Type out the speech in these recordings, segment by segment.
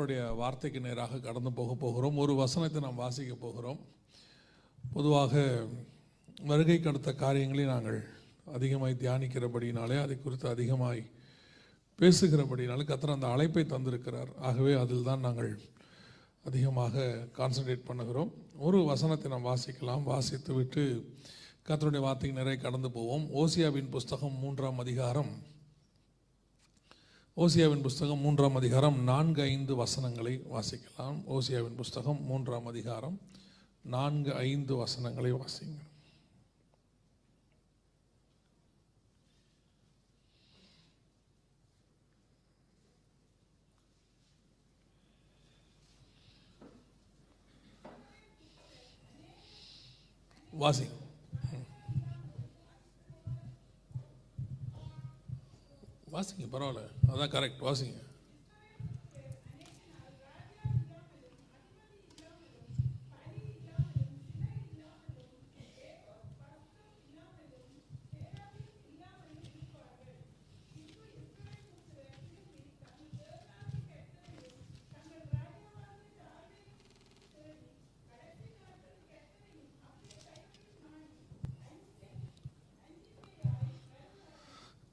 கர்த்தருடைய வார்த்தைக்கு நேராக கடந்து போக போகிறோம். ஒரு வசனத்தை நாம் வாசிக்க போகிறோம். பொதுவாக வருகை கடத்த காரியங்களை நாங்கள் அதிகமாய் தியானிக்கிறபடினாலே அதை குறித்து அதிகமாய் பேசுகிறபடினாலே கத்தர் அந்த அழைப்பை தந்திருக்கிறார். ஆகவே அதில் தான் நாங்கள் அதிகமாக கான்சன்ட்ரேட் பண்ணுகிறோம். ஒரு வசனத்தை நாம் வாசிக்கலாம். வாசித்து விட்டு கத்தருடைய வார்த்தைக்கு நிறைய கடந்து போவோம். ஓசியாவின் புஸ்தகம் மூன்றாம் அதிகாரம் ஓசியாவின் புஸ்தகம் மூன்றாம் அதிகாரம். நான்கு ஐந்து வசனங்களை வாசிக்கலாம். ஓசியாவின் புஸ்தகம் மூன்றாம் அதிகாரம். நான்கு ஐந்து வசனங்களை வாசிங்க. வாசிங்க. வாசிங்க பரவாயில்ல. அதான் கரெக்ட் வாசிங்க.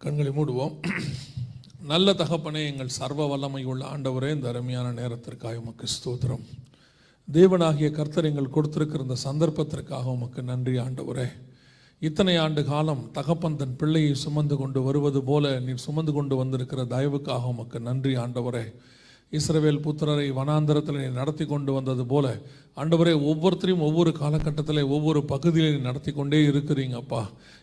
கண்களை மூடுவோம். நல்ல தகப்பனே எங்கள் சர்வ வல்லமை உள்ள ஆண்டவரே இந்த அருமையான நேரத்திற்காக உமக்கு ஸ்தோத்திரம். தேவனாகிய கர்த்தர் எங்கள் கொடுத்திருக்கிற இந்த சந்தர்ப்பத்திற்காக உமக்கு நன்றி ஆண்டவரே. இத்தனை ஆண்டு காலம் தகப்பன் தன் பிள்ளையை சுமந்து கொண்டு வருவது போல நீர் சுமந்து கொண்டு வந்திருக்கிற தயவுக்காக உமக்கு நன்றி ஆண்டவரே. இஸ்ரவேல் புத்திரரை வனாந்தரத்தில் நீ நடத்தி கொண்டு வந்தது போல ஆண்டவரே ஒவ்வொருத்தரையும் ஒவ்வொரு காலகட்டத்தில் ஒவ்வொரு பகுதியிலையும் நடத்தி கொண்டே இருக்கிறீங்கப்பா.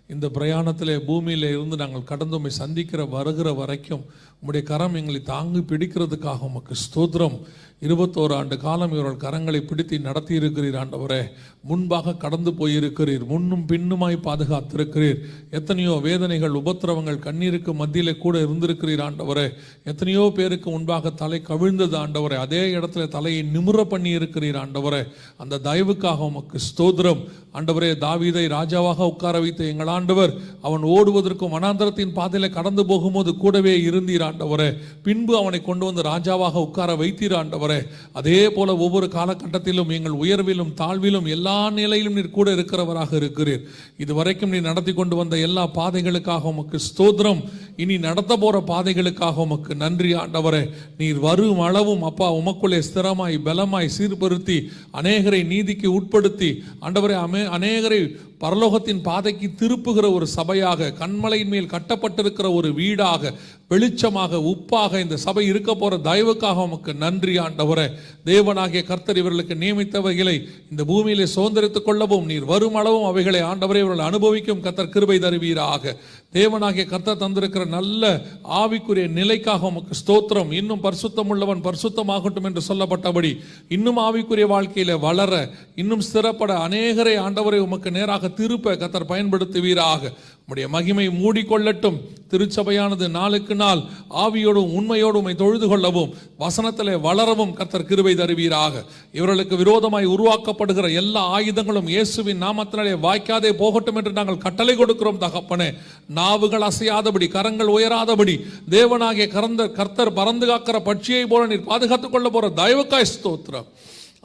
இந்த பிரயாணத்திலே பூமியில இருந்து நாங்கள் கடந்து உண்மை சந்திக்கிற வருகிற வரைக்கும் உம்முடைய கரம் எங்களை தாங்கி பிடிக்கிறதுக்காக உமக்கு ஸ்தோத்திரம். இருபத்தோரு ஆண்டு காலம் இவர்கள் கரங்களை பிடித்து நடத்தி இருக்கிறீர் ஆண்டவரே. முன்பாக கடந்து போயிருக்கிறீர். முன்னும் பின்னுமாய் பாதுகாத்திருக்கிறீர். எத்தனையோ வேதனைகள் உபத்திரவங்கள் கண்ணீருக்கு மத்தியிலே கூட இருந்திருக்கிறீர் ஆண்டவரே. எத்தனையோ பேருக்கு முன்பாக தலை கவிழ்ந்தது ஆண்டவரே. அதே இடத்துல தலையை நிமிர பண்ணி இருக்கிறீர் ஆண்டவரே. அந்த தயவுக்காக உமக்கு ஸ்தோத்திரம். ஆண்டவரே தாவீதை ராஜாவாக உட்கார வைத்த எங்களால் ஆண்டவர் அவன் ஓடுவதற்கும் வனாந்தரத்தின் பாதையில் கடந்து போகும்போது கூடவே இருந்தீர் ஆண்டவரே. பின்பு அவனை கொண்டு வந்து ராஜாவாக உட்கார வைத்தீர் ஆண்டவரே. அதே போல ஒவ்வொரு காலகட்டத்திலும் எங்கள் உயர்விலும் தாழ்விலும் எல்லா நிலையிலும் நீர் கூட இருக்கிறவராக இருக்கிறீர். இதுவரைக்கும் நீ நடத்தி கொண்டு வந்த எல்லா பாதைகளுக்காக உமக்கு ஸ்தோத்திரம். இனி நடத்த போற பாதைகளுக்காக உமக்கு நன்றி ஆண்டவரே. நீர் வரும் அளவும் அப்பா உமக்குள்ளே ஸ்திரமாய் பலமாய் சீர்படுத்தி அநேகரை நீதிக்கு உட்படுத்தி ஆண்டவரே அமே அநேகரை பரலோகத்தின் பாதைக்கு திருப்புகிற ஒரு சபையாக கண்மலையின் மேல் கட்டப்பட்டிருக்கிற ஒரு வீடாக வெளிச்சமாக உப்பாக இந்த சபை இருக்க போற தயவுக்காக உமக்கு நன்றி ஆண்டவரே. தேவனாகிய கர்த்தர் இவர்களுக்கு நியமித்தவைகளை இந்த பூமியிலே சுதந்திரித்துக் கொள்ளவும் நீர் வரும் அளவும் அவைகளை ஆண்டவரை இவர்கள் அனுபவிக்கும் கர்த்தர் கிருபை தருவீராக. தேவனாகிய கர்த்தர் தந்திருக்கிற நல்ல ஆவிக்குரிய நிலைக்காக உமக்கு ஸ்தோத்திரம். இன்னும் பரிசுத்தம் உள்ளவன் பரிசுத்தமாகட்டும் என்று சொல்லப்பட்டபடி இன்னும் ஆவிக்குரிய வாழ்க்கையில வளர இன்னும் ஸ்திரப்பட அநேகரை ஆண்டவரை உமக்கு நேராக திருப்ப கத்தர் பயன்படுத்துவீராக. உம்முடைய மகிமை மூடிக்கொள்ளட்டும். திருச்சபையானது நாளுக்கு நாள் ஆவியோடும் உண்மையோடும் உம்மை தொழுது கொள்ளவும் வசனத்திலே வளரவும் கர்த்தர் கிருவை தருவீராக. இவர்களுக்கு விரோதமாய் உருவாக்கப்படுகிற எல்லா ஆயுதங்களும் இயேசுவின் நாமத்தினாலே வாய்க்காதே போகட்டும் என்று நாங்கள் கட்டளை கொடுக்கிறோம் தகப்பனே. நாவுகள் அசையாதபடி கரங்கள் உயராதபடி தேவனாகிய கரந்த கர்த்தர் பறந்து காக்கிற பட்சியை போல நீர் பாதுகாத்துக் கொள்ள போற தயவுக்காய் ஸ்தோத்திரம்.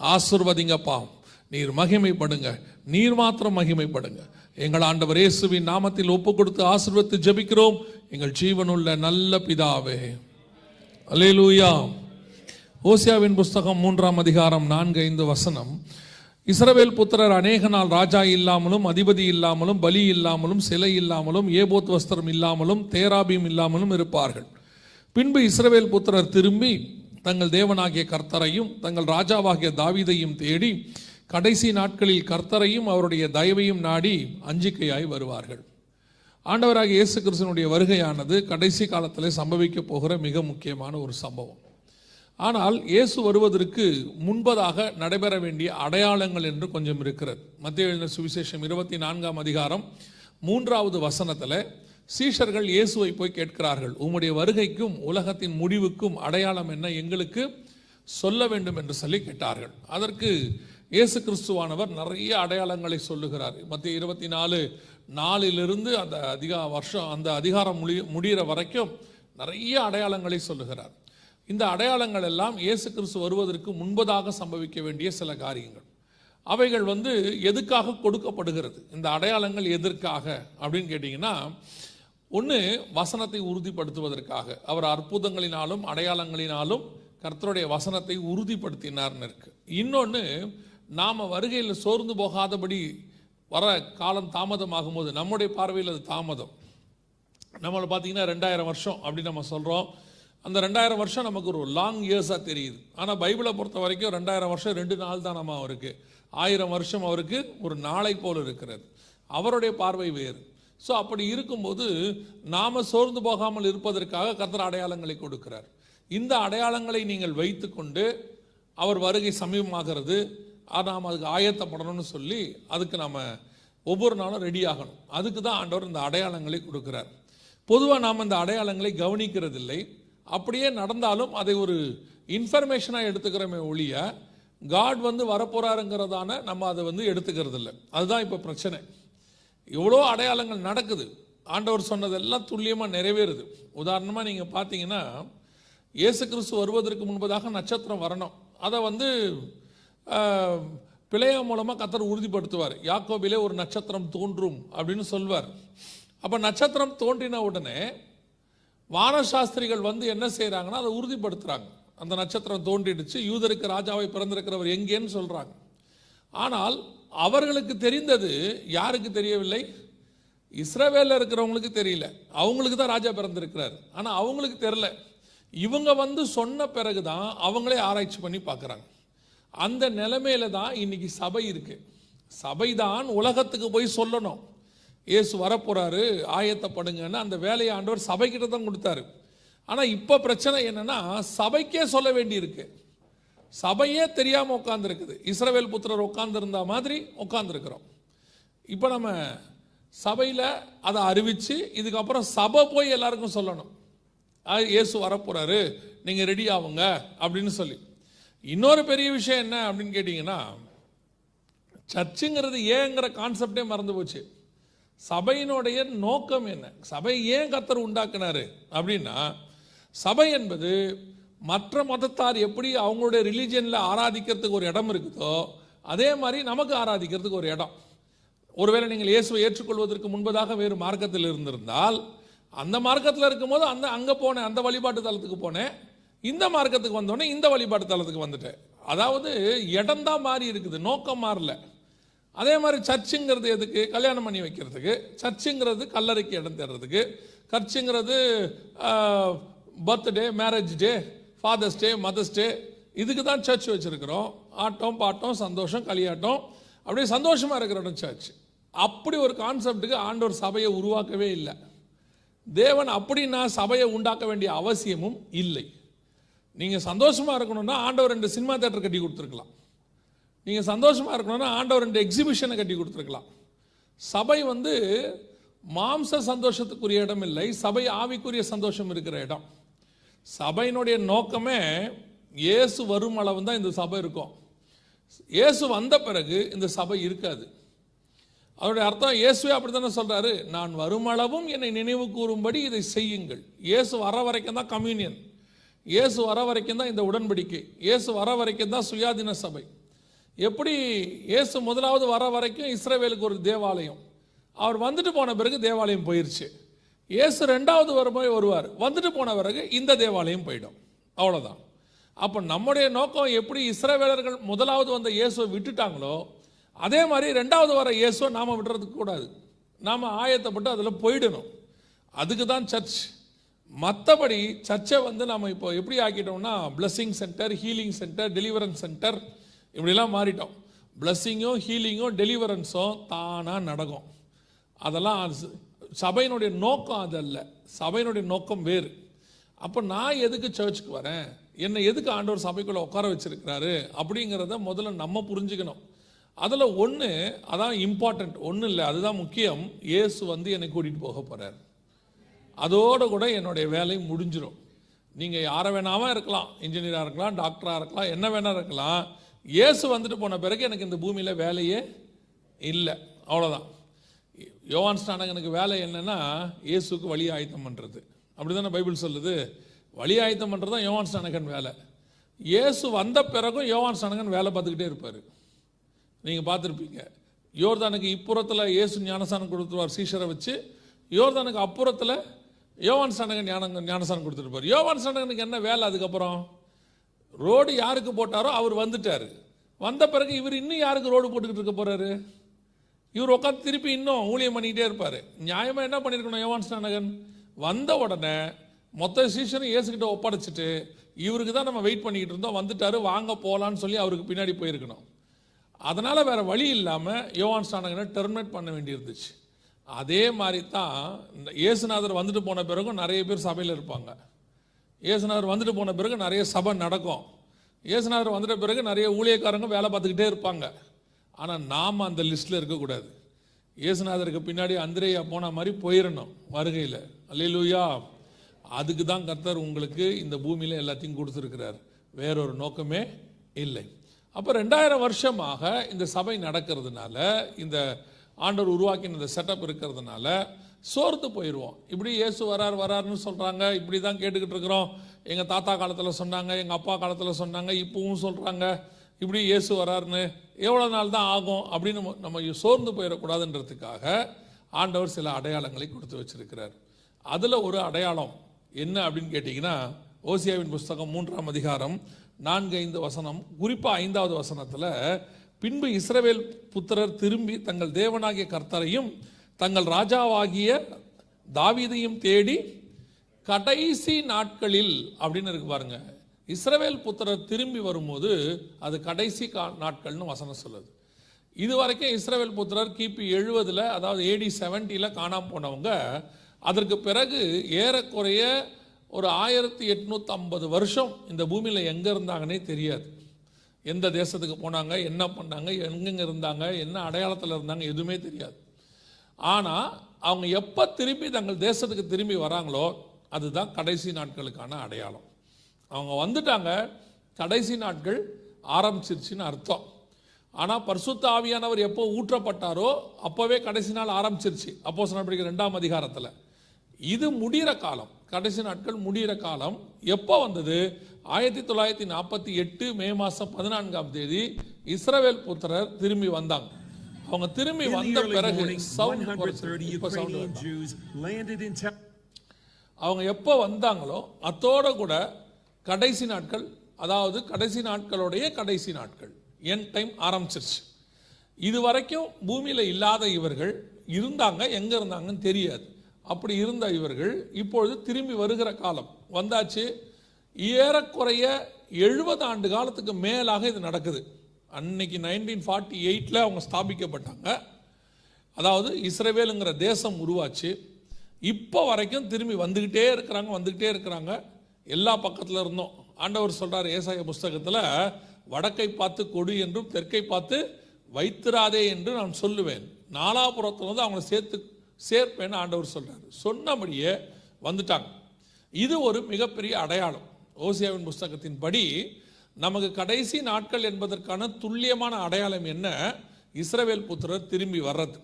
ஆசிர்வதிங்கப்பா. நீர் மகிமைப்படுங்க. நீர் மாத்திரம் மகிமைப்படுங்க. எங்கள் ஆண்டவர் இயேசுவின் நாமத்தில் ஒப்பு கொடுத்து ஆசிர்வத்து ஜெபிக்கிறோம். எங்கள் ஜீவனுள்ள நல்ல பிதாவே. அலேலூயா ஓசியாவின் புஸ்தகம் மூன்றாம் அதிகாரம் நான்கு ஐந்து வசனம். இஸ்ரவேல் புத்திரர் அநேக நாள் ராஜா இல்லாமலும் அதிபதி இல்லாமலும் பலி இல்லாமலும் சிலை இல்லாமலும் ஏபோத் வஸ்திரம் இல்லாமலும் தேராபியும் இல்லாமலும் இருப்பார்கள். பின்பு இஸ்ரவேல் புத்திரர் திரும்பி தங்கள் தேவனாகிய கர்த்தரையும் தங்கள் ராஜாவாகிய தாவீதையும் தேடி கடைசி நாட்களில் கர்த்தரையும் அவருடைய தயவையும் நாடி அஞ்சிக்கையாய் வருவார்கள். ஆண்டவராக இயேசு கிறிஸ்தனுடைய வருகையானது கடைசி காலத்தில் சம்பவிக்க போகிற மிக முக்கியமான ஒரு சம்பவம். ஆனால் இயேசு வருவதற்கு முன்பதாக நடைபெற வேண்டிய அடையாளங்கள் என்று கொஞ்சம் இருக்கிறது. மத்திய எழுந்த சுவிசேஷம் இருபத்தி நான்காம் அதிகாரம் மூன்றாவது வசனத்தில் சீஷர்கள் இயேசுவை போய் கேட்கிறார்கள் உம்முடைய வருகைக்கும் உலகத்தின் முடிவுக்கும் அடையாளம் என்ன? எங்களுக்கு சொல்ல வேண்டும் என்று சொல்லி கேட்டார்கள். அதற்கு இயேசு கிறிஸ்துவானவர் நிறைய அடையாளங்களை சொல்லுகிறார். மத்திய இருபத்தி நாலு நாலிலிருந்து அந்த அதிகா வருஷம் அந்த அதிகாரம் முடி முடிகிற வரைக்கும் நிறைய அடையாளங்களை சொல்லுகிறார். இந்த அடையாளங்கள் எல்லாம் இயேசு கிறிஸ்து வருவதற்கு முன்பதாக சம்பவிக்க வேண்டிய சில காரியங்கள். அவைகள் வந்து எதுக்காக கொடுக்கப்படுகிறது? இந்த அடையாளங்கள் எதற்காக அப்படின்னு கேட்டிங்கன்னா ஒன்று வசனத்தை உறுதிப்படுத்துவதற்காக. அவர் அற்புதங்களினாலும் அடையாளங்களினாலும் கர்த்தருடைய வசனத்தை உறுதிப்படுத்தினார்னு இருக்கு. இன்னொன்று நாம் வருகையில் சோர்ந்து போகாதபடி வர காலம் தாமதமாகும் போது நம்முடைய பார்வையில் அது தாமதம். நம்மளை பார்த்தீங்கன்னா ரெண்டாயிரம் வருஷம் அப்படின்னு நம்ம சொல்கிறோம் அந்த ரெண்டாயிரம் வருஷம் நமக்கு ஒரு லாங் இயர்ஸாக தெரியுது. ஆனால் பைபிளை பொறுத்த வரைக்கும் ரெண்டாயிரம் வருஷம் ரெண்டு நாள் தான் நம்ம அவருக்கு. ஆயிரம் வருஷம் அவருக்கு ஒரு நாளை போல் இருக்கிறது. அவருடைய பார்வை வேறு. ஸோ அப்படி இருக்கும்போது நாம் சோர்ந்து போகாமல் இருப்பதற்காக கர்த்தர் அடையாளங்களை கொடுக்கிறார். இந்த அடையாளங்களை நீங்கள் வைத்துக்கொண்டு அவர் வருகை சமீபமாகிறது. நாம் அதுக்கு ஆயத்தப்படணும்னு சொல்லி அதுக்கு நாம் ஒவ்வொரு நாளும் ரெடி ஆகணும். அதுக்கு தான் ஆண்டவர் இந்த அடையாளங்களை கொடுக்குறார். பொதுவாக நாம் இந்த அடையாளங்களை கவனிக்கிறதில்லை. அப்படியே நடந்தாலும் அதை ஒரு இன்ஃபர்மேஷனாக எடுத்துக்கிறோமே ஒழிய காட் வந்து வரப்போகிறாருங்கிறதான நம்ம அதை வந்து எடுத்துக்கிறது இல்லை அதுதான் இப்போ பிரச்சனை. எவ்வளோ அடையாளங்கள் நடக்குது. ஆண்டவர் சொன்னதெல்லாம் துல்லியமாக நிறைவேறுது. உதாரணமாக நீங்கள் பார்த்தீங்கன்னா இயேசு கிறிஸ்து வருவதற்கு முன்பதாக நட்சத்திரம் வரணும். அதை வந்து பிழையா மூலமாக கத்தர் உறுதிப்படுத்துவார். யாக்கோபிலே ஒரு நட்சத்திரம் தோன்றும் அப்படின்னு சொல்வார். அப்போ நட்சத்திரம் தோன்றின உடனே வானசாஸ்திரிகள் வந்து என்ன செய்கிறாங்கன்னா அதை உறுதிப்படுத்துகிறாங்க அந்த நட்சத்திரம் தோன்றிடுச்சு யூதருக்கு ராஜாவை பிறந்திருக்கிறவர் எங்கேன்னு சொல்கிறாங்க ஆனால் அவர்களுக்கு தெரிந்தது யாருக்கு தெரியவில்லை? இஸ்ரவேலில் இருக்கிறவங்களுக்கு தெரியல. அவங்களுக்கு தான் ராஜா பிறந்திருக்கிறார். ஆனால் அவங்களுக்கு தெரில இவங்க வந்து சொன்ன பிறகு தான் அவங்களே ஆராய்ச்சி பண்ணி பார்க்குறாங்க. அந்த நிலைமையில தான் இன்னைக்கு சபை இருக்கு. சபை தான் உலகத்துக்கு போய் சொல்லணும். இயேசு வரப்போறாரு ஆயத்தப்படுங்கன்னு அந்த வேலையை ஆண்டவர் சபைக்கிட்ட தான் கொடுத்தாரு. ஆனால் இப்போ பிரச்சனை என்னன்னா சபைக்கே சொல்ல வேண்டியிருக்கு. சபையே தெரியாமல் உட்காந்துருக்குது இஸ்ரவேல் புத்திரர் உட்காந்துருந்த மாதிரி உட்காந்துருக்குறோம் இப்போ நம்ம சபையில் அதை அறிவித்து இதுக்கப்புறம் சபை போய் எல்லாருக்கும் சொல்லணும். இயேசு வரப்போகிறாரு நீங்கள் ரெடி ஆகுங்க அப்படின்னு சொல்லி. இன்னொரு பெரிய விஷயம் என்ன அப்படின்னு கேட்டிங்கன்னா சர்ச்சுங்கிறது ஏங்கிற கான்செப்டே மறந்து போச்சு. சபையினுடைய நோக்கம் என்ன? சபை ஏன் கத்தர் உண்டாக்குனாரு? அப்படின்னா சபை என்பது மற்ற மதத்தார் எப்படி அவங்களுடைய ரிலீஜியனில் ஆராதிக்கிறதுக்கு ஒரு இடம் இருக்குதோ அதே மாதிரி நமக்கு ஆராதிக்கிறதுக்கு ஒரு இடம். ஒருவேளை நீங்கள் இயேசுவை ஏற்றுக்கொள்வதற்கு முன்பதாக வேறு மார்க்கத்தில் இருந்திருந்தால் அந்த மார்க்கத்தில் இருக்கும்போது அந்த அங்கே போனேன் அந்த வழிபாட்டு தலத்துக்கு போனேன் இந்த மார்க்கத்துக்கு வந்தோடனே இந்த வழிபாட்டு தலத்துக்கு வந்துட்டேன். அதாவது இடம் தான் மாறி இருக்குது நோக்கம் மாறல. அதே மாதிரி சர்ச்சுங்கிறது எதுக்கு? கல்யாணம் பண்ணி வைக்கிறதுக்கு. சர்ச்சுங்கிறது கல்லறைக்கு இடம் தேடுறதுக்கு. சர்ச்சுங்கிறது birthday marriage day father's day mother's day. இதுக்கு தான் சர்ச் வச்சுருக்கிறோம். ஆட்டம் பாட்டம் சந்தோஷம் களியாட்டம். அப்படியே சந்தோஷமாக இருக்கிற இடம் சர்ச். அப்படி ஒரு கான்செப்டுக்கு ஆண்டவர் சபையை உருவாக்கவே இல்லை. தேவன் அப்படின்னா சபையை உண்டாக்க வேண்டிய அவசியமும் இல்லை. நீங்கள் சந்தோஷமாக இருக்கணும்னா ஆண்டவர் ரெண்டு சினிமா தேட்டர் கட்டி கொடுத்துருக்கலாம். நீங்கள் சந்தோஷமாக இருக்கணும்னா ஆண்டவர் ரெண்டு எக்ஸிபிஷனை கட்டி கொடுத்துருக்கலாம். சபை வந்து மாம்ச சந்தோஷத்துக்குரிய இடம் இல்லை சபை ஆவிக்குரிய சந்தோஷம் இருக்கிற இடம். சபையினுடைய நோக்கமே இயேசு வரும் அளவு தான் இந்த சபை இருக்கும். இயேசு வந்த பிறகு இந்த சபை இருக்காது. அதோடைய அர்த்தம் இயேசுவே அப்படி தானே சொல்கிறாரு நான் வருமளவும் என்னை நினைவு கூறும்படி இதை செய்யுங்கள். இயேசு வர வரைக்கும் தான் கம்யூனியன் இயேசு வர வரைக்கும் தான் இந்த உடன்படிக்கை. இயேசு வர வரைக்கும் தான் சுயாதீன சபை. எப்படி இயேசு முதலாவது வர வரைக்கும் இஸ்ரேவேலுக்கு ஒரு தேவாலயம். அவர் வந்துட்டு போன பிறகு தேவாலயம் போயிருச்சு. இயேசு ரெண்டாவது வரும்போது வருவார். வந்துட்டு போன பிறகு இந்த தேவாலயம் போயிடும். அவ்வளோதான் அப்போ நம்முடைய நோக்கம் எப்படி இஸ்ரேவேலர்கள் முதலாவது வந்த இயேசுவை விட்டுட்டாங்களோ அதே மாதிரி ரெண்டாவது வர இயேசுவை நாம் விடுறதுக்கு கூடாது. நாம் ஆயத்தப்பட்டு அதில் போயிடணும். அதுக்கு தான் சர்ச் மற்றபடி சர்ச்சை வந்து நம்ம இப்போ எப்படி ஆக்கிட்டோம்னா blessing centre healing centre deliverance centre இப்படிலாம் மாறிட்டோம். பிளஸ்ஸிங்கும் ஹீலிங்கும் டெலிவரன்ஸும் தானாக நடக்கும். அதெல்லாம் சபையினுடைய நோக்கம் அதல்ல சபையினுடைய நோக்கம் வேறு. அப்போ நான் எதுக்கு சர்ச்சுக்கு வரேன்? என்னை எதுக்கு ஆண்டவர் சபைக்குள்ளே உட்கார வச்சிருக்கிறாரு? அப்படிங்கிறத முதல்ல நம்ம புரிஞ்சுக்கணும். அதில் ஒன்று அதான் இம்பார்ட்டண்ட் ஒன்றும் இல்லை அதுதான் முக்கியம். இயேசு வந்து என்னை கூட்டிகிட்டு போக போகிறார் அதோடு கூட என்னுடைய வேலை முடிஞ்சிடும் நீங்கள் யாரை வேணாமல் இருக்கலாம் இன்ஜினியராக இருக்கலாம் டாக்டராக இருக்கலாம் என்ன வேணால் இருக்கலாம். இயேசு வந்துட்டு போன பிறகு எனக்கு இந்த பூமியில் வேலையே இல்லை. அவ்வளோதான் யோவான் ஸ்நானகனுக்கு வேலை என்னென்னா இயேசுக்கு வழி ஆயத்தம் பண்ணுறது அப்படி தானே பைபிள் சொல்லுது? வழி ஆயத்தம் பண்ணுறது தான் யோவான் ஸ்நானகன் வேலை. இயேசு வந்த பிறகும் யோவான் ஸ்டானகன் வேலை பார்த்துக்கிட்டே இருப்பார். நீங்கள் பார்த்துருப்பீங்க. யோர்தானுக்கு இப்புறத்தில் இயேசு ஞானசானம் கொடுத்துருவார் சீஷரை வச்சு. யோர்தானுக்கு அப்புறத்தில் யோவான் ஸ்நானகன் ஞான ஞானசானம் கொடுத்துருப்பார் யோவான் ஸ்நானகனுக்கு என்ன வேலை அதுக்கப்புறம்? ரோடு யாருக்கு போட்டாரோ அவர் வந்துட்டார். வந்த பிறகு இவர் இன்னும் யாருக்கு ரோடு போட்டுக்கிட்டு இருக்க போகிறாரு இவர் உட்காந்து திருப்பி இன்னும் ஊழியம் பண்ணிக்கிட்டே இருப்பார். நியாயமாக என்ன பண்ணியிருக்கணும் யோவான் ஸ்நானகன் வந்த உடனே மொத்த சீசனும் ஏசுக்கிட்ட ஒப்படைச்சிட்டு இவருக்கு தான் நம்ம வெயிட் பண்ணிக்கிட்டு இருந்தோம் வந்துட்டாரு வாங்க போகலான்னு சொல்லி அவருக்கு பின்னாடி போயிருக்கணும். அதனால் வேறு வழி இல்லாமல் யோவான் ஸ்நானகனை டெர்மினேட் பண்ண வேண்டியிருந்துச்சு. அதே மாதிரி தான் இந்த இயேசுநாதர் வந்துட்டு போன பிறகும் நிறைய பேர் சபையில் இருப்பாங்க. இயேசுநாதர் வந்துட்டு போன பிறகு நிறைய சபை நடக்கும். இயேசுநாதர் வந்துட்ட பிறகு நிறைய ஊழியக்காரங்க வேலை பார்த்துக்கிட்டே இருப்பாங்க. ஆனால் நாம் அந்த லிஸ்ட்டில் இருக்கக்கூடாது. இயேசுநாதருக்கு பின்னாடி அந்திரேயா போன மாதிரி போயிடணும் வருகையில். அல்லையிலூயா அதுக்கு தான் கர்த்தர் உங்களுக்கு இந்த பூமியில் எல்லாத்தையும் கொடுத்துருக்கிறார். வேறொரு நோக்கமே இல்லை. அப்போ ரெண்டாயிரம் வருஷமாக இந்த சபை நடக்கிறதுனால இந்த ஆண்டவர் உருவாக்கின இந்த செட்டப் இருக்கிறதுனால சோர்ந்து போயிடுவோம் இப்படி இயேசு வரார் வராருன்னு சொல்கிறாங்க இப்படி தான் கேட்டுக்கிட்டு இருக்கிறோம். எங்கள் தாத்தா காலத்தில் சொன்னாங்க எங்கள் அப்பா காலத்தில் சொன்னாங்க இப்பவும் சொல்கிறாங்க இப்படி இயேசு வராருன்னு எவ்வளோ நாள் தான் ஆகும் அப்படின்னு நம்ம- நம்ம சோர்ந்து போயிடக்கூடாதுன்றதுக்காக ஆண்டவர் சில அடையாளங்களை கொடுத்து வச்சிருக்கிறார். அதில் ஒரு அடையாளம் என்ன அப்படின்னு கேட்டிங்கன்னா ஓசியாவின் புஸ்தகம் மூன்றாம் அதிகாரம் நான்கு ஐந்து வசனம் குறிப்பாக ஐந்தாவது வசனத்தில் பின்பு இஸ்ரவேல் புத்திரர் திரும்பி தங்கள் தேவனாகிய கர்த்தரையும் தங்கள் ராஜாவாகிய தாவீதையும் தேடி கடைசி நாட்களில் அப்படின்னு இருக்கு பாருங்க. இஸ்ரவேல் புத்திரர் திரும்பி வரும்போது அது கடைசி கா- நாட்கள்னு வசனம் சொல்லுது. இது வரைக்கும் இஸ்ரவேல் புத்திரர் கிபி எழுபதில் அதாவது ஏடி செவன்ட்டியில் காணாம போனவங்க அதற்கு பிறகு ஏறக்குறைய ஒரு ஆயிரத்தி எட்நூத்தி ஐம்பது வருஷம் இந்த பூமியில் எங்கே இருந்தாங்கன்னே தெரியாது. எந்த தேசத்துக்கு போனாங்க என்ன பண்ணாங்க எங்கெங்க இருந்தாங்க என்ன அடையாளத்தில் இருந்தாங்க எதுவுமே தெரியாது. ஆனால் அவங்க எப்போ திரும்பி தங்கள் தேசத்துக்கு திரும்பி வராங்களோ அதுதான் கடைசி நாட்களுக்கான அடையாளம். அவங்க வந்துட்டாங்க கடைசி நாட்கள் ஆரம்பிச்சிருச்சுன்னு அர்த்தம். ஆனால் பரிசுத்த ஆவியானவர் எப்போ ஊற்றப்பட்டாரோ அப்போவே கடைசி நாள் ஆரம்பிச்சிருச்சு. அப்போ சொன்ன ரெண்டாம் அதிகாரத்தில். இது முடிகிற காலம் கடைசி நாட்கள் முடிகிற காலம் எப்போ வந்தது? ஆயிரத்தி தொள்ளாயிரத்தி நாற்பத்தி எட்டு மே மாதம் பதினான்காம் தேதி இஸ்ரவேல் புத்திரர் திரும்பி வந்தாங்க. அவங்க திரும்பி வந்த பிறகு morning, சவுண்ட் 130 இப்போ sound Ukrainian Jews landed in Tel அவங்க எப்போ வந்தாங்களோ அத்தோட கூட கடைசி நாட்கள் அதாவது கடைசி நாட்களுடைய கடைசி நாட்கள் என் டைம் ஆரம்பிச்சிருச்சு. இது வரைக்கும் பூமியில் இல்லாத இவர்கள் இருந்தாங்க எங்கே இருந்தாங்கன்னு தெரியாது. அப்படி இருந்த இவர்கள் இப்பொழுது திரும்பி வருகிற காலம். வந்தாச்சு ஏறக்குறைய எழுபது ஆண்டு காலத்துக்கு மேலாக இது நடக்குது. அன்னைக்கு நைன்டீன் ஃபார்ட்டி எயிட்டில் அவங்க ஸ்தாபிக்கப்பட்டாங்க. அதாவது இஸ்ரேவேலுங்கிற தேசம் உருவாச்சு. இப்போ வரைக்கும் திரும்பி வந்துக்கிட்டே இருக்கிறாங்க வந்துக்கிட்டே இருக்கிறாங்க. எல்லா பக்கத்தில் இருந்தோம். ஆண்டவர் சொல்கிறார் ஏசாய புஸ்தகத்தில் வடக்கை பார்த்து கொடு என்றும் தெற்கை பார்த்து வைத்திராதே என்று நான் சொல்லுவேன். நாலாபுரத்தில் வந்து அவங்கள சேர்த்து சேர்ப்பேன்னு ஆண்டவர் சொல்கிறார் சொன்னபடியே வந்துட்டாங்க. இது ஒரு மிகப்பெரிய அடையாளம். ஓசியாவின் புஸ்தகத்தின்படி நமக்கு கடைசி நாட்கள் என்பதற்கான துல்லியமான அடையாளம் என்ன? இஸ்ரவேல் புத்திரர் திரும்பி வர்றது.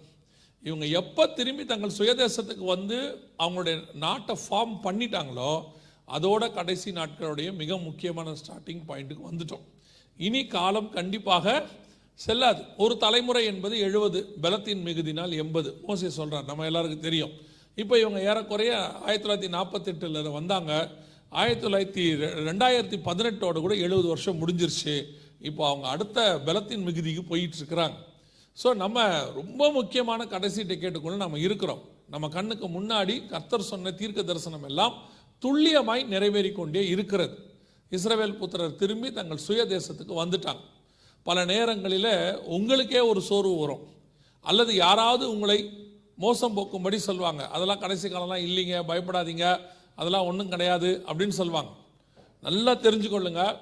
இவங்க எப்போ திரும்பி தங்கள் சுயதேசத்துக்கு வந்து அவங்களுடைய நாட்டை ஃபார்ம் பண்ணிட்டாங்களோ அதோட கடைசி நாட்களுடைய மிக முக்கியமான ஸ்டார்டிங் பாயிண்ட்டுக்கு வந்துட்டோம். இனி காலம் கண்டிப்பாக செல்லாது. ஒரு தலைமுறை என்பது எழுபது பலத்தின் மிகுதினால் எண்பது. மோசி சொல்கிறார் நம்ம எல்லாருக்கும் தெரியும். இப்போ இவங்க ஏறக்குறைய ஆயிரத்தி தொள்ளாயிரத்தி நாற்பத்தெட்டில் வந்தாங்க. ஆயிரத்தி தொள்ளாயிரத்தி ரெ- ரெண்டாயிரத்தி பதினெட்டோட கூட எழுபது வருஷம் முடிஞ்சிருச்சு. இப்போ அவங்க அடுத்த பலத்தின் மிகுதிக்கு போயிட்டு இருக்கிறாங்க ஸோ நம்ம ரொம்ப முக்கியமான கடைசி டிக்கெட்டுக்குள்ள நம்ம இருக்கிறோம். நம்ம கண்ணுக்கு முன்னாடி கர்த்தர் சொன்ன தீர்க்க தரிசனம் எல்லாம் துல்லியமாய் நிறைவேறி கொண்டே இருக்கிறது. இஸ்ரவேல் புத்திரர் திரும்பி தங்கள் சுய தேசத்துக்கு வந்துட்டாங்க. பல நேரங்களில் உங்களுக்கே ஒரு சோர்வு வரும். அல்லது யாராவது உங்களை மோசம் போக்கும்படி சொல்லுவாங்க அதெல்லாம் கடைசி காலம்லாம் இல்லைங்க பயப்படாதீங்க. அதெல்லாம் ஒன்றும் கிடையாது அப்படின்னு சொல்லுவாங்க. நல்லா தெரிஞ்சுக்கொள்ளுங்க.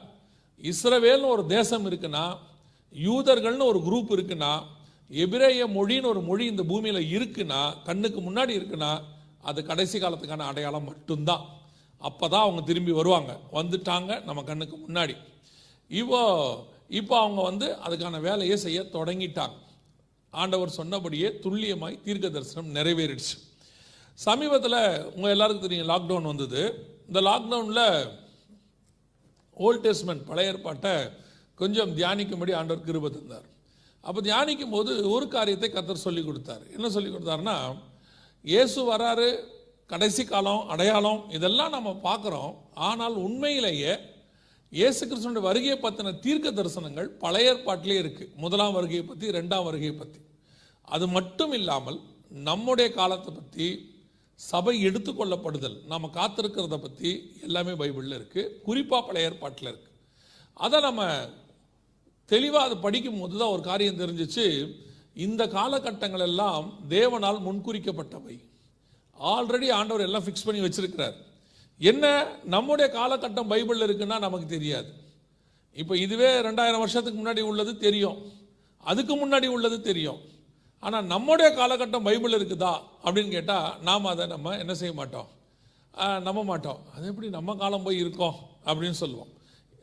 இஸ்ரவேல்னு ஒரு தேசம் இருக்குன்னா யூதர்கள்னு ஒரு குரூப் இருக்குன்னா எபிரேய மொழின்னு ஒரு மொழி இந்த பூமியில் இருக்குன்னா கண்ணுக்கு முன்னாடி இருக்குன்னா அது கடைசி காலத்துக்கான அடையாளம் மட்டும்தான். அப்போ தான் அவங்க திரும்பி வருவாங்க. வந்துட்டாங்க நம்ம கண்ணுக்கு முன்னாடி. இப்போ இப்போ அவங்க வந்து அதுக்கான வேலையை செய்ய தொடங்கிட்டாங்க. ஆண்டவர் சொன்னபடியே துல்லியமாய் தீர்க்க தரிசனம் நிறைவேறிடுச்சு. சமீபத்தில் உங்கள் எல்லாருக்கும் தெரியும் லாக்டவுன் வந்தது. இந்த லாக்டவுனில் ஓல்ட் டெஸ்ட்மெண்ட் பழைய ஏற்பாட்டை கொஞ்சம் தியானிக்கும்படி ஆண்டவர் கிருப தந்தார். அப்போ தியானிக்கும் போது ஒரு காரியத்தை கத்தர் சொல்லி கொடுத்தார். என்ன சொல்லி கொடுத்தாருன்னா இயேசு வராரு கடைசி காலம் அடையாளம் இதெல்லாம் நம்ம பார்க்குறோம். ஆனால் உண்மையிலேயே இயேசு கிருஷ்ணனுடைய வருகையை பற்றின தீர்க்க தரிசனங்கள் பழைய ஏற்பாட்டிலே இருக்குது முதலாம் வருகையை பற்றி ரெண்டாம் வருகையை பற்றி அது மட்டும் இல்லாமல் நம்முடைய காலத்தை பற்றி சபை எடுத்துக்கொள்ளப்படுதல் நம்ம காத்திருக்கிறத பற்றி எல்லாமே பைபிளில் இருக்குது குறிப்பாக பழைய ஏற்பாட்டில் இருக்குது அதை நம்ம தெளிவாக அதை படிக்கும் போது தான் ஒரு காரியம் தெரிஞ்சிச்சு. இந்த காலகட்டங்கள் எல்லாம் தேவனால் முன்குறிக்கப்பட்டவை. ஆல்ரெடி ஆண்டவர் எல்லாம் ஃபிக்ஸ் பண்ணி வச்சிருக்கிறார். என்ன? நம்முடைய காலகட்டம் பைபிளில் இருக்குன்னா நமக்கு தெரியாது. இப்போ இதுவே ரெண்டாயிரம் வருஷத்துக்கு முன்னாடி உள்ளது தெரியும். அதுக்கு முன்னாடி உள்ளது தெரியும். ஆனால் நம்முடைய காலகட்டம் பைபிள் இருக்குதா? அப்படின்னு கேட்டால் நாம் அதை நம்ம என்ன செய்ய மாட்டோம்? நம்ப மாட்டோம். அது எப்படி நம்ம காலம் போய் இருக்கோம் அப்படின்னு சொல்லுவோம்.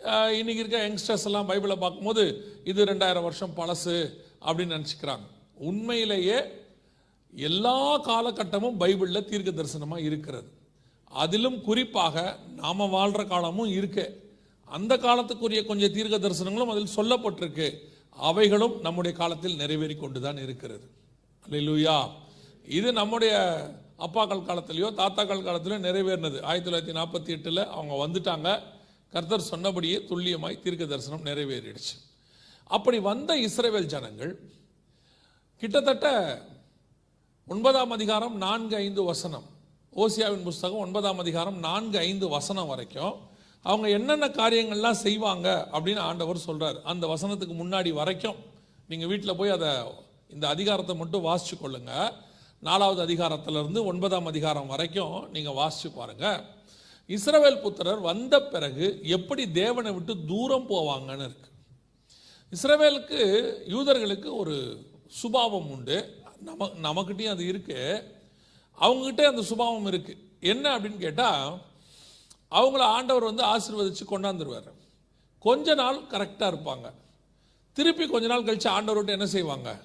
இன்றைக்கி இன்னைக்கு இருக்க யங்ஸ்டர்ஸ் எல்லாம் பைபிளை பார்க்கும்போது இது ரெண்டாயிரம் வருஷம் பழசு அப்படின்னு நினச்சிக்கிறாங்க. உண்மையிலேயே எல்லா காலகட்டமும் பைபிளில் தீர்க்க தரிசனமாக இருக்கிறது. அதிலும் குறிப்பாக நாம் வாழ்கிற காலமும் இருக்கு. அந்த காலத்துக்குரிய கொஞ்சம் தீர்க்க தரிசனங்களும் அதில் சொல்லப்பட்டிருக்கு. அவைகளும் நம்முடைய காலத்தில் நிறைவேறி கொண்டு தான் இருக்கிறது. அல்லா இது நம்முடைய அப்பாக்கள் காலத்திலேயோ தாத்தாக்கள் காலத்திலேயோ நிறைவேறினது. ஆயிரத்தி தொள்ளாயிரத்தி நாற்பத்தி எட்டில் அவங்க வந்துட்டாங்க. கர்த்தர் சொன்னபடியே துல்லியமாய் தீர்க்க தரிசனம் நிறைவேறிடுச்சு. அப்படி வந்த இஸ்ரேவேல் ஜனங்கள் கிட்டத்தட்ட ஒன்பதாம் அதிகாரம் நான்கு ஐந்து வசனம். ஓசியாவின் புஸ்தகம் ஒன்பதாம் அதிகாரம் நான்கு ஐந்து வசனம் வரைக்கும் அவங்க என்னென்ன காரியங்கள்லாம் செய்வாங்க அப்படின்னு ஆண்டவர் சொல்கிறார் அந்த வசனத்துக்கு முன்னாடி வரைக்கும் நீங்கள் வீட்டில் போய் அதை இந்த அதிகாரத்தை மட்டும் வாசிச்சு கொள்ளுங்க. நாலாவது அதிகாரத்திலிருந்து ஒன்பதாம் அதிகாரம் வரைக்கும் நீங்கள் வாசிச்சு பாருங்க. இஸ்ரவேல் புத்திரர் வந்த பிறகு எப்படி தேவனை விட்டு தூரம் போவாங்கன்னு இருக்கு. இஸ்ரவேலுக்கு யூதர்களுக்கு ஒரு சுபாவம் உண்டு. நம நமக்கிட்டையும் அது இருக்கு. அவங்ககிட்ட அந்த சுபாவம் இருக்கு. என்ன அப்படின்னு கேட்டால் அவங்கள ஆண்டவர் வந்து ஆசீர்வதித்து கொண்டாந்துருவார். கொஞ்ச நாள் கரெக்டாக இருப்பாங்க. திருப்பி கொஞ்ச நாள் கழித்து ஆண்டவர்கிட்ட என்ன செய்வாங்க?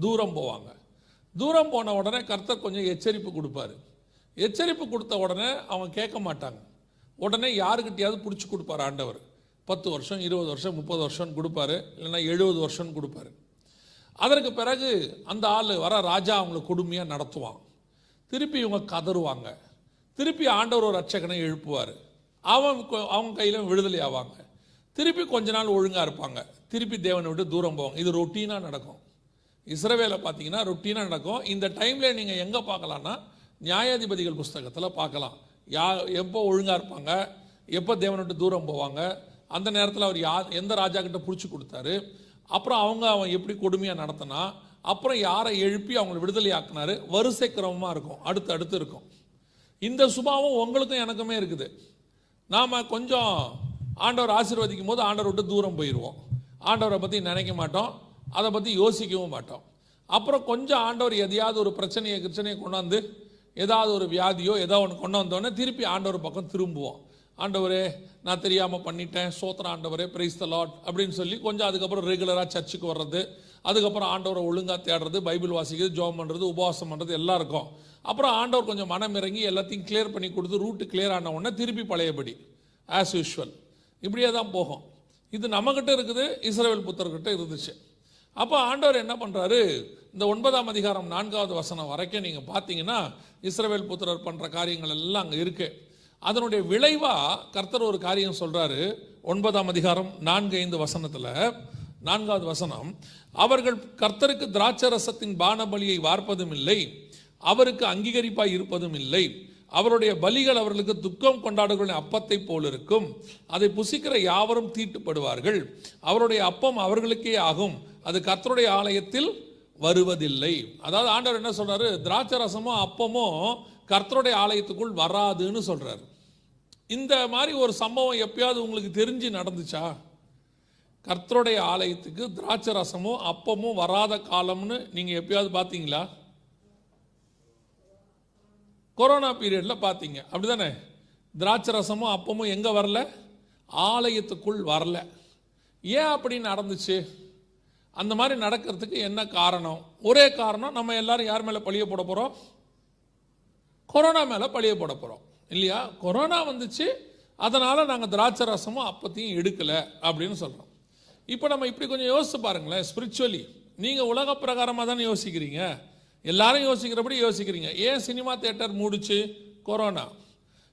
தூரம் போவாங்க. தூரம் போன உடனே கர்த்தர் கொஞ்சம் எச்சரிப்பு கொடுப்பாரு. எச்சரிப்பு கொடுத்த உடனே அவங்க கேட்க மாட்டாங்க. உடனே யாருக்கிட்டையாவது பிடிச்சி கொடுப்பாரு ஆண்டவர். பத்து வருஷம் இருபது வருஷம் முப்பது வருஷம்னு கொடுப்பாரு. இல்லைன்னா எழுபது வருஷம்னு கொடுப்பாரு. அதற்கு பிறகு அந்த ஆள் வர ராஜா அவங்களை கொடுமையாக நடத்துவான். திருப்பி இவங்க கதறுவாங்க. திருப்பி ஆண்டவர் ஒரு ரட்சகனை எழுப்புவார். அவன் கொ- அவங்க கையில் விடுதலை ஆவாங்க. திருப்பி கொஞ்ச நாள் ஒழுங்காக இருப்பாங்க. திருப்பி தேவனை விட்டு தூரம் போவாங்க. இது ரொட்டீனாக நடக்கும். இஸ்ரவேலை பார்த்தீங்கன்னா ரொட்டீனாக நடக்கும். இந்த டைமில் நீங்கள் எங்கே பார்க்கலான்னா நியாயாதிபதிகள் புஸ்தகத்தில் பார்க்கலாம். யா எப்போ ஒழுங்காக இருப்பாங்க எப்போ தேவனை விட்டு தூரம் போவாங்க அந்த நேரத்தில் அவர் யா எந்த ராஜா கிட்ட பிடிச்சி கொடுத்தாரு அப்புறம் அவங்க அவன் எப்படி கொடுமையாக நடத்தினா அப்புறம் யாரை எழுப்பி அவங்களை விடுதலை ஆக்குனாரு வரிசை கிரமமாக இருக்கும். அடுத்து அடுத்து இருக்கும். இந்த சுபாவம் உங்களுக்கும் எனக்குமே இருக்குது. நாம் கொஞ்சம் ஆண்டவர் ஆசீர்வதிக்கும் போது ஆண்டவர் விட்டு தூரம் போயிடுவோம் ஆண்டவரை பற்றி நினைக்க மாட்டோம். அதை பற்றி யோசிக்கவும் மாட்டோம். அப்புறம் கொஞ்சம் ஆண்டவர் எதையாவது ஒரு பிரச்சனையை கிச்சனையை கொண்டாந்து ஏதாவது ஒரு வியாதியோ ஏதோ ஒன்று கொண்டு வந்தோடனே திருப்பி ஆண்டவர் பக்கம் திரும்புவோம். ஆண்டவரே நான் தெரியாமல் பண்ணிட்டேன். சோத்திர ஆண்டவரே பிரைஸ் த லாட் அப்படின்னு சொல்லி கொஞ்சம் அதுக்கப்புறம் ரெகுலராக சர்ச்சுக்கு வர்றது அதுக்கப்புறம் ஆண்டவரை ஒழுங்காக தேடுறது பைபிள் வாசிக்கிறது ஜோம் பண்ணுறது உபவாசம் பண்ணுறது எல்லாம் இருக்கும். அப்புறம் ஆண்டவர் கொஞ்சம் மனம் இறங்கி எல்லாத்தையும் கிளியர் பண்ணி கொடுத்து ரூட்டு கிளியர் ஆன உடனே திருப்பி பழையபடி ஆஸ் யூஷுவல் இப்படியே தான் போகும். இது நம்மகிட்ட இருக்குது இஸ்ரேல் புத்தர்கிட்ட இருந்துச்சு. அப்போ ஆண்டவர் என்ன பண்ணுறாரு இந்த ஒன்பதாம் அதிகாரம் நான்காவது வசனம் வரைக்கும் நீங்கள் பார்த்தீங்கன்னா இஸ்ரேல் புத்திரர் பண்ணுற காரியங்கள் எல்லாம் அங்கே இருக்கு. அதனுடைய விளைவாக கர்த்தர் ஒரு காரியம் சொல்கிறாரு ஒன்பதாம் அதிகாரம் நான்கு ஐந்து வசனத்தில் நான்காவது வசனம் அவர்கள் கர்த்தருக்கு திராட்சரசத்தின் பானபலியை வார்ப்பதும் இல்லை. அவருக்கு அங்கீகரிப்பாய் இருப்பதும் இல்லை. அவருடைய பலிகள் அவர்களுக்கு துக்கம் கொண்டாடுகளின் அப்பத்தை போல் இருக்கும் அதை புசிக்கிற யாவரும் தீட்டுப்படுவார்கள். அவருடைய அப்பம் அவர்களுக்கே ஆகும். அது கர்த்தருடைய ஆலயத்தில் வருவதில்லை. அதாவது ஆண்டவர் என்ன சொல்றாரு? திராட்சை ரசமும் அப்பமும் கர்த்தருடைய ஆலயத்துக்குள் வராதுன்னு சொல்றாரு. இந்த மாதிரி ஒரு சம்பவம் எப்பயாவது உங்களுக்கு தெரிஞ்சு நடந்துச்சா? கர்த்தருடைய ஆலயத்துக்கு திராட்சை ரசமும் அப்பமும் வராத காலம்னு நீங்க எப்பயாவது பார்த்தீங்களா கொரோனா பீரியடில் பார்த்தீங்க அப்படி தானே திராட்சை ரசமும் அப்பமும் எங்கே வரல? ஆலயத்துக்குள் வரல. ஏன் அப்படி நடந்துச்சு? அந்த மாதிரி நடக்கிறதுக்கு என்ன காரணம்? ஒரே காரணம் நம்ம எல்லாரும் யார் மேலே பழிய போட போகிறோம் கொரோனா மேலே பழிய போட போகிறோம் இல்லையா? கொரோனா வந்துச்சு அதனால் நாங்கள் திராட்சை ரசமும் அப்பத்தையும் எடுக்கலை அப்படின்னு சொல்கிறோம் இப்போ நம்ம இப்படி கொஞ்சம் யோசிச்சு பாருங்களேன் ஸ்பிரிச்சுவலி நீங்கள் உலக பிரகாரமாக தானே யோசிக்கிறீங்க? எல்லாரும் யோசிக்கிறபடி யோசிக்கிறீங்க. ஏன் சினிமா தேட்டர் முடிச்சு? கொரோனா.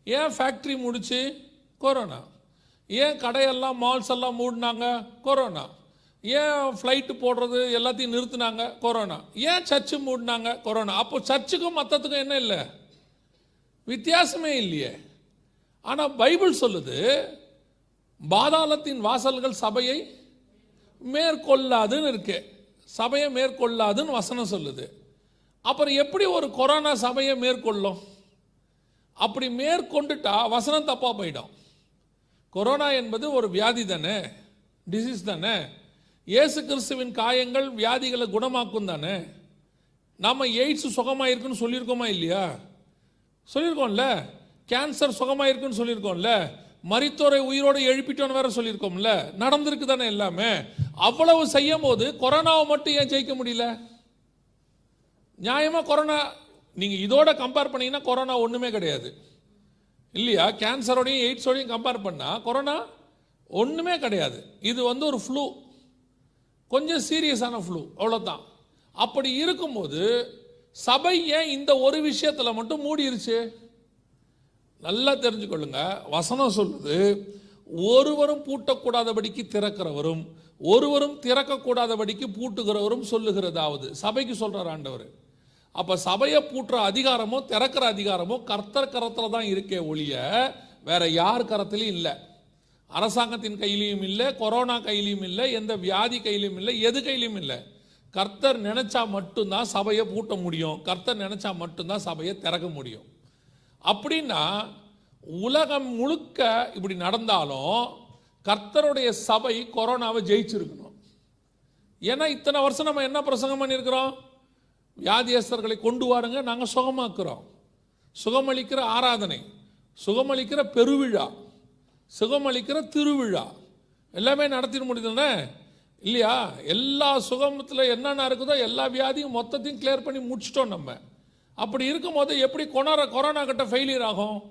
ஏன் ஃபேக்ட்ரி முடிச்சு? கொரோனா. ஏன் கடையெல்லாம் மால்ஸ் எல்லாம் மூடினாங்க? கொரோனா. ஏன் ஃப்ளைட்டு போடுறது? எல்லாத்தையும் நிறுத்தினாங்க? கொரோனா. ஏன் சர்ச்சு மூடினாங்க? கொரோனா. அப்போ சர்ச்சுக்கும் மற்றத்துக்கும் என்ன இல்லை? வித்தியாசமே இல்லையே. ஆனால் பைபிள் சொல்லுது பாதாளத்தின் வாசல்கள் சபையை மேற்கொள்ளாதுன்னு இருக்கு. சபையை மேற்கொள்ளாதுன்னு வசனம் சொல்லுது. அப்புறம் எப்படி ஒரு கொரோனா சபையை மேற்கொள்ளும்? அப்படி மேற்கொண்டுட்டா வசனம் தப்பாக போயிடும். கொரோனா என்பது ஒரு வியாதி தானே? டிசீஸ் தானே? இயேசு கிறிஸ்துவின் காயங்கள் வியாதிகளை குணமாக்கும் தானே? நம்ம எய்ட்ஸ் சுகமாயிருக்குன்னு சொல்லியிருக்கோமா இல்லையா? சொல்லியிருக்கோம்ல. கேன்சர் சுகமாயிருக்குன்னு சொல்லியிருக்கோம்ல. மரித்தோரை உயிரோடு எழுப்பிட்டோன்னு வேற சொல்லியிருக்கோம்ல. நடந்திருக்கு தானே எல்லாமே? அவ்வளவு செய்யும் போது கொரோனாவை மட்டும் ஏன் ஜெயிக்க முடியல? நியாயமாக கொரோனா நீங்கள் இதோட கம்பேர் பண்ணீங்கன்னா கொரோனா ஒன்றுமே கிடையாது. இல்லையா? கேன்சரோடையும் எய்ட்ஸோடையும் கம்பேர் பண்ணால் கொரோனா ஒன்றுமே கிடையாது. இது வந்து ஒரு ஃப்ளூ கொஞ்சம் சீரியஸான ஃப்ளூ அவ்வளோதான் அப்படி இருக்கும்போது சபை ஏன் இந்த ஒரு விஷயத்தில் மட்டும் மூடிருச்சு? நல்லா தெரிஞ்சுக்கொள்ளுங்க. வசனம் சொல்லுது ஒருவரும் பூட்டக்கூடாதபடிக்கு திறக்கிறவரும் ஒருவரும் திறக்கக்கூடாதபடிக்கு பூட்டுகிறவரும் சொல்லுகிறதாவது. சபைக்கு சொல்கிறார் ஆண்டவர். அப்போ சபையை பூட்டுற அதிகாரமோ திறக்கிற அதிகாரமோ கர்த்தர் கரத்தில் தான் இருக்கே ஒழிய வேற யார் கரத்திலையும் இல்லை. அரசாங்கத்தின் கையிலையும் இல்லை கொரோனா கையிலையும் இல்லை எந்த வியாதி கையிலையும் இல்லை எது கையிலையும் இல்லை. கர்த்தர் நினைச்சா மட்டும்தான் சபையை பூட்ட முடியும். கர்த்தர் நினைச்சா மட்டும்தான் சபையை திறக்க முடியும். அப்படின்னா உலகம் முழுக்க இப்படி நடந்தாலும் கர்த்தருடைய சபை கொரோனாவை ஜெயிச்சிருக்கணும். ஏன்னா இத்தனை வருஷம் நம்ம என்ன பிரசங்கம் பண்ணியிருக்கிறோம்? வியாதியஸ்தர்களை கொண்டு வாருங்க நாங்கள் சுகமாக்குறோம். சுகமளிக்கிற ஆராதனை சுகமளிக்கிற பெருவிழா சுகமளிக்கிற திருவிழா எல்லாமே நடத்திட முடியுதுல்ல இல்லையா எல்லா சுகமத்தில் என்னென்ன இருக்குதோ எல்லா வியாதியும் மொத்தத்தையும் கிளியர் பண்ணி முடிச்சிட்டோம் நம்ம. அப்படி இருக்கும்போது எப்படி கொரோனா கொரோனா கிட்ட ஃபெயிலியர் ஆகும்?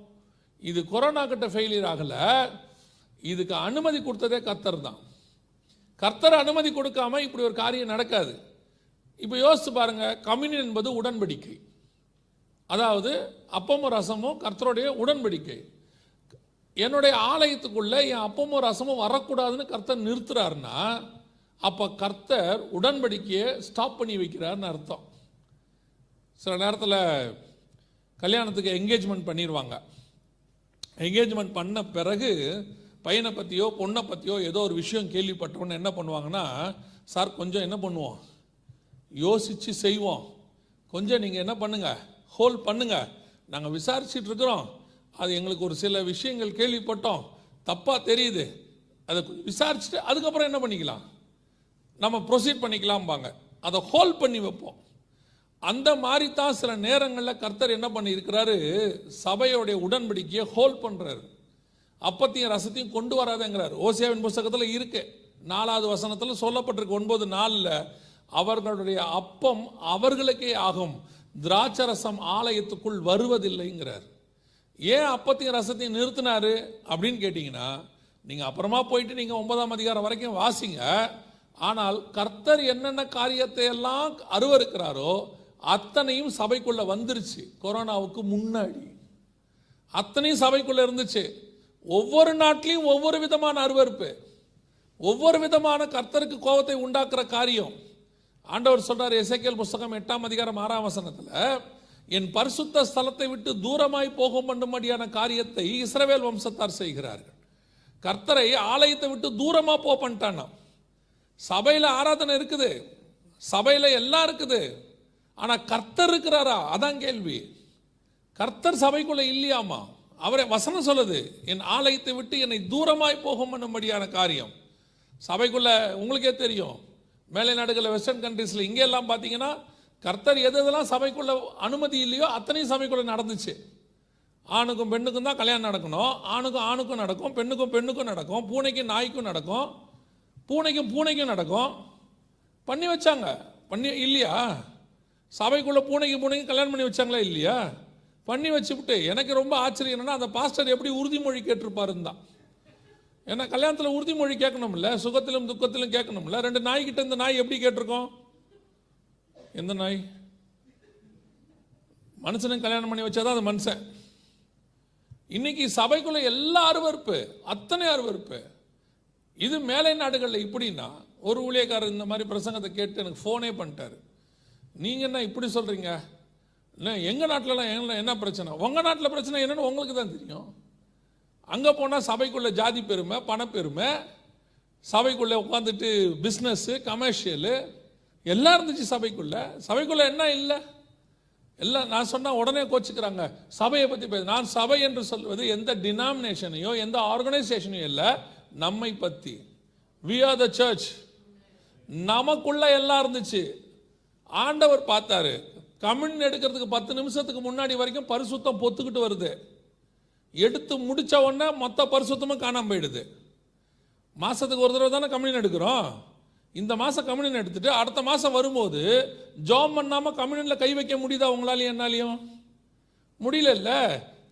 இது கொரோனா கிட்ட ஃபெயிலியர் ஆகல. இதுக்கு அனுமதி கொடுத்ததே கர்த்தர் தான். கர்த்தர் அனுமதி கொடுக்காம இப்படி ஒரு காரியம் நடக்காது. இப்போ யோசித்து பாருங்க கம்யூனியன் என்பது உடன்படிக்கை. அதாவது அப்பமும் ரசமும் கர்த்தருடைய உடன்படிக்கை. என்னுடைய ஆலயத்துக்குள்ளே என் அப்பமும் ரசமும் வரக்கூடாதுன்னு கர்த்தர் நிறுத்துறாருன்னா அப்போ கர்த்தர் உடன்படிக்கையை ஸ்டாப் பண்ணி வைக்கிறாருன்னு அர்த்தம். சில நேரத்தில் கல்யாணத்துக்கு என்கேஜ்மெண்ட் பண்ணிடுவாங்க என்கேஜ்மெண்ட் பண்ண பிறகு பையனை பற்றியோ பொண்ணை பற்றியோ ஏதோ ஒரு விஷயம் கேள்விப்பட்டவொன்னே என்ன பண்ணுவாங்கன்னா சார் கொஞ்சம் என்ன பண்ணுவோம்? யோசித்து செய்வோம். கொஞ்சம் நீங்கள் என்ன பண்ணுங்க ஹோல்ட் பண்ணுங்கள் நாங்கள் விசாரிச்சுட்டு இருக்கிறோம். அது எங்களுக்கு ஒரு சில விஷயங்கள் கேள்விப்பட்டோம். தப்பாக தெரியுது. அதை விசாரிச்சுட்டு அதுக்கப்புறம் என்ன பண்ணிக்கலாம்? நம்ம ப்ரொசீட் பண்ணிக்கலாம்பாங்க. அதை ஹோல்ட் பண்ணி வைப்போம். அந்த மாதிரி தான் சில நேரங்களில் கர்த்தர் என்ன பண்ணியிருக்கிறாரு? சபையோடைய உடன்படிக்கையை ஹோல்ட் பண்ணுறாரு அப்பத்தையும் ரசத்தையும் கொண்டு வராதேங்கிறார். ஓசியாவின் புஸ்தகத்தில் இருக்கு. நாலாவது வசனத்தில் சொல்லப்பட்டிருக்கு. ஒன்பது நாளில் அவர்களுடைய அப்பம் அவர்களுக்கே ஆகும். திராட்சரசம் ஆலயத்துக்குள் வருவதில்லைங்கிறார். ஏன் அப்பத்தையும் ரசத்தையும் நிறுத்தினாரு அப்படின்னு கேட்டிங்கன்னா நீங்கள் அப்புறமா போயிட்டு நீங்கள் ஒன்பதாம் அதிகாரம் வரைக்கும் வாசிங்க. ஆனால் கர்த்தர் என்னென்ன காரியத்தை எல்லாம் அருவருக்கிறாரோ அத்தனையும் சபைக்குள்ள வந்துருச்சு. கொரோனாவுக்கு முன்னாடி. அத்தனையும் சபைக்குள்ள இருந்துச்சு. ஒவ்வொரு நாட்டிலையும் ஒவ்வொரு விதமான அருவருப்பு. ஒவ்வொரு விதமான கர்த்தருக்கு கோபத்தை உண்டாக்குற காரியம். ஆண்டவர் சொல்றார் எசைக்கேல் புஸ்தகம் எட்டாம் அதிகாரம் ஆறாம் வசனத்தில் என் பரிசுத்த ஸ்தலத்தை விட்டு தூரமாய் போகும் பண்ணும்படியான காரியத்தை இஸ்ரவேல் வம்சத்தார் செய்கிறார்கள். கர்த்தரை ஆலயத்தை விட்டு தூரமாக போக பண்ணிட்டானாம். சபையில் ஆராதனை இருக்குது சபையில் எல்லாம் இருக்குது. ஆனால் கர்த்தர் இருக்கிறாரா? அதான் கேள்வி. கர்த்தர் சபைக்குள்ளே இல்லையாமா? அவரை வசனம் சொல்லுது என் ஆலயத்தை விட்டு என்னை தூரமாய் போகும் பண்ணும்படியான காரியம். சபைக்குள்ள உங்களுக்கே தெரியும் மேலை நாடுகளில் வெஸ்டர்ன் கண்ட்ரீஸில் இங்கே எல்லாம் பார்த்தீங்கன்னா கர்த்தர் எது எதெல்லாம் சபைக்குள்ள அனுமதி இல்லையோ அத்தனையும் சபைக்குள்ள நடந்துச்சு. ஆணுக்கும் பெண்ணுக்கும் தான் கல்யாணம் நடக்கணும். ஆணுக்கும் ஆணுக்கும் நடக்கும் பெண்ணுக்கும் பெண்ணுக்கும் நடக்கும் பூனைக்கும் நாய்க்கும் நடக்கும் பூனைக்கும் பூனைக்கும் நடக்கும். பண்ணி வச்சாங்க. பண்ணி இல்லையா? சபைக்குள்ள பூனைக்கு பூனைக்கு கல்யாணம் பண்ணி வச்சாங்களா இல்லையா? பண்ணி வச்சுவிட்டு எனக்கு ரொம்ப ஆச்சரியம் என்னன்னா அந்த பாஸ்டர் எப்படி உறுதிமொழி கேட்டிருப்பாருந்தான் ஏன்னா கல்யாணத்தில் உறுதிமொழி கேட்கணும்ல சுகத்திலும் துக்கத்திலும் கேட்கணும்ல ரெண்டு நாய்கிட்ட இந்த நாய் எப்படி கேட்டிருக்கோம்? எந்த நாய்? மனுஷனுக்கு கல்யாணம் பண்ணி வச்சாதான் அது மனுஷன். இன்னைக்கு சபைக்குள்ள எல்லா அருவறுப்பு அத்தனை அருவறுப்பு இது மேலை நாடுகளில் இப்படின்னா ஒரு ஊழியக்காரர் இந்த மாதிரி பிரசங்கத்தை கேட்டு எனக்கு ஃபோனே பண்ணிட்டாரு. நீங்க என்ன இப்படி சொல்றீங்க? இல்லை எங்க நாட்டிலலாம் என்ன என்ன பிரச்சனை? உங்க நாட்டில் பிரச்சனை என்னன்னு உங்களுக்கு தான் தெரியும். அங்கே போனால் சபைக்குள்ள ஜாதி பெருமை பணப்பெருமை சபைக்குள்ளே உட்காந்துட்டு பிஸ்னஸ்ஸு கமர்ஷியலு எல்லாம் இருந்துச்சு சபைக்குள்ள. சபைக்குள்ளே என்ன இல்லை? எல்லாம் நான் சொன்னால் உடனே கோச்சிக்கிறாங்க. சபையை பற்றி பேச நான் சபை என்று சொல்வது எந்த டினாமினேஷனையோ எந்த ஆர்கனைசேஷனையும் இல்லை நம்மை பற்றி வி ஆர் த சர்ச் நமக்குள்ள எல்லாம் இருந்துச்சு. ஆண்டவர் பார்த்தாரு. கம்யூன் எடுக்கிறதுக்கு பத்து நிமிஷத்துக்கு முன்னாடி வரைக்கும் பரிசுத்தம் பொத்துக்கிட்டு வருது. எடுத்து முடித்த உடனே மொத்த பரிசுத்தமும் காணாம போயிடுது. மாதத்துக்கு ஒரு தடவை தானே கம்யூனியன் எடுக்கிறோம்? இந்த மாதம் கம்யூனியன் எடுத்துட்டு அடுத்த மாதம் வரும்போது ஜாம் பண்ணாமல் கம்யூனியனில் கை வைக்க முடியுதா உங்களாலையும் என்னாலையும்? முடியல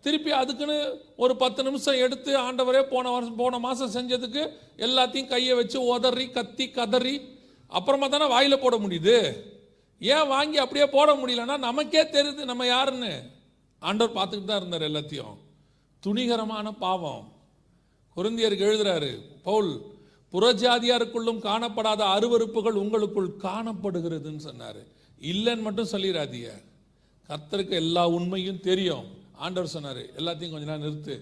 திருப்பி அதுக்குன்னு ஒரு பத்து நிமிஷம் எடுத்து ஆண்டவரே போன வருஷம் போன மாதம் செஞ்சதுக்கு எல்லாத்தையும் கையை வச்சு உதறி கத்தி கதறி அப்புறமா தானே வாயில் போட முடியுது. ஏன் வாங்கி அப்படியே போட முடியலன்னா நமக்கே தெரியுது நம்ம யாருன்னு. ஆண்டவர் பார்த்துக்கிட்டு தான் இருந்தார் எல்லாத்தையும். துணிகரமான பாவம். குருந்தியருக்கு எழுதுறாரு பவுல் புறஜாதியாருக்குள்ளும் காணப்படாத அருவருப்புகள் உங்களுக்குள் காணப்படுகிறதுன்னு சொன்னாரு. இல்லைன்னு மட்டும் சொல்லிடாதீங்க கர்த்தருக்கு எல்லா உண்மையும் தெரியும். ஆண்டவர் சொன்னாரு எல்லாத்தையும் கொஞ்ச நாள் நிறுத்து.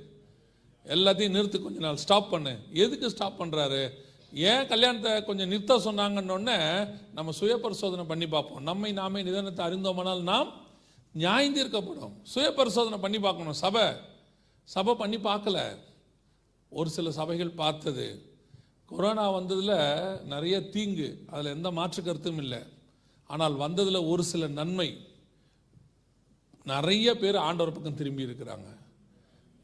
எல்லாத்தையும் நிறுத்து கொஞ்ச நாள். ஸ்டாப் பண்ணு. எதுக்கு ஸ்டாப் பண்றாரு? ஏன் கல்யாணத்தை கொஞ்சம் நிறுத்த சொன்னாங்கன்னொடனே நம்ம சுய பரிசோதனை பண்ணி பார்ப்போம். நம்மை நாமே நிதானத்தை அறிந்தோமானால் நாம் நியாயந்தீர்க்கப்படும். சுய பரிசோதனை பண்ணி பார்க்கணும். சபை. சபை பண்ணி பார்க்கல. ஒரு சில சபைகள் பார்த்தது. கொரோனா வந்ததில் நிறைய தீங்கு. அதில் எந்த மாற்று கருத்தும் இல்லை. ஆனால் வந்ததில் ஒரு சில நன்மை. நிறைய பேர் ஆண்டவர் பக்கம் திரும்பி இருக்கிறாங்க.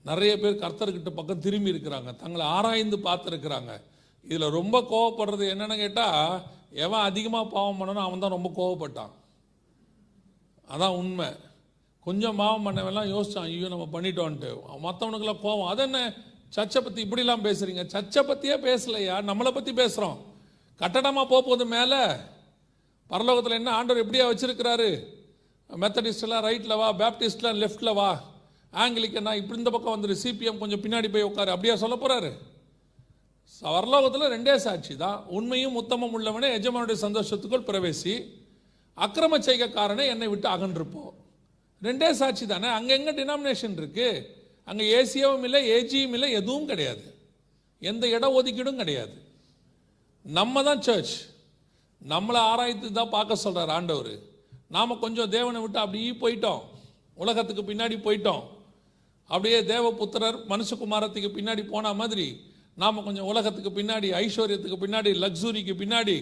நிறைய பேர் கர்த்தர்கிட்ட பக்கம் திரும்பி இருக்கிறாங்க. தங்களை ஆராய்ந்து பார்த்துருக்கிறாங்க. இதில் ரொம்ப கோவப்படுறது என்னன்னு கேட்டால் எவன் அதிகமாக பாவம் பண்ணணும் அவன் தான் ரொம்ப கோவப்பட்டான். அதான் உண்மை. கொஞ்சம் மாவம் பண்ணவெல்லாம் யோசிச்சான் ஐயோ நம்ம பண்ணிட்டோன்ட்டு. மற்றவனுக்குலாம் கோவம். அது என்ன? சர்ச்சை பற்றி இப்படிலாம் பேசுகிறீங்க சர்ச்சை பற்றியே பேசலையா? நம்மளை பற்றி பேசுகிறோம் கட்டடமாக போக போகுது மேலே. பரலோகத்தில் என்ன ஆண்டவர் எப்படியா வச்சுருக்கிறாரு? மெத்தடிஸ்ட்லாம் ரைட்டில் வா பேப்டிஸ்ட்லாம் லெஃப்டில் வா. ஆங்கிலிக்கனா இப்படி இந்த பக்கம் வந்துரு. சிபிஎம் கொஞ்சம் பின்னாடி போய் உட்காரு. அப்படியா சொல்ல போகிறாரு வரலோகத்தில் ரெண்டே சாட்சி தான். உண்மையும் உத்தமம் உள்ளவனே எஜமானுடைய சந்தோஷத்துக்குள் பிரவேசி அக்கிரம செய்கைக்காரனே என்னை விட்டு அகன்றிருப்போம் ரெண்டே சாட்சி தானே? அங்கே எங்கே டினாமினேஷன் இருக்குது அங்கே ஏசியாவும் இல்லை ஏஜியும் இல்லை எதுவும் கிடையாது. எந்த இட ஒதுக்கீடும் கிடையாது. நம்ம தான் சர்ச் நம்மளை ஆராய்த்து தான் பார்க்க சொல்கிறார் ஆண்டவர். நாம் கொஞ்சம் தேவனை விட்டு அப்படியே போயிட்டோம். உலகத்துக்கு பின்னாடி போயிட்டோம். அப்படியே தேவபுத்திரர் மனுஷகுமாரத்துக்கு பின்னாடி போன மாதிரி நாம் கொஞ்சம் உலகத்துக்கு பின்னாடி ஐஸ்வர்யத்துக்கு பின்னாடி லக்ஸுரிக்கு பின்னாடி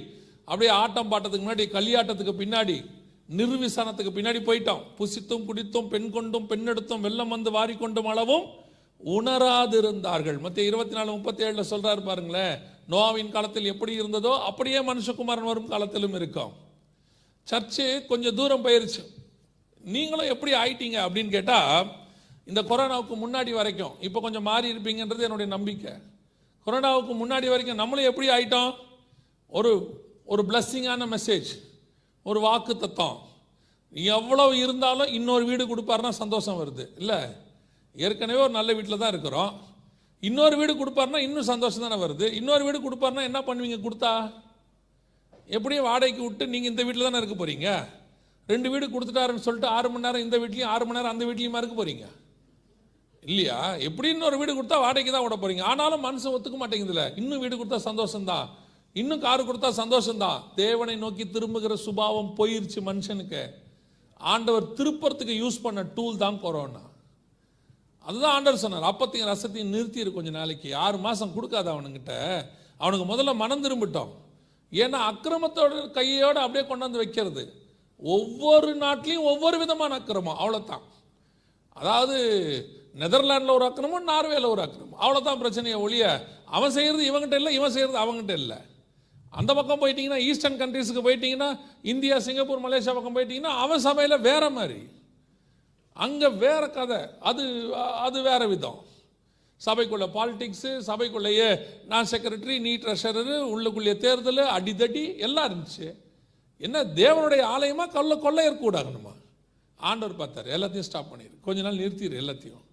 அப்படியே ஆட்டம் பாட்டத்துக்கு முன்னாடி கல்யாட்டத்துக்கு பின்னாடி நிர்விசானத்துக்கு பின்னாடி போயிட்டோம். புசித்தும் குடித்தும் பெண் கொண்டும் பெண்ணெடுத்தும் வெள்ளம் வந்து வாரி கொண்டும் அளவும் உணராதிருந்தார்கள். மத்திய இருபத்தி நாலு முப்பத்தி ஏழுல சொல்றாரு பாருங்களேன் நோவாவின் காலத்தில் எப்படி இருந்ததோ அப்படியே மனுஷகுமாரன் வரும் காலத்திலும் இருக்கும். சர்ச்சு கொஞ்சம் தூரம் போயிருச்சு. நீங்களும் எப்படி ஆயிட்டீங்க அப்படின்னு கேட்டால் இந்த கொரோனாவுக்கு முன்னாடி வரைக்கும் இப்போ கொஞ்சம் மாறி இருப்பீங்கன்றது என்னுடைய நம்பிக்கை. கொரோனாவுக்கு முன்னாடி வரைக்கும் நம்மளும் எப்படி ஆயிட்டோம்? ஒரு ஒரு பிளஸ்ஸிங்கான மெசேஜ் ஒரு வாக்கு தத்துவம் எவ்வளவு இருந்தாலும் இன்னொரு வீடு கொடுப்பாருன்னா சந்தோஷம் வருது. இல்லை? ஏற்கனவே ஒரு நல்ல வீட்டில் தான் இருக்கிறோம். இன்னொரு வீடு கொடுப்பாருன்னா இன்னும் சந்தோஷம் தானே வருது. இன்னொரு வீடு கொடுப்பாருன்னா என்ன பண்ணுவீங்க கொடுத்தா? எப்படியும் வாடகைக்கு விட்டு நீங்கள் இந்த வீட்டில் தானே இருக்க போகிறீங்க ரெண்டு வீடு கொடுத்துட்டாருன்னு சொல்லிட்டு ஆறு மணி நேரம் இந்த வீட்லேயும் ஆறு மணி நேரம் அந்த வீட்லேயுமா இருக்க போகிறீங்க இல்லையா? எப்படி இன்னொரு வீடு கொடுத்தா வாடகைக்கு தான் விட போகிறீங்க ஆனாலும் மனசு ஒத்துக்க மாட்டேங்குதுல இன்னும் வீடு கொடுத்தா சந்தோஷம் தான் இன்னும் காரு கொடுத்தா சந்தோஷம் தான் தேவனை நோக்கி திரும்புகிற சுபாவம் போயிருச்சு மனுஷனுக்கு. ஆண்டவர் திருப்பறத்துக்கு யூஸ் பண்ண டூல் தான் கொரோனா அதுதான் ஆண்டவர் சொன்னார் அப்பத்தையும் ரசத்தையும் நிறுத்திடு கொஞ்சம் நாளைக்கு. ஆறு மாதம் கொடுக்காத அவனுங்கிட்ட. அவனுக்கு முதல்ல மனம் திரும்பிட்டோம். ஏன்னா அக்கிரமத்தோட கையோடு அப்படியே கொண்டாந்து வைக்கிறது. ஒவ்வொரு நாட்டிலையும் ஒவ்வொரு விதமான அக்கிரமம் அவ்வளோதான் அதாவது நெதர்லாண்டில் ஒரு அக்கிரமம் நார்வேல ஒரு அக்கிரமம். அவ்வளோதான் பிரச்சனையை ஒழிய அவன் செய்கிறது இவங்ககிட்ட இல்லை இவன் செய்கிறது அவங்ககிட்ட இல்லை. அந்த பக்கம் போயிட்டீங்கன்னா ஈஸ்டர்ன் கண்ட்ரீஸுக்கு போயிட்டீங்கன்னா இந்தியா சிங்கப்பூர் மலேசியா பக்கம் போயிட்டீங்கன்னா அவன் சபையில் வேற மாதிரி. அங்கே வேற கதை. அது அது வேற விதம். சபைக்குள்ள பாலிடிக்ஸு சபைக்குள்ளேயே நான் செக்ரட்டரி நீ ட்ரெஷரரு உள்ளுக்குள்ளே தேர்தல் அடிதடி எல்லாம் இருந்துச்சு. என்ன தேவனுடைய ஆலயமா கொள்ள கொள்ளையர்க்கூடாகணுமா? ஆண்டவர் பார்த்தார் எல்லாத்தையும் ஸ்டாப் பண்ணிடு கொஞ்ச நாள் நிறுத்திடு எல்லாத்தையும்.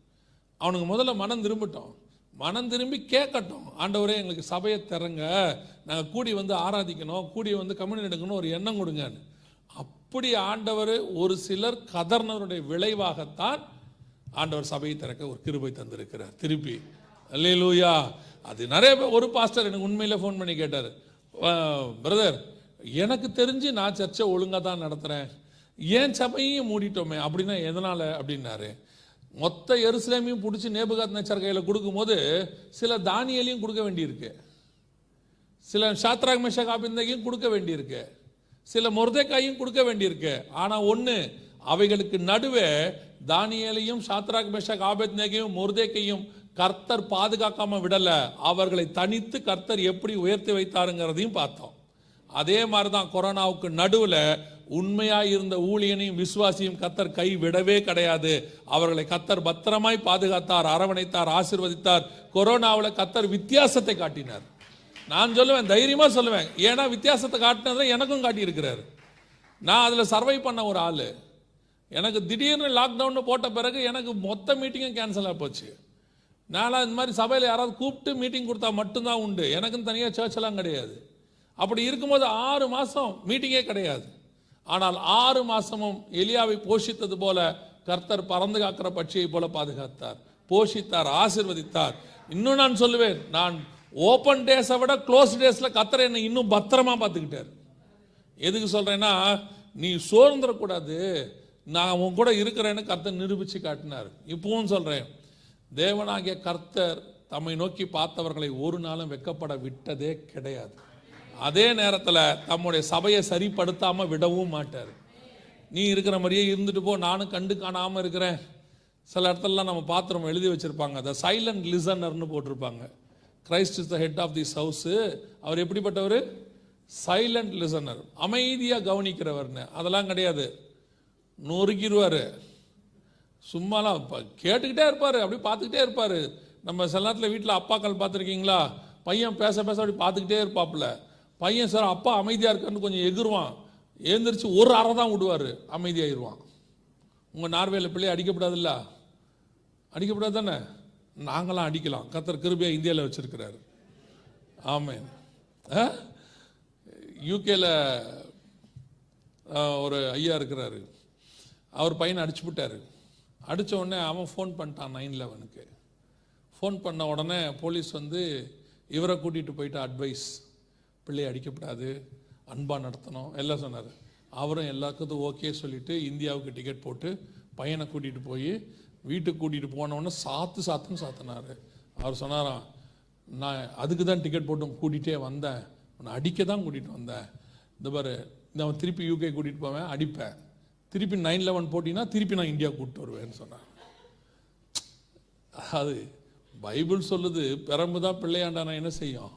அவனுக்கு முதல்ல மனம் திரும்பட்டும். மனம் திரும்பி கேட்கட்டும். ஆண்டவரே எங்களுக்கு சபையை திறங்க. நாங்கள் கூடி வந்து ஆராதிக்கணும். கூடி வந்து கம்யூனி எடுக்கணும் ஒரு எண்ணம் கொடுங்கன்னு. அப்படி ஆண்டவர் ஒரு சிலர் கதர்னருடைய விளைவாகத்தான் ஆண்டவர் சபையை திறக்க ஒரு கிருபை தந்திருக்கிறார். திருப்பி. அல்லேலூயா. அது நிறைய பேர் ஒரு பாஸ்டர் எனக்கு உண்மையில் ஃபோன் பண்ணி கேட்டார். பிரதர் எனக்கு தெரிஞ்சு நான் சர்ச்சை ஒழுங்காக தான் நடத்துகிறேன் ஏன் சபையும் மூடிட்டோமே? அப்படின்னா எதனால்? அப்படின்னாரு. மொத்த எருசலேமையும் பிடிச்சி நேபுகாத் நேச்சர் கையில் கொடுக்கும்போது சில தானியலையும் கொடுக்க வேண்டியிருக்கு. சில சாத்ராக் மெஷக் காபிந்தையும் கொடுக்க வேண்டியிருக்கு. சில முருதைக்காயும் கொடுக்க வேண்டியிருக்கு. ஆனா ஒன்று அவைகளுக்கு நடுவே தானியலையும் சாத்ராக் மெஷக் ஆபத்நேகையும் முருதைக்கையும் கர்த்தர் பாதுகாக்காம விடல. அவர்களை தனித்து கர்த்தர் எப்படி உயர்த்தி வைத்தாருங்கிறதையும் பார்த்தோம். அதே மாதிரி தான் கொரோனாவுக்கு நடுவில் உண்மையாய் இருந்த ஊழியனையும் விசுவாசியும் கத்தர் கை விடவே கிடையாது. அவர்களை கத்தர் பத்திரமாய் பாதுகாத்தார் அரவணைத்தார் ஆசிர்வதித்தார். கொரோனாவில் கத்தர் வித்தியாசத்தை காட்டினார். நான் சொல்லுவேன் தைரியமாக சொல்லுவேன். ஏன்னா வித்தியாசத்தை காட்டினதை எனக்கும் காட்டியிருக்கிறார். நான் அதில் சர்வை பண்ண ஒரு ஆள். எனக்கு திடீர்னு லாக்டவுன் போட்ட பிறகு எனக்கு மொத்த மீட்டிங்கும் கேன்சல் ஆகி போச்சு. நான்லாம் இந்த மாதிரி சபையில் யாராவது கூப்பிட்டு மீட்டிங் கொடுத்தா மட்டும்தான் உண்டு. எனக்குன்னு தனியாக சர்ச்செல்லாம் கிடையாது. அப்படி இருக்கும்போது ஆறு மாதம் மீட்டிங்கே கிடையாது. ஆனால் ஆறு மாசமும் எலியாவை போஷித்தது போல கர்த்தர் பறந்து காக்கிற பட்சியை போல பாதுகாத்தார். போஷித்தார் ஆசிர்வதித்தார். இன்னும் நான் சொல்லுவேன் நான் ஓப்பன் டேஸை விட க்ளோஸ் டேஸில் கர்த்தர் என்னை இன்னும் பத்திரமா பார்த்துக்கிட்டார். எதுக்கு சொல்றேன்னா நீ சோர்ந்துடக்கூடாது நான் உன் கூட இருக்கிறேன்னு கர்த்தர் நிரூபிச்சு காட்டினார். இப்பவும் சொல்றேன் தேவனாகிய கர்த்தர் தம்மை நோக்கி பார்த்தவர்களை ஒரு நாளும் வெக்கப்பட விட்டதே கிடையாது. அதே நேரத்தில் தம்முடைய சபையை சரிப்படுத்தாமல் விடவும் மாட்டார். நீ இருக்கிற மாதிரியே இருந்துட்டு போ நானும் கண்டு காணாமல் இருக்கிறேன். சில இடத்துலலாம் நம்ம பாத்திரம் எழுதி வச்சுருப்பாங்க. த சைலண்ட் லிசனர்னு போட்டிருப்பாங்க. Christ is the head of this house அவர் எப்படிப்பட்டவர்? சைலண்ட் லிசனர் அமைதியாக கவனிக்கிறவர்னு. அதெல்லாம் கிடையாது. நொறுக்கிடுவார். சும்மாலாம் கேட்டுக்கிட்டே இருப்பார். அப்படி பார்த்துக்கிட்டே இருப்பார். நம்ம சில நேரத்தில் வீட்டில் அப்பாக்கள் பார்த்துருக்கீங்களா பையன் பேச பேச அப்படி பார்த்துக்கிட்டே இருப்பாப்புல. பையன் சார் அப்பா அமைதியாக இருக்கான்னு கொஞ்சம் எகிருவான். எழுந்திரிச்சு ஒரு அறை தான் விடுவார். அமைதியாகிடுவான் உங்கள் நார்வேல பிள்ளை அடிக்கப்படாதுல்ல? அடிக்கப்படாது தானே நாங்களாம் அடிக்கலாம். கத்தர் கிருபையா இந்தியாவில் வச்சுருக்கிறாரு. ஆமென். யூகேல ஒரு ஐயா இருக்கிறாரு. அவர் பையனை அடிச்சு விட்டாரு. அடித்த உடனே அவன் ஃபோன் பண்ணிட்டான் நைன் லெவனுக்கு ஃபோன் பண்ண உடனே போலீஸ் வந்து இவரை கூட்டிகிட்டு போயிட்டு அட்வைஸ் பிள்ளை அடிக்கப்படாது அன்பாக நடத்தணும் எல்லாம் சொன்னார். அவரும் எல்லாத்துக்கும் ஓகே சொல்லிட்டு இந்தியாவுக்கு டிக்கெட் போட்டு பையனை கூட்டிகிட்டு போய் வீட்டுக்கு கூட்டிகிட்டு போன சாத்து சாத்துன்னு சாத்தினார். அவர் சொன்னாராம் நான் அதுக்கு தான் டிக்கெட் போட்டு கூட்டிகிட்டே வந்தேன். உன்னை அடிக்க தான் கூட்டிகிட்டு வந்தேன். இந்த பாரு நான் திருப்பி யூகே கூட்டிகிட்டு போவேன் அடிப்பேன். திருப்பி நைன் லெவன் போட்டிங்கன்னா திருப்பி நான் இந்தியா கூப்பிட்டு வருவேன்னு சொன்னான் அது பைபிள் சொல்லுது பெரம்பு தான் பிள்ளையாண்டா நான் என்ன செய்யும்?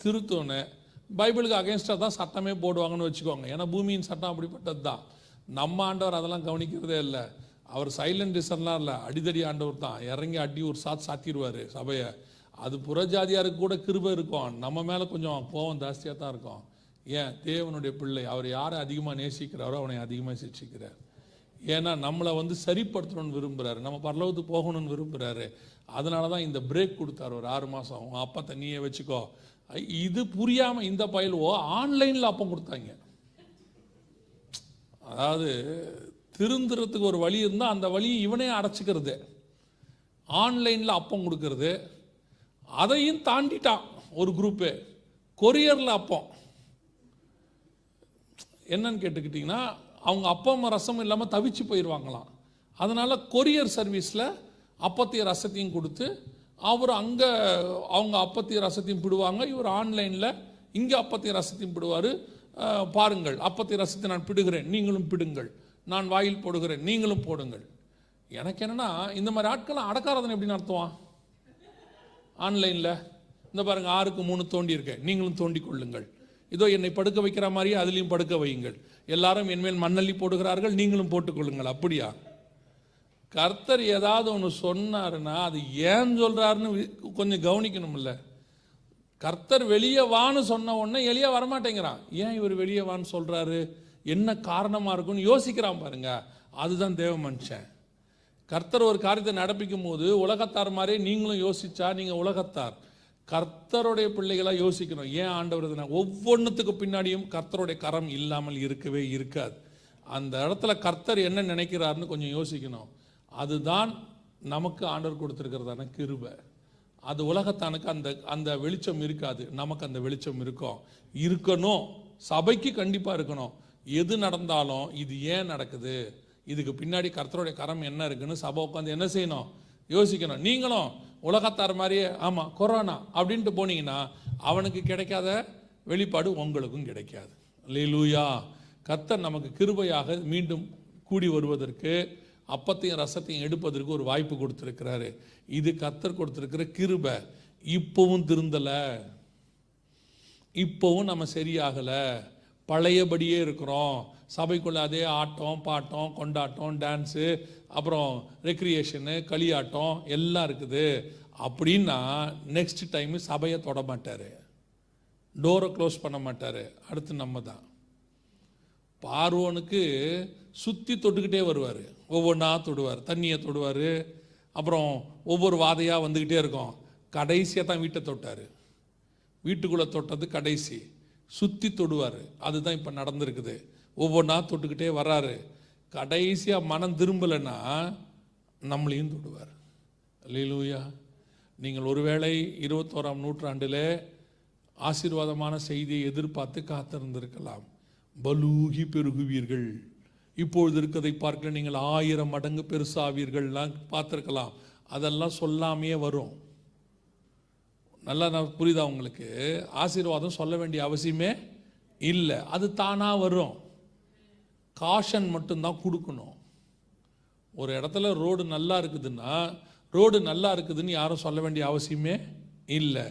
திருத்தோனை பைபிளுக்கு அகைன்ஸ்டாக தான் சட்டமே போடுவாங்கன்னு வச்சுக்கோங்க. ஏன்னா பூமியின் சட்டம் அப்படிப்பட்டது தான் நம்ம ஆண்டவர் அதெல்லாம் கவனிக்கிறதே இல்லை. அவர் சைலண்ட் டிசன்லாம் இல்லை. அடிதடி ஆண்டவர் தான். இறங்கி அடி ஒரு சாத் சாத்திடுவார் சபையை. அது புறஜாதியாருக்கு கூட கிருபை இருக்கும். நம்ம மேலே கொஞ்சம் கோபம் ஜாஸ்தியாக தான் இருக்கும். ஏன்? தேவனுடைய பிள்ளை. அவர் யாரை அதிகமாக நேசிக்கிறாரோ அவனை அதிகமாக சிக்ஷிக்கிறார் ஏன்னா நம்மளை வந்து சரிப்படுத்தணும்னு விரும்புகிறாரு நம்ம பரலோகத்துக்கு போகணும்னு விரும்புகிறாரு அதனால தான் இந்த பிரேக் கொடுத்தாரு. ஒரு ஆறு மாதம் உன் அப்பத்தை நீயே வச்சுக்கோ. இது புரியாமல் இந்த பயலுவோ ஆன்லைனில் அப்பம் கொடுத்தாங்க. அதாவது திருந்துறதுக்கு ஒரு வழி இருந்தால் அந்த வழியை இவனே அடைச்சிக்கிறது. ஆன்லைனில் அப்பம் கொடுக்கறது. அதையும் தாண்டிட்டான் ஒரு குரூப்பு. கொரியரில் அப்பம். என்னன்னு கேட்டுக்கிட்டிங்கன்னா அவங்க அப்பா அம்மா ரசம் இல்லாமல் தவிச்சு போயிடுவாங்களாம் அதனால் கொரியர் சர்வீஸில் அப்பத்தையும் ரசத்தையும் கொடுத்து அவர் அங்கே அவங்க அப்பத்தையும் ரசத்தையும் பிடுவாங்க. இவர் ஆன்லைனில் இங்கே அப்பத்தையும் ரசத்தையும் பிடுவார். பாருங்கள் அப்பத்தையும் ரசத்தை நான் பிடுகிறேன். நீங்களும் பிடுங்கள். நான் வாயில் போடுகிறேன். நீங்களும் போடுங்கள். எனக்கு என்னென்னா இந்த மாதிரி ஆட்கள் அடக்காரதனை எப்படி நடத்துவான்? ஆன்லைனில். இந்த பாருங்க ஆறுக்கு மூணு தோண்டி இருக்கேன் நீங்களும் தோண்டி கொள்ளுங்கள். இதோ என்னை படுக்க வைக்கிற மாதிரியே அதுலேயும் படுக்க வையுங்கள். எல்லாரும் என்மேல் மண்ணள்ளி போடுகிறார்கள். நீங்களும் போட்டுக்கொள்ளுங்கள் அப்படியா? கர்த்தர் ஏதாவது ஒன்று சொன்னாருன்னா அது ஏன் சொல்கிறாருன்னு வி- கொஞ்சம் கவனிக்கணும்ல. கர்த்தர் வெளியே வான்னு சொன்ன உடனே எளியா வரமாட்டேங்கிறான். ஏன் இவர் வெளியே வான்னு சொல்கிறாரு என்ன காரணமாக இருக்கும்னு யோசிக்கிறான் பாருங்க. அதுதான் தேவ மனுஷன். கர்த்தர் ஒரு காரியத்தை நடப்பிக்கும் போது உலகத்தார் மாதிரி நீங்களும் யோசிச்சா நீங்கள் உலகத்தார். கர்த்தருடைய பிள்ளைகளாக யோசிக்கணும். ஏன் ஆண்டவர் இதுனா ஒவ்வொன்றுத்துக்கு பின்னாடியும் கர்த்தருடைய கரம் இல்லாமல் இருக்கவே இருக்காது. அந்த இடத்துல கர்த்தர் என்ன நினைக்கிறாருன்னு கொஞ்சம் யோசிக்கணும். அதுதான் நமக்கு ஆண்டவர் கொடுத்துருக்கிறதான கிருபை. அது உலகத்தானுக்கு அந்த அந்த வெளிச்சம் இருக்காது. நமக்கு அந்த வெளிச்சம் இருக்கும். இருக்கணும். சபைக்கு கண்டிப்பாக இருக்கணும். எது நடந்தாலும் இது ஏன் நடக்குது? இதுக்கு பின்னாடி கர்த்தருடைய கரம் என்ன இருக்குன்னு சபை உட்காந்து என்ன செய்யணும்? யோசிக்கணும். நீங்களும் உலகத்தார் மாதிரியே ஆமாம் கொரோனா அப்படின்ட்டு போனீங்கன்னா அவனுக்கு கிடைக்காத வெளிப்பாடு உங்களுக்கும் கிடைக்காது. லூயா கர்த்தர் நமக்கு கிருபையாக மீண்டும் கூடி வருவதற்கு அப்பத்தையும் ரசத்தையும் எடுப்பதற்கு ஒரு வாய்ப்பு கொடுத்துருக்கிறாரு. இது கத்தர் கொடுத்துருக்கிற கிருபை. இப்பவும் திருந்தலை. இப்போவும் நம்ம சரியாகலை. பழையபடியே இருக்கிறோம். சபைக்குள்ள அதே ஆட்டம் பாட்டம் கொண்டாட்டம் டான்ஸு அப்புறம் ரெக்ரியேஷனு களியாட்டம் எல்லாம் இருக்குது. அப்படின்னா நெக்ஸ்ட் டைம் சபையை தொட மாட்டார். டோரை க்ளோஸ் பண்ண மாட்டார். அடுத்து நம்ம தான். பார்வோனுக்கு சுற்றி தொட்டுக்கிட்டே வருவார். ஒவ்வொன்றா தொடுவார் தண்ணியை தொடுவார். அப்புறம் ஒவ்வொரு வாதையாக வந்துக்கிட்டே இருக்கும். கடைசியாக தான் வீட்டை தொட்டார். வீட்டுக்குள்ளே தொட்டது கடைசி. சுற்றி தொடுவார். அதுதான் இப்போ நடந்திருக்குது. ஒவ்வொன்றா தொட்டுக்கிட்டே வர்றாரு கடைசியாக மனம் திரும்பலைன்னா நம்மளையும் தொடுவார். லீலூயா நீங்கள் ஒருவேளை இருபத்தோராம் நூற்றாண்டில் ஆசீர்வாதமான செய்தியை எதிர்பார்த்து காத்திருந்திருக்கலாம். பலூகி பெருகுவீர்கள். இப்பொழுது இருக்கதை பார்க்க நீங்கள் ஆயிரம் மடங்கு பெருசாவீர்கள்லாம் பார்த்துருக்கலாம். அதெல்லாம் சொல்லாமையே வரும். நல்லா நான் புரியுதா உங்களுக்கு? ஆசீர்வாதம் சொல்ல வேண்டிய அவசியமே இல்லை. அது தானாக வரும். காஷன் மட்டும்தான் கொடுக்கணும். ஒரு இடத்துல ரோடு நல்லா இருக்குதுன்னா ரோடு நல்லா இருக்குதுன்னு யாரும் சொல்ல வேண்டிய அவசியமே இல்லை.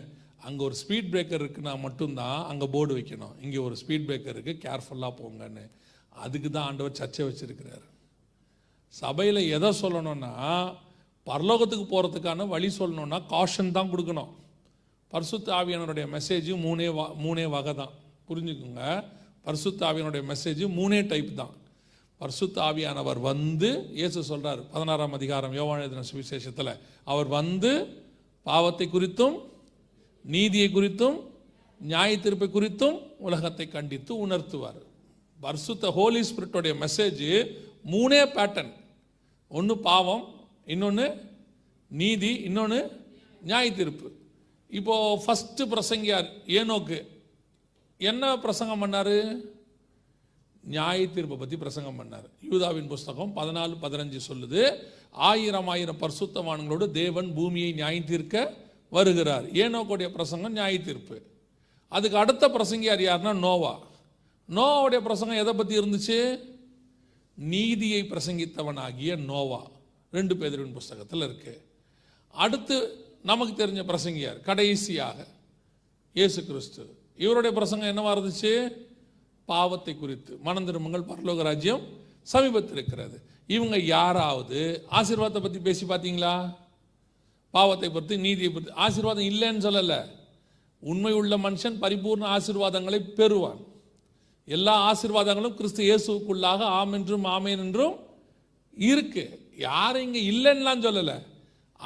அங்கே ஒரு ஸ்பீட் பிரேக்கர் இருக்குன்னா மட்டும்தான் அங்கே போர்டு வைக்கணும். இங்கே ஒரு ஸ்பீட் பிரேக்கர் இருக்குது கேர்ஃபுல்லாக போங்கன்னு. அதுக்கு தான் ஆண்டவர் சர்ச்சை வச்சுருக்கிறார். சபையில் எதை சொல்லணும்னா பரலோகத்துக்கு போகிறதுக்கான வழி சொல்லணும்னா காஷன் தான் கொடுக்கணும். பரிசுத்த ஆவியானவருடைய மெசேஜ் மூணே வா மூணே வகை தான். புரிஞ்சுக்குங்க. பரிசுத்த ஆவியானுடைய மெசேஜ் மூணே டைப் தான். பரிசுத்த ஆவியானவர் வந்து இயேசு சொல்கிறார் பதினாறாம் அதிகாரம் யோவான சுவிசேஷத்தில் அவர் வந்து பாவத்தை குறித்தும் நீதியை குறித்தும் நியாய தீர்ப்பை குறித்தும் உலகத்தை கண்டித்து உணர்த்துவார். பர்சுத்த ஹோலி ஸ்பிரிட்டோடைய மெசேஜ் மூணே பேட்டர்ன் ஒன்று பாவம் இன்னொன்று நீதி இன்னொன்று நியாய தீர்ப்பு இப்போ ஃபஸ்ட்டு பிரசங்கியார் ஏனோக்கு என்ன பிரசங்கம் பண்ணார்? நியாய தீர்ப்பை பற்றி பிரசங்கம் பண்ணார். யூதாவின் புஸ்தகம் பதினாலு பதினஞ்சு சொல்லுது ஆயிரம் ஆயிரம் பரிசுத்தவான்களோடு தேவன் பூமியை நியாய தீர்க்க வருகிறார். ஏனோக்குடைய பிரசங்கம் நியாய தீர்ப்பு அதுக்கு அடுத்த பிரசங்கியார் யாருன்னா நோவா. நோவாவுடைய பிரசங்கம் எதை பற்றி இருந்துச்சு? நீதியை பிரசங்கித்தவனாகிய நோவா. ரெண்டு பேதரின் புஸ்தகத்தில் இருக்கு. அடுத்து நமக்கு தெரிஞ்ச பிரசங்கியார் கடைசியாக இயேசு கிறிஸ்து. இவருடைய பிரசங்கம் என்னவா இருந்துச்சு? பாவத்தை குறித்து. மனம் திரும்பங்கள் பரலோக ராஜ்யம் சமீபத்தில் இருக்கிறது இவங்க யாராவது ஆசீர்வாதத்தை பற்றி பேசி பார்த்தீங்களா பாவத்தை பற்றி நீதியை பற்றி ஆசீர்வாதம் இல்லைன்னு சொல்லலை. உண்மை உள்ள மனுஷன் பரிபூர்ண ஆசீர்வாதங்களை பெறுவான். எல்லா ஆசீர்வாதங்களும் கிறிஸ்து இயேசுக்குள்ளாக ஆம் என்றும் ஆமேன் என்றும் இருக்கு. யாரும் இங்கே இல்லைன்னுலாம் சொல்லலை.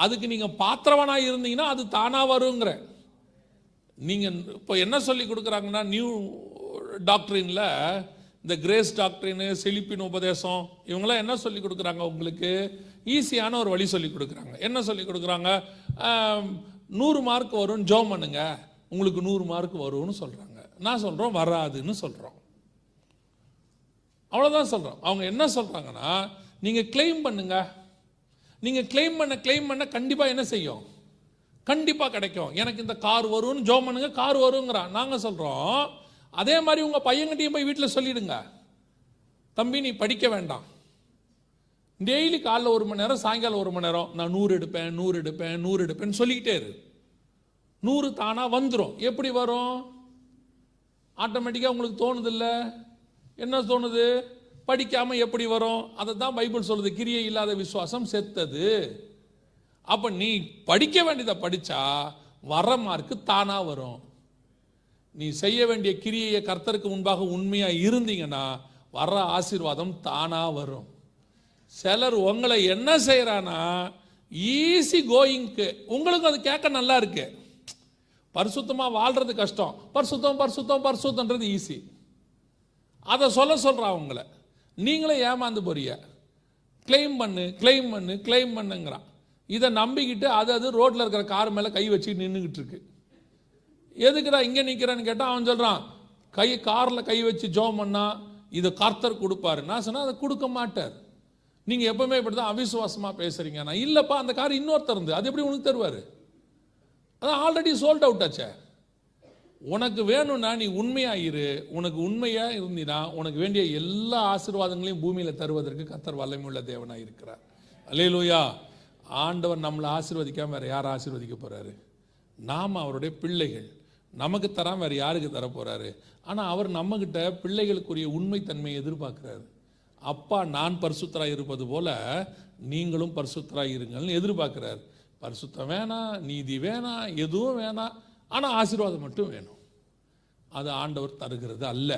அதுக்கு நீங்கள் பாத்திரவனாக இருந்தீங்கன்னா அது தானாக வருங்கிற. நீங்கள் இப்போ என்ன சொல்லி கொடுக்குறாங்கன்னா நியூ டாக்டரின்ல இந்த கிரேஸ் டாக்டரின்னு செழிப்பின் உபதேசம் இவங்களாம் என்ன சொல்லி கொடுக்குறாங்க உங்களுக்கு? ஈஸியான ஒரு வழி சொல்லி கொடுக்குறாங்க. என்ன சொல்லி கொடுக்குறாங்க? நூறு மார்க் வரும் ஜோம் பண்ணுங்க. உங்களுக்கு நூறு மார்க் வரும்னு சொல்கிறாங்க நான் சொல்கிறோம் வராதுன்னு சொல்கிறோம் அவ்வளோதான் சொல்கிறோம் அவங்க என்ன சொல்கிறாங்கன்னா நீங்கள் கிளைம் பண்ணுங்க. நீங்கள் கிளைம் பண்ண கிளைம் பண்ண கண்டிப்பாக என்ன செய்யும்? கண்டிப்பாக கிடைக்கும். எனக்கு இந்த கார் வரும்னு ஜோம் பண்ணுங்க கார் வருங்கிறான். நாங்கள் சொல்கிறோம் அதே மாதிரி உங்கள் பையன்கிட்டையும் போய் வீட்டில் சொல்லிடுங்க. தம்பி நீ படிக்க வேண்டாம். டெய்லி காலைல ஒரு மணி நேரம் சாயங்காலம் ஒரு மணி நேரம் நான் நூறு எடுப்பேன் நூறு எடுப்பேன் நூறு எடுப்பேன்னு சொல்லிக்கிட்டே இரு. நூறு தானா வந்துடும் எப்படி வரும்? ஆட்டோமேட்டிக்காக உங்களுக்கு தோணுதில்லை என்ன தோணுது? படிக்காம எப்படி வரும்? அதை தான் பைபிள் சொல்லுது கிரியை இல்லாத விசுவாசம் செத்தது. அப்ப நீ படிக்க வேண்டியதை படிச்சா வர மார்க்கு தானா வரும். நீ செய்ய வேண்டிய கிரியையை கர்த்தருக்கு முன்பாக உண்மையா இருந்தீங்கன்னா வர்ற ஆசீர்வாதம் தானா வரும். சிலர் உங்களை என்ன செய்யறானா ஈஸி கோயிங்க்கு உங்களுக்கு அது கேட்க நல்லா இருக்கு. பரிசுத்தமாக வாழ்றது கஷ்டம். பரிசுத்தம் பரிசுத்தம் பரிசுத்தன்றது ஈஸி அதை சொல்ல சொல்கிறான் அவங்கள. நீங்களே ஏமாந்து போறிய கிளைம் பண்ணு கிளைம் பண்ணு கிளைம் பண்ணுங்கிறான். இதை நம்பிக்கிட்டு அது அது ரோட்டில் இருக்கிற கார் மேலே கை வச்சு நின்றுக்கிட்டு இருக்கு. எதுக்குடா இங்கே நிற்கிறேன்னு கேட்டால் அவன் சொல்கிறான் கை காரில் கை வச்சு ஜோம் பண்ணா இதை கர்த்தர் கொடுப்பாரு. நான் சொன்னால் அதை கொடுக்க மாட்டார். நீங்கள் எப்பவுமே இப்படிதான் அவிசுவாசமாக பேசுகிறீங்க நான் இல்லைப்பா அந்த கார் இன்னொருத்தருந்து அது எப்படி உனக்கு தருவார்? அதான் ஆல்ரெடி சோல்ட் அவுட் ஆச்சே. உனக்கு வேணும்னா நீ உண்மையா இரு உனக்கு உண்மையா இருந்தினா உனக்கு வேண்டிய எல்லா ஆசீர்வாதங்களையும் பூமியில தருவதற்கு கத்தர் வல்லமையுள்ள தேவனா இருக்கிறார். அல்லேலூயா ஆண்டவர் நம்மளை ஆசீர்வதிக்காம வேற யார் ஆசீர்வதிக்க போறாரு? நாம் அவருடைய பிள்ளைகள். நமக்கு தராம வேற யாருக்கு தர போறாரு? ஆனா அவர் நம்மகிட்ட பிள்ளைகளுக்குரிய உண்மைத்தன்மையை எதிர்பார்க்கிறாரு. அப்பா நான் பரிசுத்தராக இருப்பது போல நீங்களும் பரிசுத்தராக இருங்கள்னு எதிர்பார்க்கிறார். பரிசுத்தம் வேணாம் நீதி வேணாம் எதுவும் வேணாம். ஆனால் ஆசீர்வாதம் மட்டும் வேணும். அது ஆண்டவர் தருகிறது அல்ல.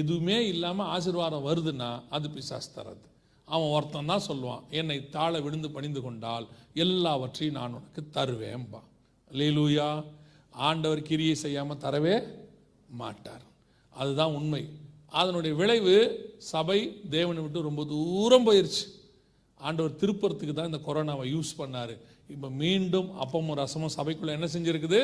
எதுவுமே இல்லாமல் ஆசீர்வாதம் வருதுன்னா அது பிசாசு தரது அவன் ஒருத்தன் தான் சொல்லுவான் என்னை தாழ விழுந்து பணிந்து கொண்டால் எல்லாவற்றையும் நான் உனக்கு தருவேன்பா. லீலூயா ஆண்டவர் கிரியை செய்யாமல் தரவே மாட்டார். அதுதான் உண்மை. அதனுடைய விளைவு சபை தேவனை விட்டு ரொம்ப தூரம் போயிருச்சு. ஆண்டவர் திருப்பறத்துக்கு தான் இந்த கொரோனாவை யூஸ் பண்ணார். இப்போ மீண்டும் அப்பமும் ரசமும் சபைக்குள்ளே என்ன செஞ்சுருக்குது?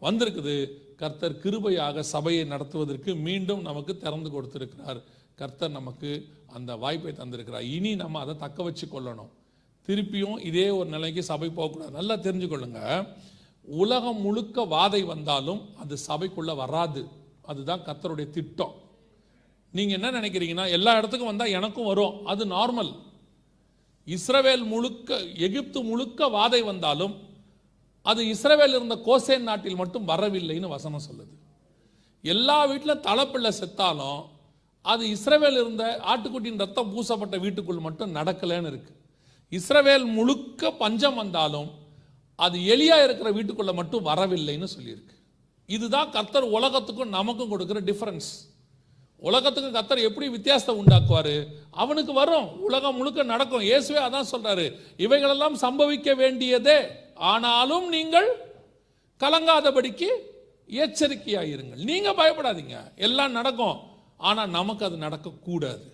வந்திருக்குது. கர்த்தர் கிருபையாக சபையை நடத்துவதற்கு மீண்டும் நமக்கு திறந்து கொடுத்திருக்கிறார். கர்த்தர் நமக்கு அந்த வாய்ப்பை தந்திருக்கிறார். இனி நம்ம அதை தக்க வச்சு கொள்ளணும் திருப்பியும் இதே ஒரு நிலைக்கு சபை போகக்கூடாது. நல்லா தெரிஞ்சுக்கொள்ளுங்க. உலகம் முழுக்க வாதை வந்தாலும் அது சபைக்குள்ளே வராது. அதுதான் கர்த்தருடைய திட்டம். நீங்கள் என்ன நினைக்கிறீங்கன்னா எல்லா இடத்துக்கும் வந்தால் எனக்கும் வரும். அது நார்மல் இஸ்ரவேல் முழுக்க எகிப்து முழுக்க வாதை வந்தாலும் அது இஸ்ரவேல் இருந்த கோசேன் நாட்டில் மட்டும் வரவில்லைன்னு வசனம் சொல்லுது. எல்லா வீட்டிலும் தலைப்பிள்ளை செத்தாலும் அது இஸ்ரவேல் இருந்த ஆட்டுக்குட்டியின் ரத்தம் பூசப்பட்ட வீட்டுக்குள் மட்டும் நடக்கலைன்னு இருக்கு. இஸ்ரவேல் முழுக்க பஞ்சம் வந்தாலும் அது எளியா இருக்கிற வீட்டுக்குள்ள மட்டும் வரவில்லைன்னு சொல்லியிருக்கு. இதுதான் கர்த்தர் உலகத்துக்கும் நமக்கும் கொடுக்குற டிஃபரன்ஸ் உலகத்துக்கு கர்த்தர் எப்படி வித்தியாசத்தை உண்டாக்குவாரு? அவனுக்கு வரும். உலகம் முழுக்க நடக்கும். இயேசுவே அதான் சொல்றாரு. இவைகளெல்லாம் சம்பவிக்க வேண்டியதே. ஆனாலும் நீங்கள் கலங்காதபடிக்கு எச்சரிக்கையாயிருங்கள். நீங்கள் பயப்படாதீங்க. எல்லாம் நடக்கும். ஆனால் நமக்கு அது நடக்கக்கூடாது.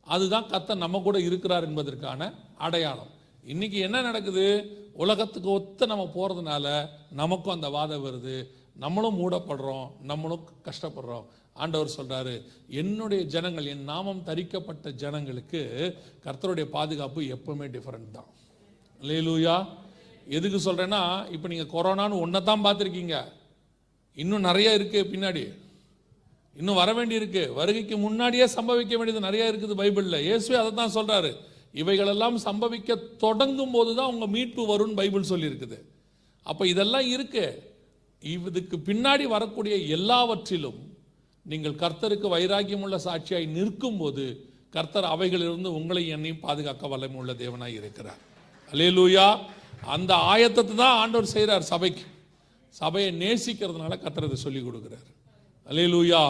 அதுதான் கர்த்தர் நம்ம கூட இருக்கிறார் என்பதற்கான அடையாளம். இன்னைக்கு என்ன நடக்குது? உலகத்துக்கு ஒத்த நம்ம போகிறதுனால நமக்கும் அந்த வாதம் வருது. நம்மளும் மூடப்படுறோம். நம்மளும் கஷ்டப்படுறோம். ஆண்டவர் சொல்கிறாரு என்னுடைய ஜனங்கள் என் நாமம் தரிக்கப்பட்ட ஜனங்களுக்கு கர்த்தருடைய பாதுகாப்பு எப்பவுமே டிஃப்ரெண்ட் தான். லேலூயா எதுக்கு சொல்கிறேன்னா இப்போ நீங்கள் கொரோனான்னு ஒன்றை தான் பார்த்துருக்கீங்க. இன்னும் நிறைய இருக்குது பின்னாடி. இன்னும் வர வேண்டி இருக்கு வருகைக்கு முன்னாடியே சம்பவிக்க வேண்டியது நிறைய இருக்குது பைபிள்ல. இயேசுவே அதை தான் சொல்கிறாரு இவைகளெல்லாம் சம்பவிக்க தொடங்கும் போது தான் உங்கள் மீட்பு வரும்னு பைபிள் சொல்லியிருக்குது. அப்போ இதெல்லாம் இருக்குது இதுக்கு பின்னாடி வரக்கூடிய எல்லாவற்றிலும் நீங்கள் கர்த்தருக்கு வைராக்கியமுள்ள சாட்சியாய் நிற்கும் போது கர்த்தர் அவைகளிலிருந்து உங்களை என்னையும் பாதுகாக்க வல்லமை உள்ள தேவனாய் இருக்கிறார். அல்லேலூயா அந்த ஆயத்தத்தை தான் ஆண்டவர் செய்கிறார் சபைக்கு. சபையை நேசிக்கிறதுனால கர்த்தர் சொல்லி கொடுக்குறார். அலையலூயா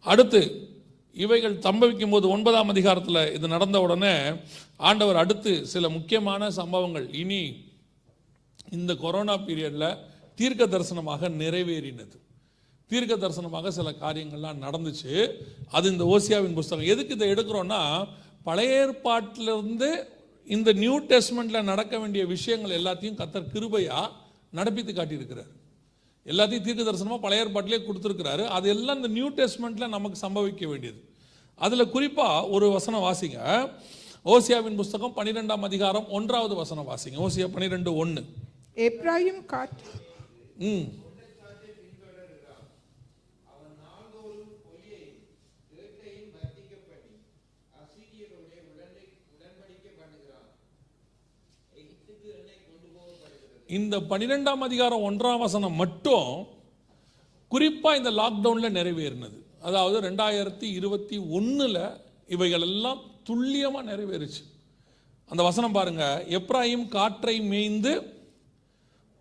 அடுத்து இவைகள் சம்பவிக்கும் போது ஒன்பதாம் அதிகாரத்தில் இது நடந்த உடனே ஆண்டவர் அடுத்து சில முக்கியமான சம்பவங்கள். இனி இந்த கொரோனா பீரியடில் தீர்க்க தரிசனமாக நிறைவேறினது. தீர்க்க தரிசனமாக சில காரியங்கள்லாம் நடந்துச்சு. அது இந்த ஓசியாவின் புஸ்தகம். எதுக்கு இதை எடுக்கிறோன்னா பழைய ஏற்பாட்டிலிருந்து இந்த நியூ டெஸ்ட்மெண்ட்ல நடக்க வேண்டிய விஷயங்கள் எல்லாத்தையும் கத்தர் கிருபையா நடப்பித்து காட்டியிருக்கிறார். எல்லாத்தையும் தீர்க்க தரிசனமா பழைய ஏற்பாட்டிலே கொடுத்துருக்கிறாரு. அது எல்லாம் இந்த நியூ டெஸ்ட்மெண்ட்ல நமக்கு சம்பவிக்க வேண்டியது. அதுல குறிப்பா ஒரு வசனம் வாசிங்க. ஓசியாவின் புஸ்தகம் பன்னிரெண்டாம் அதிகாரம் ஒன்றாவது வசனம் வாசிங்க. ஓசியா பன்னிரெண்டு ஒன்று எப்ராயிம் காட் ம். இந்த பன்னிரெண்டாம் அதிகாரம் ஒன்றாம் வசனம் மட்டும் குறிப்பாக இந்த லாக்டவுனில் நிறைவேறினது. அதாவது ரெண்டாயிரத்தி இருபத்தி ஒன்றில் இவைகள் எல்லாம் துல்லியமாக நிறைவேறுச்சு. அந்த வசனம் பாருங்க. எப்ராஹிம் காற்றை மேய்ந்து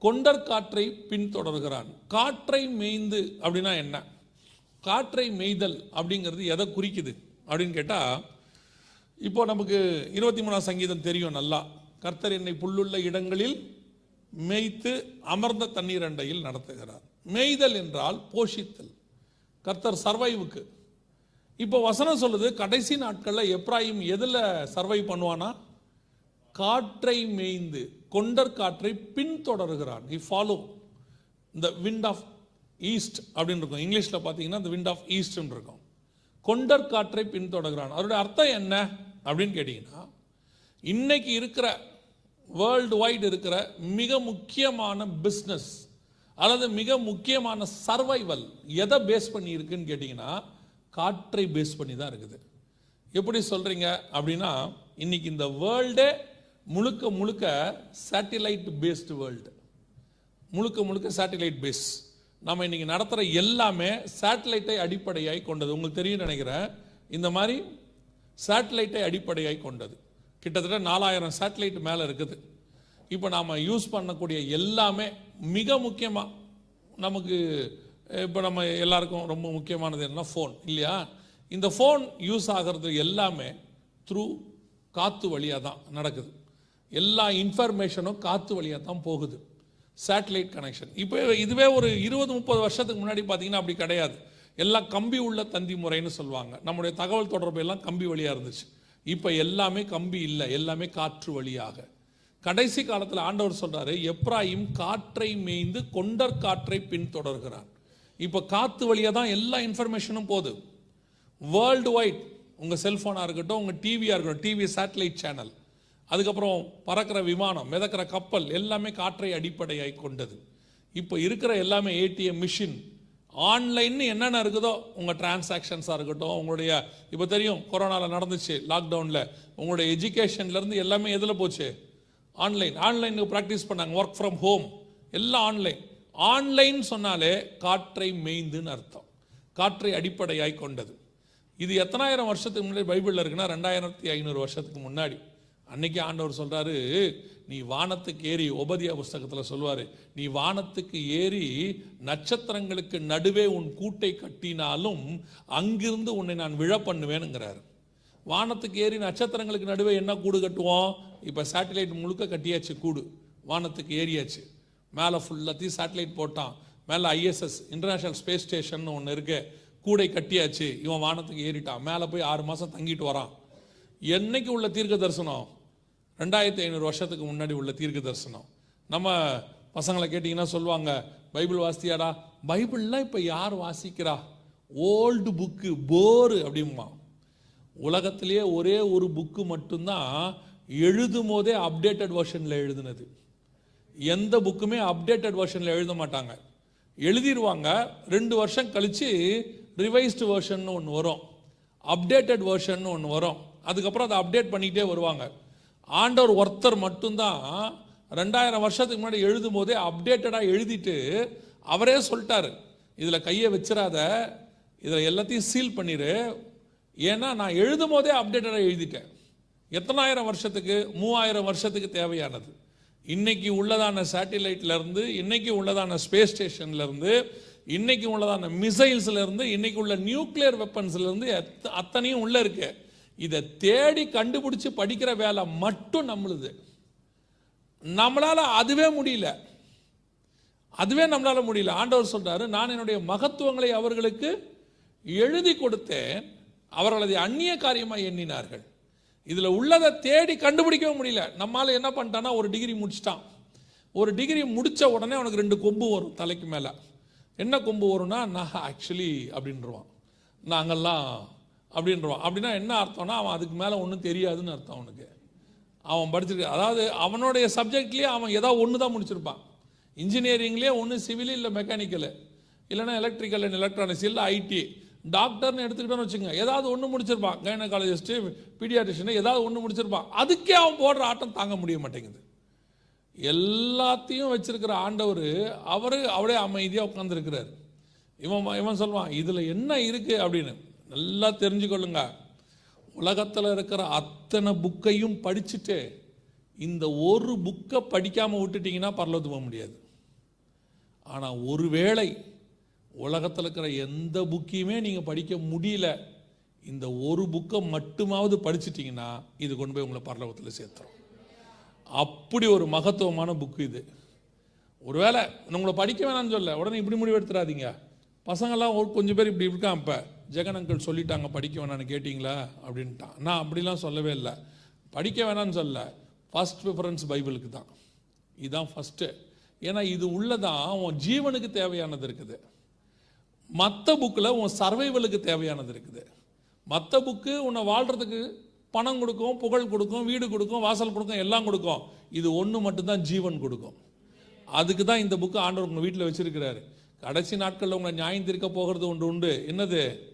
கொண்டர் காற்றை பின்தொடர்கிறான். காற்றை மேய்ந்து அப்படின்னா என்ன? காற்றை மேய்தல் அப்படிங்கிறது எதை குறிக்குது அப்படின்னு கேட்டால் இப்போ நமக்கு இருபத்தி மூணாம் சங்கீதம் தெரியும் நல்லா. கர்த்தர் என்னை புல்லுள்ள இடங்களில் மேய்த்து அமர்ந்த தண்ணீர் அண்டையில் நடத்துகிறார். மேய்தல் என்றால் போஷித்தல். கர்த்தர் சர்வைவுக்கு. இப்போ வசனம் சொல்லுது கடைசி நாட்களில் எப்ராஹிம் எதில் சர்வை பண்ணுவானா? காற்றை மேய்ந்து கொண்டர் காற்றை பின்தொடர்கிறான். இ ஃபாலோ இந்த விண்ட் ஆஃப் ஈஸ்ட் அப்படின்னு இருக்கும். இங்கிலீஷில் பார்த்தீங்கன்னா இந்த விண்ட் ஆஃப் ஈஸ்ட்னு இருக்கும். கொண்டர் காற்றை பின்தொடர்கிறான். அதோடைய அர்த்தம் என்ன? அப்படின்னு கேட்டிங்கன்னா இன்னைக்கு இருக்கிற வேர்ல்டு வைடு இருக்கிற மிக முக்கியமான பிஸ்னஸ் அல்லது மிக முக்கியமான சர்வைவல் எதை பேஸ் பண்ணி இருக்குன்னு கேட்டிங்கன்னா காற்றை பேஸ் பண்ணி தான் இருக்குது. எப்படி சொல்கிறீங்க அப்படின்னா இன்னைக்கு இந்த வேர்ல்டே முழுக்க முழுக்க சேட்டிலைட் பேஸ்டு வேர்ல்டு முழுக்க முழுக்க சேட்டிலைட் பேஸ் நம்ம இன்றைக்கி நடத்துகிற எல்லாமே சேட்டலைட்டை அடிப்படையாய் கொண்டது. உங்களுக்கு தெரியும் நினைக்கிறேன். இந்த மாதிரி சேட்டலைட்டை அடிப்படையாய் கொண்டது. கிட்டத்தட்ட நாலாயிரம் சேட்டலைட் மேலே இருக்குது. இப்போ நாம் யூஸ் பண்ணக்கூடிய எல்லாமே மிக முக்கியமாக நமக்கு இப்போ நம்ம எல்லாருக்கும் ரொம்ப முக்கியமானது என்னன்னா ஃபோன் இல்லையா? இந்த ஃபோன் யூஸ் ஆகிறது எல்லாமே த்ரூ காற்று வழியாக தான் நடக்குது. எல்லா இன்ஃபர்மேஷனும் காற்று வழியாக தான் போகுது. சேட்டலைட் கனெக்ஷன் இப்போ இதுவே ஒரு இருபது முப்பது வருஷத்துக்கு முன்னாடி பார்த்தீங்கன்னா அப்படி கிடையாது. எல்லாம் கம்பி உள்ள தந்தி முறைன்னு சொல்லுவாங்க. நம்முடைய தகவல் தொடர்பு எல்லாம் கம்பி வழியாக இருந்துச்சு. இப்போ எல்லாமே கம்பி இல்லை எல்லாமே காற்று வழியாக. கடைசி காலத்தில் ஆண்டவர் சொல்கிறாரு எப்ராஹிம் காற்றை மேய்ந்து கொண்டர் காற்றை பின்தொடர்கிறான். இப்போ காற்று வழியாக தான் எல்லா இன்ஃபர்மேஷனும் போகுது. வேர்ல்டு வைட் உங்கள் செல்ஃபோனாக இருக்கட்டும் உங்கள் டிவியாக இருக்கட்டும் டிவி சேட்டலைட் சேனல் அதுக்கப்புறம் பறக்கிற விமானம் மிதக்கிற கப்பல் எல்லாமே காற்றை அடிப்படையாய் கொண்டது. இப்போ இருக்கிற எல்லாமே ஏடிஎம் மிஷின் ஆன்லைன்னு என்னென்ன இருக்குதோ உங்கள் டிரான்சாக்ஷன்ஸாக இருக்கட்டும் உங்களுடைய இப்போ தெரியும் கொரோனாவில் நடந்துச்சு லாக்டவுனில் உங்களுடைய எஜுகேஷன்லேருந்து எல்லாமே எதில் போச்சு? ஆன்லைன் ஆன்லைனுக்கு ப்ராக்டிஸ் பண்ணாங்க. ஒர்க் ஃப்ரம் ஹோம் எல்லாம் ஆன்லைன் ஆன்லைன் சொன்னாலே காற்றை மேய்ந்துன்னு அர்த்தம். காற்றை அடிப்படையாய் கொண்டது. இது எத்தனாயிரம் வருஷத்துக்கு முன்னாடி பைபிளில் இருக்குன்னா ரெண்டாயிரத்தி ஐநூறு வருஷத்துக்கு முன்னாடி. அன்னைக்கு ஆண்டவர் சொல்றாரு நீ வானத்துக்கு ஏறி உபதியா புஸ்தகத்தில் சொல்லுவாரு நீ வானத்துக்கு ஏறி நட்சத்திரங்களுக்கு நடுவே உன் கூட்டை கட்டினாலும் அங்கிருந்து உன்னை நான் விழ பண்ணுவேனுங்கிறார். வானத்துக்கு ஏறி நட்சத்திரங்களுக்கு நடுவே என்ன கூடு கட்டுவோம்? இப்போ சேட்டலைட் முழுக்க கட்டியாச்சு கூடு. வானத்துக்கு ஏறியாச்சு. மேலே ஃபுல்லாத்தையும் சேட்டலைட் போட்டான். மேலே ஐஎஸ்எஸ் இன்டர்நேஷனல் ஸ்பேஸ் ஸ்டேஷன் ஒன்று இருக்கு. கூடை கட்டியாச்சு. இவன் வானத்துக்கு ஏறிட்டான். மேலே போய் ஆறு மாதம் தங்கிட்டு வரான். என்னைக்கு உள்ள தீர்க்க தரிசனம்? ரெண்டாயிரத்தி ஐநூறு வருஷத்துக்கு முன்னாடி உள்ள தீர்க்க தரிசனம் நம்ம பசங்களை கேட்டிங்கன்னா சொல்லுவாங்க பைபிள் வாசித்தியாடா பைபிள்லாம் இப்போ யார் வாசிக்கிறா? ஓல்டு புக்கு போரு அப்படிம்பா. உலகத்திலேயே ஒரே ஒரு புக்கு மட்டும்தான் எழுதும் போதே அப்டேட்டட் வெர்ஷனில் எழுதுனது. எந்த புக்குமே அப்டேட்டட் வெர்ஷனில் எழுத மாட்டாங்க. எழுதிடுவாங்க ரெண்டு வருஷம் கழித்து ரிவைஸ்டு வெர்ஷன் ஒன்று வரும். அப்டேட்டட் வெர்ஷன் ஒன்று வரும். அதுக்கப்புறம் அதை அப்டேட் பண்ணிக்கிட்டே வருவாங்க. ஆண்டவர் ஒருத்தர் மட்டும்தான் ரெண்டாயிரம் வருஷத்துக்கு முன்னாடி எழுதும் போதே அப்டேட்டடாக எழுதிட்டு அவரே சொல்லிட்டாரு. இதில் கையை வச்சிடாத இதில் எல்லாத்தையும் சீல் பண்ணிடு ஏன்னா நான் எழுதும் போதே அப்டேட்டடாக எழுதிட்டேன். எத்தனாயிரம் வருஷத்துக்கு? மூவாயிரம் வருஷத்துக்கு தேவையானது. இன்னைக்கு உள்ளதான சேட்டிலைட்லேருந்து இன்னைக்கு உள்ளதான ஸ்பேஸ் ஸ்டேஷன்லேருந்து இன்னைக்கு உள்ளதான மிசைல்ஸ்லேருந்து இன்னைக்கு உள்ள நியூக்ளியர் வெப்பன்ஸ்லேருந்து அத்தனையும் உள்ளே இருக்குது இதை தேடி கண்டுபிடிச்சு படிக்கிற வேலை மட்டும் நம்மளுது. நம்மளால அதுவே முடியல. அதுவே நம்மளால் முடியல. ஆண்டவர் சொல்கிறார் நான் என்னுடைய மகத்துவங்களை அவர்களுக்கு எழுதி கொடுத்தேன். அவர்கள் அதை அந்நிய காரியமாக எண்ணினார்கள். இதில் உள்ளதை தேடி கண்டுபிடிக்கவே முடியல. நம்மளால் என்ன பண்ணிட்டான்னா ஒரு டிகிரி முடிச்சிட்டான். ஒரு டிகிரி முடித்த உடனே அவனுக்கு ரெண்டு கொம்பு வரும் தலைக்கு மேலே. என்ன கொம்பு வரும்னா நான் ஆக்சுவலி அப்படின்றவான் நாங்கள்லாம் அப்படின்றவான். அப்படின்னா என்ன அர்த்தம்னா அவன் அதுக்கு மேலே ஒன்றும் தெரியாதுன்னு அர்த்தம் அவனுக்கு. அவன் படிச்சிருக்க அதாவது அவனுடைய சப்ஜெக்ட்லேயே அவன் ஏதாவது ஒன்று தான் முடிச்சிருப்பான். இன்ஜினியரிங்லேயே ஒன்று சிவில் இல்லை மெக்கானிக்கல் இல்லைன்னா எலக்ட்ரிக்கல் அண்ட் எலக்ட்ரானிக்ஸ் இல்லை ஐடி டாக்டர்னு எடுத்துக்கிட்டோன்னு வச்சுங்க ஏதாவது ஒன்று முடிச்சிருப்பான். கைனகாலஜிஸ்ட்டு பீடியாட்ரிஷனு ஏதாவது ஒன்று முடிச்சிருப்பான். அதுக்கே அவன் போடுற ஆட்டம் தாங்க முடிய மாட்டேங்குது. எல்லாத்தையும் வச்சிருக்கிற ஆண்டவர் அவர் அவரே அமைதியாக உட்காந்துருக்கிறார் இவன் இவன் சொல்லுவான் இதில் என்ன இருக்குது அப்படின்னு. நல்லா தெரிஞ்சுக்கொள்ளுங்க. உலகத்தில் இருக்கிற அத்தனை புக்கையும் படிச்சுட்டு இந்த ஒரு புக்கை படிக்காமல் விட்டுட்டிங்கன்னா பரலோத்து போக முடியாது. ஆனால் ஒருவேளை உலகத்தில் இருக்கிற எந்த புக்கையுமே நீங்கள் படிக்க முடியல இந்த ஒரு புக்கை மட்டுமாவது படிச்சிட்டிங்கன்னா இது கொண்டு போய் உங்களை பரலோகத்தில் சேர்த்துரும். அப்படி ஒரு மகத்துவமான புக்கு இது. ஒருவேளை உங்களை படிக்க வேணாம்னு சொல்ல உடனே இப்படி முடிவு எடுத்துடாதீங்க பசங்கள்லாம் ஒரு கொஞ்சம் பேர் இப்படி இருக்கான் இப்போ. ஜெகன் அங்கிள் சொல்லிட்டாங்க படிக்க வேணான்னு கேட்டிங்களா? அப்படின்ட்டான். நான் அப்படிலாம் சொல்லவே இல்லை. படிக்க வேணாம்னு சொல்ல. ஃபஸ்ட் ப்ரிஃபரன்ஸ் பைபிளுக்கு தான். இதுதான் ஃபஸ்ட்டு ஏன்னா இது உள்ளதான் உன் ஜீவனுக்கு தேவையானது இருக்குது. மற்ற புக்கில் உன் சர்வைவலுக்கு தேவையானது இருக்குது. மற்ற புக்கு உன்னை வாழ்கிறதுக்கு பணம் கொடுக்கும் புகழ் கொடுக்கும் வீடு கொடுக்கும் வாசல் கொடுக்கும் எல்லாம் கொடுக்கும். இது ஒன்று மட்டும்தான் ஜீவன் கொடுக்கும். அதுக்கு தான் இந்த புக்கு ஆண்டவர் உங்கள் வீட்டில் வச்சுருக்கிறாரு. கடைசி நாட்களில் உங்களை நியாயம் தீர்க்க போகிறது ஒன்று உண்டு. என்னது?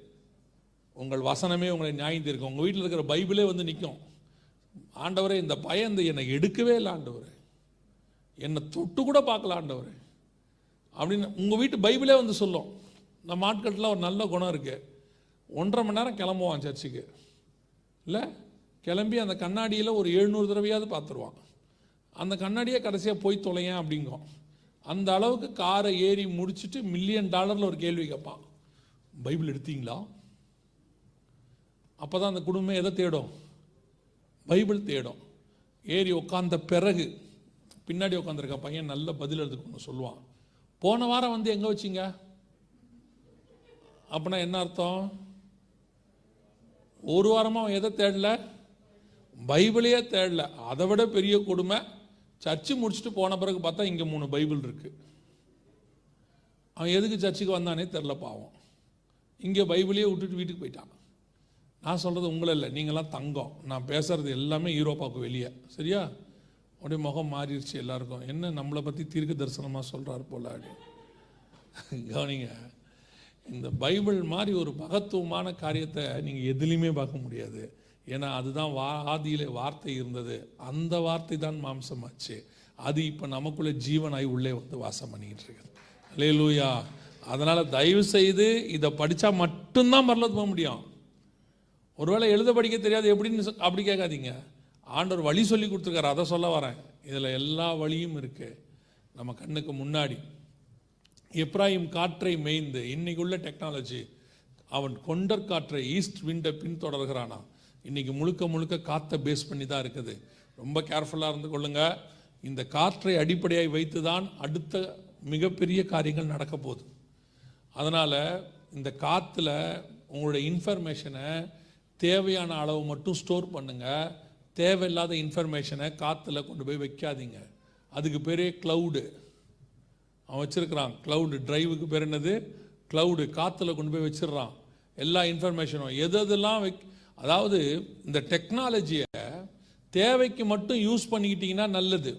உங்கள் வசனமே உங்களை நியாயந்திருக்கும். உங்கள் வீட்டில் இருக்கிற பைபிளே வந்து நிற்கும் ஆண்டவரே இந்த பயம் இந்த என்னை எடுக்கவே இல்லை ஆண்டவரே. என்னை தொட்டு கூட பார்க்கல ஆண்டவரே. அப்படின்னு உங்கள் வீட்டு பைபிளே வந்து சொல்லும். நம்ம ஆட்கள்ல ஒரு நல்ல குணம் இருக்குது ஒன்றரை மணி நேரம் கிளம்புவான் சர்ச்சுக்கு. இல்லை? கிளம்பி அந்த கண்ணாடியில் ஒரு எழுநூறு தடவையாவது பார்த்துருவான். அந்த கண்ணாடியை கடைசியாக போய் தொலையேன் அப்படிங்கும். அந்த அளவுக்கு காரை ஏறி முடிச்சுட்டு மில்லியன் டாலரில் ஒரு கேள்வி கேட்பான். பைபிள் எடுத்தீங்களா? அப்போ தான் அந்த குடும்பம் எதை தேடும்? பைபிள் தேடும். ஏறி உட்காந்த பிறகு பின்னாடி உட்காந்துருக்க பையன் நல்ல பதில் எழுதுக்கணும் சொல்லுவான். போன வாரம் வந்து எங்கே வச்சீங்க? அப்படின்னா என்ன அர்த்தம்? ஒரு வாரமாக அவன் எதை தேடல? பைபிளையே தேடல. அதை விட பெரிய கொடுமை சர்ச்சு முடிச்சுட்டு போன பிறகு பார்த்தா இங்கே மூணு பைபிள் இருக்குது அவன் எதுக்கு சர்ச்சுக்கு வந்தானே தெரில பாவம். இங்கே பைபிளையே விட்டுட்டு வீட்டுக்கு போயிட்டான். நான் சொல்கிறது உங்களை இல்லை நீங்களாம் தங்கம். நான் பேசுகிறது எல்லாமே யூரோப்பாவுக்கு வெளியே. சரியா? அப்படியே முகம் மாறிடுச்சு எல்லாருக்கும். என்ன நம்மளை பற்றி தீர்க்க தரிசனமாக சொல்கிறார் போல அப்படி. கவனிங்க. இந்த பைபிள் மாதிரி ஒரு மகத்துவமான காரியத்தை நீங்கள் எதுலேயுமே பார்க்க முடியாது. ஏன்னா அதுதான் வா ஆதியிலே வார்த்தை இருந்தது. அந்த வார்த்தை தான் மாம்சமாச்சு. அது இப்போ நமக்குள்ளே ஜீவனாய் உள்ளே வந்து வாசம் பண்ணிக்கிட்டு இருக்குது. லூயா அதனால் தயவு செய்து இதை படித்தா மட்டும்தான் மரலத்து போக முடியும். ஒருவேளை எழுத படிக்க தெரியாது எப்படின்னு அப்படி கேட்காதீங்க. ஆண்டவர் வழி சொல்லி கொடுத்துருக்காரு அதை சொல்ல வரேன். இதில் எல்லா வழியும் இருக்குது நம்ம கண்ணுக்கு முன்னாடி. எப்ராஹிம் காற்றை மேய்ந்து இன்னைக்குள்ள டெக்னாலஜி அவன் கொண்டர் காற்றை ஈஸ்ட் விண்டை பின்தொடர்கிறானா இன்னைக்கு முழுக்க முழுக்க காற்றை பேஸ் பண்ணி தான் இருக்குது. ரொம்ப கேர்ஃபுல்லாக இருந்து கொள்ளுங்க. இந்த காற்றை அடிப்படையாக வைத்து தான் அடுத்த மிகப்பெரிய காரியங்கள் நடக்க போகுது. அதனால் இந்த காற்றுல உங்களுடைய இன்ஃபர்மேஷனை தேவையான அளவு மட்டும் ஸ்டோர் பண்ணுங்கள் தேவையில்லாத இன்ஃபர்மேஷனை காற்றுல கொண்டு போய் வைக்காதீங்க. அதுக்கு பேரே க்ளவுடு அவன் வச்சுருக்கிறான். க்ளவுடு டிரைவுக்கு பேர் என்னது? க்ளவுடு காற்றுல கொண்டு போய் வச்சிடுறான். எல்லா இன்ஃபர்மேஷனும் எது எதெல்லாம் வைக் அதாவது இந்த டெக்னாலஜியை தேவைக்கு மட்டும் யூஸ் பண்ணிக்கிட்டிங்கன்னா நல்லது.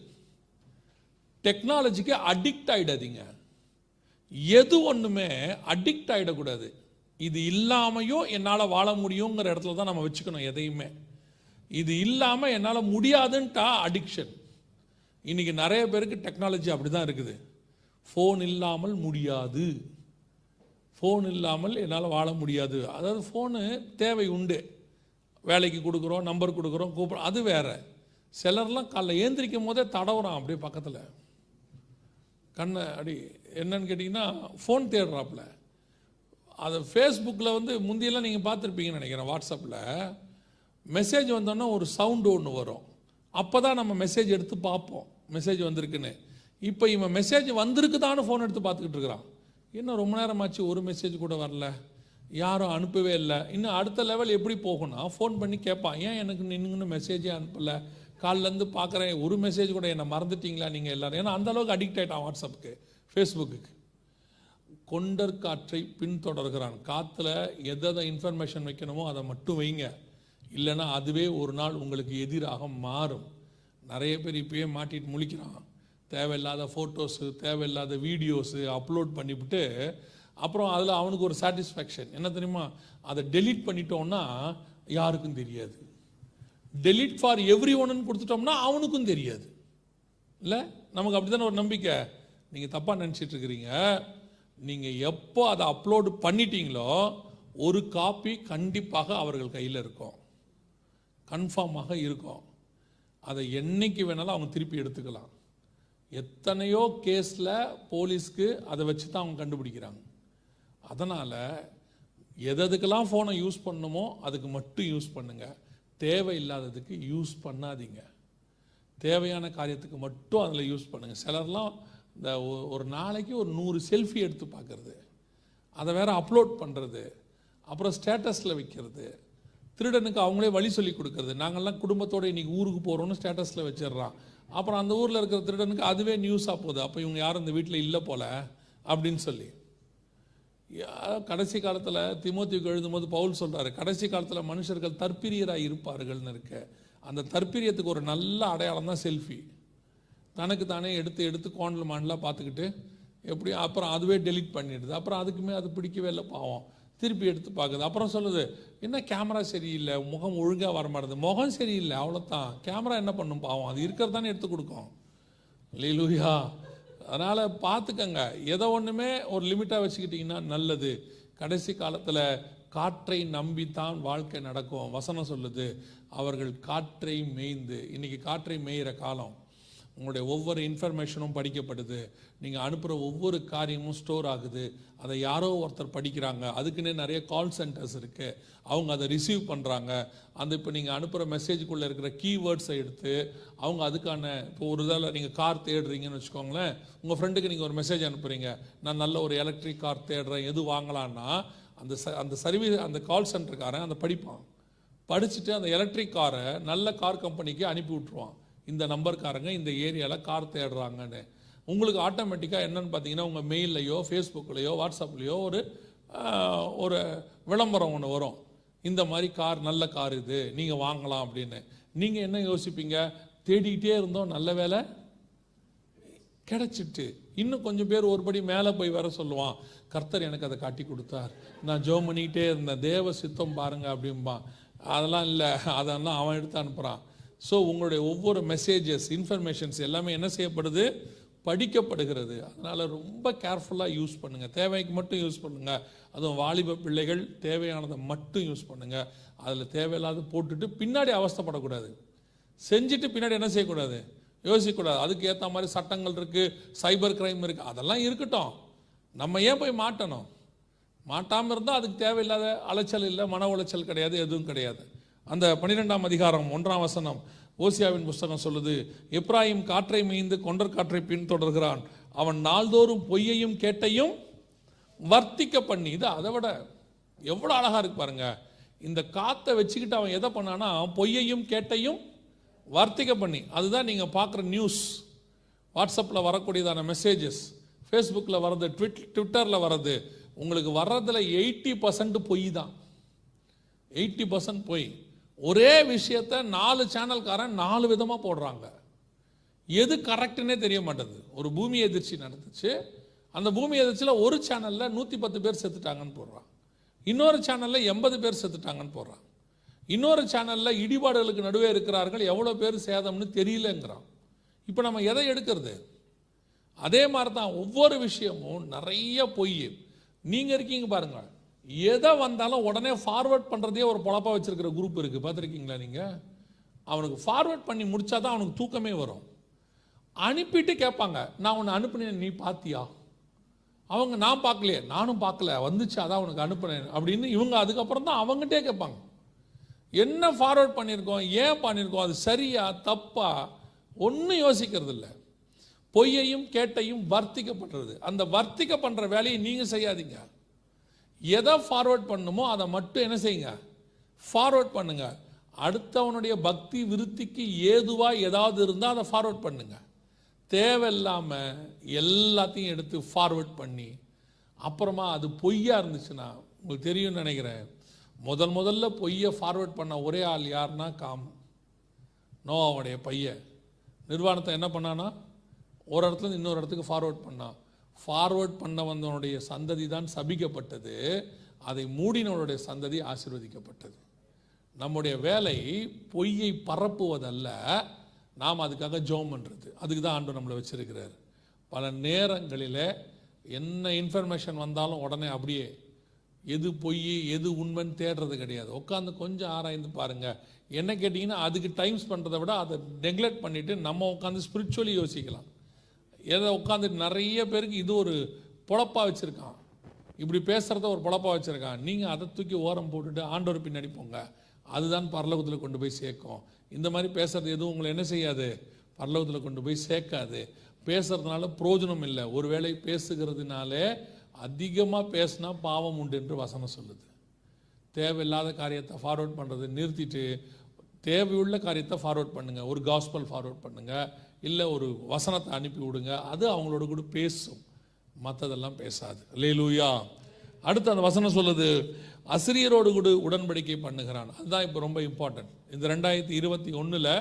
டெக்னாலஜிக்கு அடிக்ட் ஆகிடாதீங்க எது ஒன்றுமே அடிக்ட் ஆகிடக்கூடாது இது இல்லாமையும் என்னால் வாழ முடியுங்கிற இடத்துல தான் நம்ம வச்சுக்கணும் எதையுமே. இது இல்லாமல் என்னால் முடியாதுன்ட்டா அடிக்ஷன் இன்றைக்கி நிறைய பேருக்கு டெக்னாலஜி அப்படி தான் இருக்குது. ஃபோன் இல்லாமல் முடியாது. ஃபோன் இல்லாமல் என்னால் வாழ முடியாது. அதாவது ஃபோனு தேவை உண்டு. வேலைக்கு கொடுக்குறோம் நம்பர் கொடுக்குறோம் கூப்பிட்றோம் அது வேற. சிலர்லாம் காலைல ஏந்திரிக்கும் போதே தடவுறான் அப்படியே பக்கத்தில். கண்ணை அடி என்னன்னு கேட்டிங்கன்னா ஃபோன் தேடுறாப்புல. அது ஃபேஸ்புக்கில் வந்து முந்தியெல்லாம் நீங்கள் பார்த்துருப்பீங்கன்னு நினைக்கிறேன் வாட்ஸ்அப்பில் மெசேஜ் வந்தோன்னா ஒரு சவுண்டு ஒன்று வரும். அப்போ தான் நம்ம மெசேஜ் எடுத்து பார்ப்போம். மெசேஜ் வந்திருக்குன்னு. இப்போ இவன் மெசேஜ் வந்திருக்குதான்னு ஃபோன் எடுத்து பார்த்துக்கிட்டு இருக்கிறான். இன்னும் ரொம்ப நேரம் ஆச்சு ஒரு மெசேஜ் கூட வரல. யாரும் அனுப்பவே இல்லை. இன்னும் அடுத்த லெவல் எப்படி போகணும்னா ஃபோன் பண்ணி கேட்பான் ஏன் எனக்கு நின்னுங்கன்னு மெசேஜே அனுப்பலை? காலிலேருந்து பார்க்குறேன். ஒரு மெசேஜ் கூட என்னை மறந்துட்டீங்களா நீங்கள் எல்லோரும்? ஏன்னா அந்தளவுக்கு அடிக்ட் ஆகிட்டான் வாட்ஸ்அப்புக்கு ஃபேஸ்புக்கு கொண்டர் காற்றை பின்தொடர்கிறான். காற்றுல எதை இன்ஃபர்மேஷன் வைக்கணுமோ அதை மட்டும் வைங்க. இல்லைன்னா அதுவே ஒரு நாள் உங்களுக்கு எதிராக மாறும். நிறைய பேர் இப்பயே மாட்டிட்டு முழிக்கிறான். தேவையில்லாத ஃபோட்டோஸு தேவையில்லாத வீடியோஸு அப்லோட் பண்ணிவிட்டு அப்புறம் அதில் அவனுக்கு ஒரு சாட்டிஸ்ஃபேக்ஷன் என்ன தெரியுமா? அதை டெலீட் பண்ணிட்டோம்னா யாருக்கும் தெரியாது. டெலீட் ஃபார் எவ்ரி ஒன்னு கொடுத்துட்டோம்னா அவனுக்கும் தெரியாது. இல்லை? நமக்கு அப்படிதானே ஒரு நம்பிக்கை? நீங்கள் தப்பாக நினச்சிட்டு இருக்கிறீங்க. நீங்கள் எப்போ அதை அப்லோடு பண்ணிட்டீங்களோ ஒரு காப்பி கண்டிப்பாக அவர்கள் கையில் இருக்கும். கன்ஃபார்மாக இருக்கும். அதை என்னைக்கு வேணாலும் அவங்க திருப்பி எடுத்துக்கலாம். எத்தனையோ கேஸில் போலீஸ்க்கு அதை வச்சு தான் அவங்க கண்டுபிடிக்கிறாங்க. அதனால் எததுக்கெல்லாம் ஃபோனை யூஸ் பண்ணணுமோ அதுக்கு மட்டும் யூஸ் பண்ணுங்கள் தேவையில்லாததுக்கு யூஸ் பண்ணாதீங்க. தேவையான காரியத்துக்கு மட்டும் அதில் யூஸ் பண்ணுங்கள் சிலர்லாம் இந்த ஒ- ஒரு நாளைக்கு ஒரு நூறு செல்ஃபி எடுத்து பார்க்குறது. அதை வேறு அப்லோட் பண்ணுறது அப்புறம் ஸ்டேட்டஸில் வைக்கிறது. திருடனுக்கு அவங்களே வழி சொல்லி கொடுக்குறது. நாங்கள்லாம் குடும்பத்தோட இன்னைக்கு ஊருக்கு போகிறோம்னு ஸ்டேட்டஸில் வச்சிடுறான். அப்புறம் அந்த ஊரில் இருக்கிற திருடனுக்கு அதுவே நியூஸாக போகுது. அப்போ இவங்க யாரும் இந்த வீட்டில் இல்லை போல அப்படின்னு சொல்லி. யா- கடைசி காலத்தில் திமுத்திக்கு எழுதும்போது பவுல் சொல்கிறாரு கடைசி காலத்தில் மனுஷர்கள் தற்பிரியராக இருப்பார்கள்னு இருக்க. அந்த தற்பிரியத்துக்கு ஒரு நல்ல அடையாளம் தான் செல்ஃபி தனக்கு தானே எடுத்து எடுத்து கோண்டல் மாண்டலாக பார்த்துக்கிட்டு எப்படி அப்புறம் அதுவே டெலிட் பண்ணிடுது. அப்புறம் அதுக்குமே அது பிடிக்கவே இல்லை பாவம். திருப்பி எடுத்து பார்க்குது. அப்புறம் சொல்லுது என்ன கேமரா சரியில்லை. முகம் ஒழுங்காக வர மாட்டேது முகம் சரியில்லை. அவ்வளோதான் கேமரா என்ன பண்ணும் பாவம்? அது இருக்கிறது தானே எடுத்து கொடுக்கும். லீலூயா அதனால் பார்த்துக்கங்க. எதை ஒன்றுமே ஒரு லிமிட்டாக வச்சுக்கிட்டிங்கன்னா நல்லது. கடைசி காலத்தில் காற்றை நம்பித்தான் வாழ்க்கை நடக்கும். வசனம் சொல்லுது அவர்கள் காற்றை மேய்ந்து. இன்னைக்கு காற்றை மேய்கிற காலம். உங்களுடைய ஒவ்வொரு இன்ஃபர்மேஷனும் படிக்கப்படுது. நீங்கள் அனுப்புகிற ஒவ்வொரு காரியமும் ஸ்டோர் ஆகுது. அதை யாரோ ஒருத்தர் படிக்கிறாங்க. அதுக்குன்னே நிறைய கால் சென்டர்ஸ் இருக்குது அவங்க அதை ரிசீவ் பண்ணுறாங்க அந்த இப்போ நீங்கள் அனுப்புகிற மெசேஜுக்குள்ளே இருக்கிற கீவேர்ட்ஸை எடுத்து அவங்க அதுக்கான இப்போ ஒரு இதில் நீங்கள் கார் தேடுறீங்கன்னு வச்சுக்கோங்களேன் உங்கள் ஃப்ரெண்டுக்கு நீங்கள் ஒரு மெசேஜ் அனுப்புகிறீங்க நான் நல்ல ஒரு எலக்ட்ரிக் கார் தேடுறேன் எது வாங்கலான்னா அந்த ச அந்த சர்வீஸ் அந்த கால் சென்டருக்காரன் அதை படிப்பான். படிச்சுட்டு அந்த எலக்ட்ரிக் காரை நல்ல கார் கம்பெனிக்கு அனுப்பி விட்ருவான் இந்த நம்பர்காரங்க இந்த ஏரியாவில் கார் தேடுறாங்கன்னு. உங்களுக்கு ஆட்டோமேட்டிக்காக என்னென்னு பார்த்தீங்கன்னா உங்கள் மெயில்லையோ ஃபேஸ்புக்லேயோ வாட்ஸ்அப்லேயோ ஒரு ஒரு விளம்பரம் ஒன்று வரும். இந்த மாதிரி கார் நல்ல கார் இது நீங்கள் வாங்கலாம் அப்படின்னு. நீங்கள் என்ன யோசிப்பீங்க? தேடிக்கிட்டே இருந்தோம் நல்ல வேலை கிடச்சிட்டு. இன்னும் கொஞ்சம் பேர் ஒருபடி மேலே போய் வர சொல்லுவான் கர்த்தர் எனக்கு அதை காட்டி கொடுத்தார். நான் ஜோம் பண்ணிக்கிட்டே இருந்தேன். தேவ சித்தம் பாருங்க அப்படிம்பான். அதெல்லாம் இல்லை அதெல்லாம் அவன் எடுத்து அனுப்புகிறான் ஸோ உங்களுடைய ஒவ்வொரு மெசேஜஸ் இன்ஃபர்மேஷன்ஸ் எல்லாமே என்ன செய்யப்படுது? படிக்கப்படுகிறது. அதனால் ரொம்ப கேர்ஃபுல்லாக யூஸ் பண்ணுங்கள் தேவைக்கு மட்டும் யூஸ் பண்ணுங்கள் அதுவும் வாலிப பிள்ளைகள் தேவையானதை மட்டும் யூஸ் பண்ணுங்கள் அதில் தேவையில்லாத போட்டுட்டு பின்னாடி அவஸ்தைப்படக்கூடாது. செஞ்சுட்டு பின்னாடி என்ன செய்யக்கூடாது? யோசிக்கக்கூடாது. அதுக்கு ஏற்ற மாதிரி சட்டங்கள் இருக்குது சைபர் கிரைம் இருக்குது அதெல்லாம் இருக்கட்டும். நம்ம ஏன் போய் மாட்டணும்? மாட்டாமல் இருந்தால் அதுக்கு தேவையில்லாத அலைச்சல் இல்லை மன உளைச்சல் கிடையாது எதுவும் கிடையாது. அந்த பன்னிரெண்டாம் அதிகாரம் ஒன்றாம் வசனம் ஓசியாவின் புஸ்தகம் சொல்லுது எப்ராயிம் காற்றை மேய்ந்து கொண்டர் காற்றை பின்தொடர்கிறான். அவன் நாள்தோறும் பொய்யையும் கேட்டையும் வர்த்திக்க பண்ணி இது அதை விட எவ்வளோ அழகாக இருக்கு பாருங்க. இந்த காற்றை வச்சுக்கிட்டு அவன் எதை பண்ணானா பொய்யையும் கேட்டையும் வர்த்திக்க பண்ணி. அதுதான் நீங்கள் பார்க்குற நியூஸ் வாட்ஸ்அப்பில் வரக்கூடியதான மெசேஜஸ் ஃபேஸ்புக்கில் வர்றது ட்விட் ட்விட்டரில் வர்றது. உங்களுக்கு வர்றதில் எயிட்டி பர்சன்ட் பொய் தான். எயிட்டி பர்சன்ட் பொய். ஒரே விஷயத்த நாலு சேனல்காரன் நாலு விதமாக போடுறாங்க. எது கரெக்டுன்னே தெரிய மாட்டேங்குது ஒரு பூமி எதிர்ச்சி நடந்துச்சு. அந்த பூமி எதிர்ச்சியில் ஒரு சேனலில் நூற்றி பத்து பேர் செத்துட்டாங்கன்னு போடுறான். இன்னொரு சேனலில் எண்பது பேர் செத்துட்டாங்கன்னு போடுறான். இன்னொரு சேனலில் இடிபாடுகளுக்கு நடுவே இருக்கிறார்கள். எவ்வளோ பேர் சேதம்னு தெரியலங்கிறான். இப்போ நம்ம எதை எடுக்கிறது? அதே மாதிரி தான் ஒவ்வொரு விஷயமும் நிறைய பொய். நீங்கள் இருக்கீங்க பாருங்கள் எதை வந்தாலும் உடனே ஃபார்வர்ட் பண்ணுறதே ஒரு பொழப்பா வச்சுருக்கிற குரூப் இருக்குது பார்த்துருக்கீங்களா நீங்கள் அவனுக்கு ஃபார்வர்ட் பண்ணி முடிச்சாதான் அவனுக்கு தூக்கமே வரும். அனுப்பிட்டு கேட்பாங்க நான் உன்னை அனுப்புனேன் நீ பார்த்தியா? அவங்க நான் பார்க்கலையே நானும் பார்க்கல வந்துச்சு அதான் உனக்கு அனுப்புனேன் அப்படின்னு இவங்க அதுக்கப்புறம் தான் அவங்ககிட்டே கேட்பாங்க. என்ன ஃபார்வர்ட் பண்ணியிருக்கோம் ஏன் பண்ணியிருக்கோம் அது சரியா தப்பா ஒன்றும் யோசிக்கிறது இல்லை. பொய்யையும் கேட்டையும் வர்த்திக்கப்படுறது. அந்த வர்த்திக்க பண்ணுற வேலையை நீங்கள் செய்யாதீங்க. எதை ஃபார்வர்ட் பண்ணுமோ அதை மட்டும் என்ன செய்யுங்க? ஃபார்வர்ட் பண்ணுங்க. அடுத்தவனுடைய பக்தி விருத்திக்கு ஏதுவாக ஏதாவது இருந்தால் அதை ஃபார்வர்ட் பண்ணுங்க. தேவையில்லாமல் எல்லாத்தையும் எடுத்து ஃபார்வர்ட் பண்ணி அப்புறமா அது பொய்யா இருந்துச்சுன்னா உங்களுக்கு தெரியும்னு நினைக்கிறேன் முதல் முதல்ல பொய்யை ஃபார்வர்ட் பண்ண ஒரே ஆள் யாருன்னா காம். நோவாவுடைய பையன். நிர்வாணத்தை என்ன பண்ணானா ஒரு இடத்துல இன்னொரு இடத்துக்கு ஃபார்வர்ட் பண்ணான். ஃபார்வர்ட் பண்ண வந்தவனுடைய சந்ததி தான் சபிக்கப்பட்டது. அதை மூடினவனுடைய சந்ததி ஆசிர்வதிக்கப்பட்டது. நம்முடைய வேலை பொய்யை பரப்புவதல்ல. நாம் அதுக்காக ஜோம் பண்ணுறது அதுக்கு தான் ஆண்டு நம்மளை வச்சிருக்கிறார். பல நேரங்களில் என்ன இன்ஃபர்மேஷன் வந்தாலும் உடனே அப்படியே எது பொய் எது உண்மைன்னு தேடுறது கிடையாது. உட்காந்து கொஞ்சம் ஆராய்ந்து பாருங்கள் என்ன கேட்டிங்கன்னா அதுக்கு டைம்ஸ் பண்ணுறதை விட அதை நெக்லெக்ட் பண்ணிவிட்டு நம்ம உட்காந்து ஸ்பிரிச்சுவலி யோசிக்கலாம். எதை உட்காந்துட்டு நிறைய பேருக்கு இது ஒரு பொழப்பா வச்சுருக்கான். இப்படி பேசுகிறத ஒரு பொழப்பா வச்சுருக்கான். நீங்கள் அதை தூக்கி ஓரம் போட்டுட்டு ஆண்டவர் பின்னாடி போங்க. அதுதான் பரலோகத்தில் கொண்டு போய் சேர்க்கும். இந்த மாதிரி பேசுறது எதுவும் உங்களை என்ன செய்யாது? பரலோகத்தில் கொண்டு போய் சேர்க்காது. பேசுறதுனால பிரயோஜனம் இல்லை. ஒருவேளை பேசுகிறதுனாலே அதிகமாக பேசினா பாவம் உண்டு என்று வசனம் சொல்லுது. தேவையில்லாத காரியத்தை ஃபார்வர்ட் பண்ணுறது நிறுத்திட்டு தேவையுள்ள காரியத்தை ஃபார்வர்ட் பண்ணுங்கள் ஒரு காஸ்பல் ஃபார்வர்ட் பண்ணுங்கள் இல்லை ஒரு வசனத்தை அனுப்பி விடுங்க. அது அவங்களோட கூட பேசும். மற்றதெல்லாம் பேசாது. லேலூயா அடுத்து அந்த வசனம் சொல்லுது அசிரியரோடு கூட உடன்படிக்கை பண்ணுகிறான். அதுதான் இப்போ ரொம்ப இம்பார்ட்டன்ட் இந்த ரெண்டாயிரத்தி இருபத்தி ஒன்றில்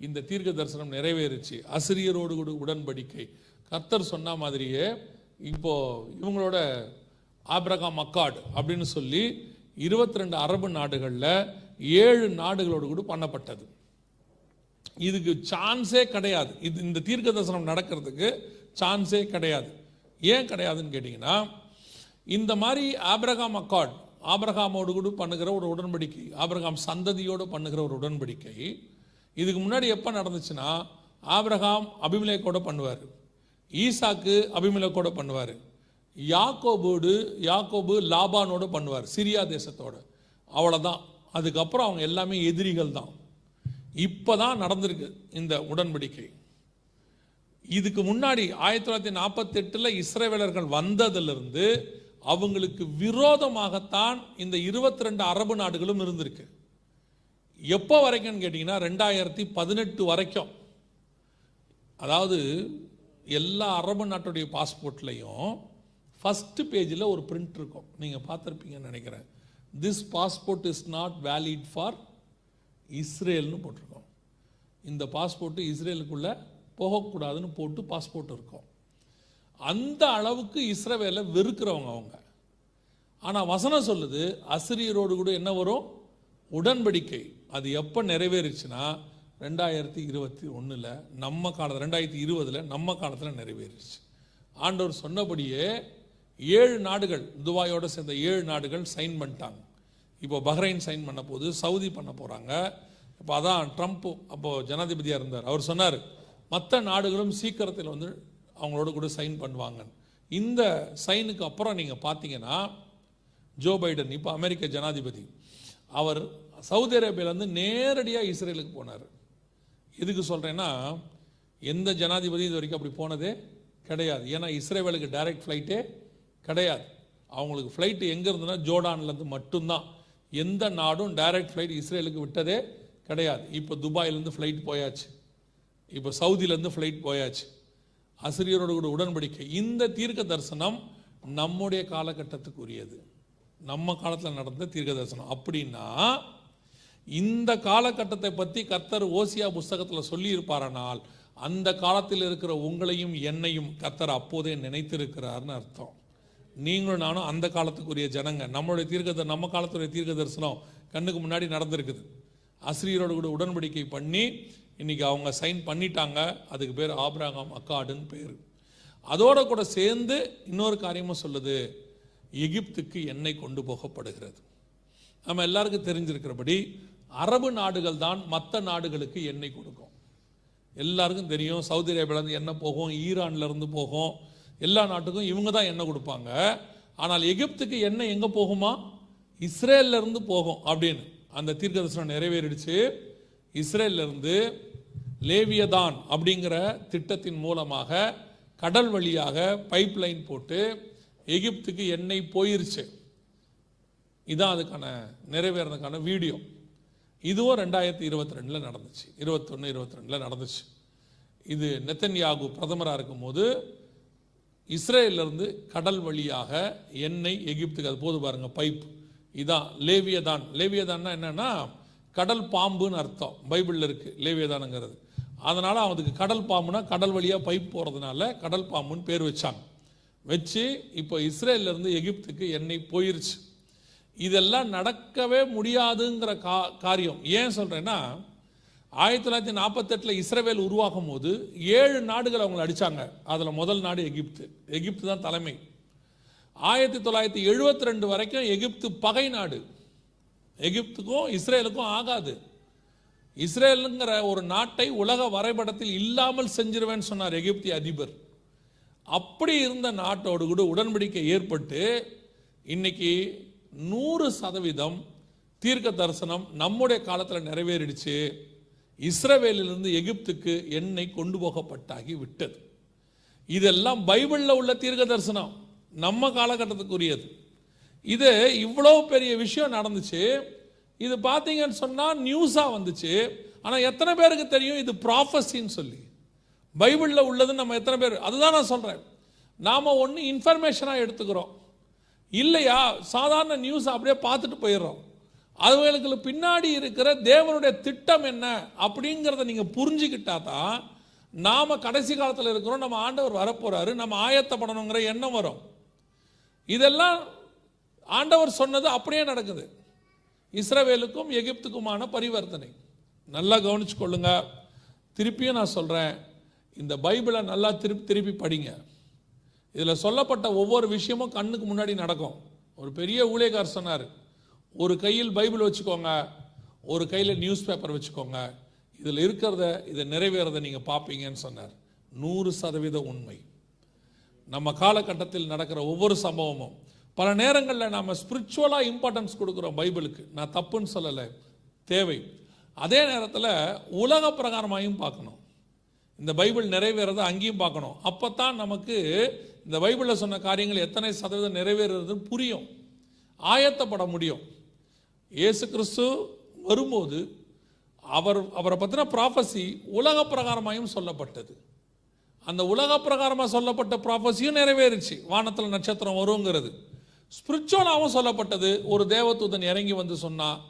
இந்த தீர்க்க தரிசனம் நிறைவேறுச்சு. அசிரியரோடு கூட உடன்படிக்கை. கர்த்தர் சொன்ன மாதிரியே இப்போது இவங்களோட ஆப்ரகா அக்காட் அப்படின்னு சொல்லி இருபத்தி ரெண்டு அரபு நாடுகளில் ஏழு நாடுகளோடு கூட பண்ணப்பட்டது. இதுக்கு சான்ஸே கிடையாது. இது இந்த தீர்க்க தரிசனம் நடக்கிறதுக்கு சான்ஸே கிடையாது. ஏன் கிடையாதுன்னு கேட்டிங்கன்னா இந்த மாதிரி ஆப்ரகாம் அக்காட் ஆபிரகாமோடு கூட பண்ணுகிற ஒரு உடன்படிக்கை ஆபிரகாம் சந்ததியோடு பண்ணுகிற ஒரு உடன்படிக்கை இதுக்கு முன்னாடி எப்போ நடந்துச்சுன்னா ஆபிரகாம் அபிமலேக்கோட பண்ணுவார். ஈசாக்கு அபிமலேக்கோட பண்ணுவார். யாக்கோபோடு யாக்கோபு லாபானோட பண்ணுவார் சிரியா தேசத்தோட. அவ்வளோதான் அதுக்கப்புறம் அவங்க எல்லாமே எதிரிகள் தான். இப்போ தான் நடந்திருக்கு இந்த உடன்படிக்கை. இதுக்கு முன்னாடி ஆயிரத்தி தொள்ளாயிரத்தி நாற்பத்தெட்டில் இஸ்ரேவேலர்கள் வந்ததிலிருந்து அவங்களுக்கு விரோதமாகத்தான் இந்த இருபத்தி ரெண்டு அரபு நாடுகளும் இருந்திருக்கு. எப்போ வரைக்கும்னு கேட்டிங்கன்னா ரெண்டாயிரத்தி பதினெட்டு வரைக்கும். அதாவது எல்லா அரபு நாட்டுடைய பாஸ்போர்ட்லேயும் ஃபஸ்ட்டு பேஜில் ஒரு பிரிண்ட் இருக்கும். நீங்கள் பார்த்துருப்பீங்கன்னு நினைக்கிறேன். This passport is not valid for இஸ்ரேல்னு போட்டிருக்கோம். இந்த பாஸ்போர்ட்டு இஸ்ரேலுக்குள்ளே போகக்கூடாதுன்னு போட்டு பாஸ்போர்ட் இருக்கும். அந்த அளவுக்கு இஸ்ரேவேலை வெறுக்கிறவங்க அவங்க. ஆனால் வசனம் சொல்லுது அசிரியரோடு கூட என்ன வரும்? உடன்படிக்கை. அது எப்போ நிறைவேறுச்சுன்னா ரெண்டாயிரத்தி இருபத்தி ஒன்றில் நம்ம காலத்தில் ரெண்டாயிரத்தி இருபதில் நம்ம காலத்தில் நிறைவேறிச்சு. ஆண்டவர் சொன்னபடியே ஏழு நாடுகள் துபாயோடு சேர்ந்த ஏழு நாடுகள் சைன் பண்ணிட்டாங்க. இப்போ பஹ்ரைன் சைன் பண்ண போது சவுதி பண்ண போகிறாங்க இப்போ அதான் ட்ரம்ப் அப்போது ஜனாதிபதியாக இருந்தார். அவர் சொன்னார் மற்ற நாடுகளும் சீக்கிரத்தில் வந்து அவங்களோட கூட சைன் பண்ணுவாங்க இந்த சைனுக்கு அப்புறம் நீங்கள் பார்த்தீங்கன்னா ஜோ பைடன் இப்போ அமெரிக்க ஜனாதிபதி அவர் சவுதி அரேபியாவிலேருந்து நேரடியாக இஸ்ரேலுக்கு போனார். எதுக்கு சொல்கிறேன்னா எந்த ஜனாதிபதி இது வரைக்கும் அப்படி போனதே கிடையாது. ஏன்னா இஸ்ரேவேலுக்கு டைரக்ட் ஃப்ளைட்டே கிடையாது. அவங்களுக்கு ஃப்ளைட்டு எங்கே இருந்ததுன்னா ஜோர்டான்லேருந்து மட்டும்தான். எந்த நாடும் டைரக்ட் ஃப்ளைட் இஸ்ரேலுக்கு விட்டதே கிடையாது. இப்போ துபாயிலேருந்து ஃப்ளைட் போயாச்சு. இப்போ சவுதியிலேருந்து ஃப்ளைட் போயாச்சு. அசிரியரோட கூட உடன்படிக்கை. இந்த தீர்க்க தரிசனம் நம்முடைய காலகட்டத்துக்கு உரியது நம்ம காலத்தில் நடந்த தீர்க்க தரிசனம். அப்படின்னா இந்த காலகட்டத்தை பற்றி கர்த்தர் ஓசியா புஸ்தகத்தில் சொல்லியிருப்பாரானால் அந்த காலத்தில் இருக்கிற உங்களையும் என்னையும் கர்த்தர் அப்போதே நினைத்திருக்கிறார்னு அர்த்தம். நீங்களும் நானும் அந்த காலத்துக்குரிய ஜனங்க. நம்மளுடைய தீர்க்க நம்ம காலத்துடைய தீர்க்க தரிசனம் கண்ணுக்கு முன்னாடி நடந்திருக்குது. ஆசிரியரோடு கூட உடன்படிக்கை பண்ணி இன்னைக்கு அவங்க சைன் பண்ணிட்டாங்க. அதுக்கு பேர் ஆப்ராகாம் அக்காடுன்னு பேர். அதோட கூட சேர்ந்து இன்னொரு காரியமும் சொல்லுது. எகிப்துக்கு எண்ணெய் கொண்டு போகப்படுகிறது. நம்ம எல்லாருக்கும் தெரிஞ்சிருக்கிறபடி அரபு நாடுகள் தான் மற்ற நாடுகளுக்கு எண்ணெய் கொடுக்கும். எல்லாருக்கும் தெரியும் சவுதி அரேபியாவிலேருந்து எண்ணெய் போகும் ஈரான்லேருந்து போகும் எல்லா நாட்டுக்கும் இவங்க தான் எண்ணெய் கொடுப்பாங்க. ஆனால் எகிப்துக்கு எண்ணெய் எங்கே போகுமா? இஸ்ரேல்ல இருந்து போகும் அப்படின்னு அந்த தீர்க்க தரிசனம் நிறைவேறிடுச்சு. இஸ்ரேல்ல இருந்து லேவியதான் அப்படிங்கிற திட்டத்தின் மூலமாக கடல் வழியாக பைப் லைன் போட்டு எகிப்துக்கு எண்ணெய் போயிருச்சு. இதான் அதுக்கான நிறைவேறதுக்கான வீடியோ இதுவும் ரெண்டாயிரத்தி இருபத்தி ரெண்டில் நடந்துச்சு. இருபத்தொன்று இருபத்தி ரெண்டில் நடந்துச்சு. இது நெத்தன்யாகு பிரதமராக இருக்கும்போது இஸ்ரேல்ல இருந்து கடல் வழியாக எண்ணெய் எகிப்துக்கு அது போது பாருங்கள் பைப். இதான் லேவியதான். லேவியதான்னா என்னென்னா கடல் பாம்புன்னு அர்த்தம். பைபிளில் இருக்குது லேவியதானுங்கிறது. அதனால் அவனுக்கு கடல் பாம்புனா கடல் வழியாக பைப் போகிறதுனால கடல் பாம்புன்னு பேர் வச்சாங்க. வச்சு இப்போ இஸ்ரேல்லேருந்து எகிப்துக்கு எண்ணெய் போயிருச்சு. இதெல்லாம் நடக்கவே முடியாதுங்கிற கா காரியம். ஏன் சொல்கிறேன்னா ஆயிரத்தி தொள்ளாயிரத்தி நாற்பத்தெட்டில் இஸ்ரேவேல் உருவாகும் போது ஏழு நாடுகள் அவங்களை அடித்தாங்க அதில் முதல் நாடு எகிப்து. எகிப்து தான் தலைமை. ஆயிரத்தி தொள்ளாயிரத்தி எழுபத்தி ரெண்டு வரைக்கும் எகிப்து பகை நாடு. எகிப்துக்கும் இஸ்ரேலுக்கும் ஆகாது. இஸ்ரேலுங்கிற ஒரு நாட்டை உலக வரைபடத்தில் இல்லாமல் செஞ்சிருவேன்னு சொன்னார் எகிப்திய அதிபர். அப்படி இருந்த நாட்டோடு கூட உடன்படிக்கை ஏற்பட்டு இன்னைக்கு நூறு சதவீதம் தீர்க்க தரிசனம் நம்முடைய காலத்தில் நிறைவேறிடுச்சு. இஸ்ரவேலிலிருந்து எகிப்துக்கு எண்ணெய் கொண்டு போகப்பட்டாகி விட்டது. இதெல்லாம் பைபிளில் உள்ள தீர்க்க தரிசனம் நம்ம காலகட்டத்துக்குரியது. இது இவ்வளோ பெரிய விஷயம் நடந்துச்சு. இது பார்த்தீங்கன்னு சொன்னால் நியூஸாக வந்துச்சு. ஆனால் எத்தனை பேருக்கு தெரியும்? இது ப்ராஃபஸின்னு சொல்லி. பைபிளில் உள்ளதுன்னு நம்ம எத்தனை பேர்? அதுதான் நான் சொல்கிறேன் நாம் ஒன்று இன்ஃபர்மேஷனாக எடுத்துக்கிறோம். இல்லையா? சாதாரண நியூஸ் அப்படியே பார்த்துட்டு போயிடுறோம். அதுகளுக்கு பின்னாடி இருக்கிற தேவனுடைய திட்டம் என்ன அப்படிங்கிறத நீங்கள் புரிஞ்சுக்கிட்டா தான் நாம் கடைசி காலத்தில் இருக்கிறோம் நம்ம ஆண்டவர் வரப்போகிறாரு நம்ம ஆயத்தப்படணுங்கிற எண்ணம் வரும். இதெல்லாம் ஆண்டவர் சொன்னது அப்படியே நடக்குது. இஸ்ரவேலுக்கும் எகிப்துக்குமான பரிவர்த்தனை. நல்லா கவனிச்சு கொள்ளுங்க. திருப்பியும் நான் சொல்கிறேன் இந்த பைபிளை நல்லா திருப்பி திருப்பி படிங்க. இதில் சொல்லப்பட்ட ஒவ்வொரு விஷயமும் கண்ணுக்கு முன்னாடி நடக்கும். ஒரு பெரிய ஊழியக்கார் சொன்னார் ஒரு கையில் பைபிள் வச்சுக்கோங்க ஒரு கையில் நியூஸ் பேப்பர் வச்சுக்கோங்க. இதில் இருக்கிறத இதை நிறைவேறதை நீங்கள் பார்ப்பீங்கன்னு சொன்னார். நூறு சதவீத உண்மை. நம்ம காலகட்டத்தில் நடக்கிற ஒவ்வொரு சம்பவமும் பல நேரங்களில் நாம் ஸ்பிரிச்சுவலாக இம்பார்ட்டன்ஸ் கொடுக்குறோம் பைபிளுக்கு. நான் தப்புன்னு சொல்லலை. தேவை. அதே நேரத்தில் உலக பிரகாரமாயும் பார்க்கணும். இந்த பைபிள் நிறைவேறதை அங்கேயும் பார்க்கணும். அப்போ தான் நமக்கு இந்த பைபிளில் சொன்ன காரியங்கள் எத்தனை சதவீதம் நிறைவேறுறதுன்னு புரியும். ஆயத்தப்பட முடியும். இயேசு கிறிஸ்து வரும்போது அவர் அவரை பற்றின ப்ராஃபஸி உலக பிரகாரமாயும் சொல்லப்பட்டது. அந்த உலக பிரகாரமாக சொல்லப்பட்ட ப்ராஃபஸியும் நிறைவேறுச்சு. வானத்தில் நட்சத்திரம் வருங்கிறது. ஸ்பிரிச்சுவலாகவும் சொல்லப்பட்டது. ஒரு தேவதூதன் இறங்கி வந்து சொன்னால்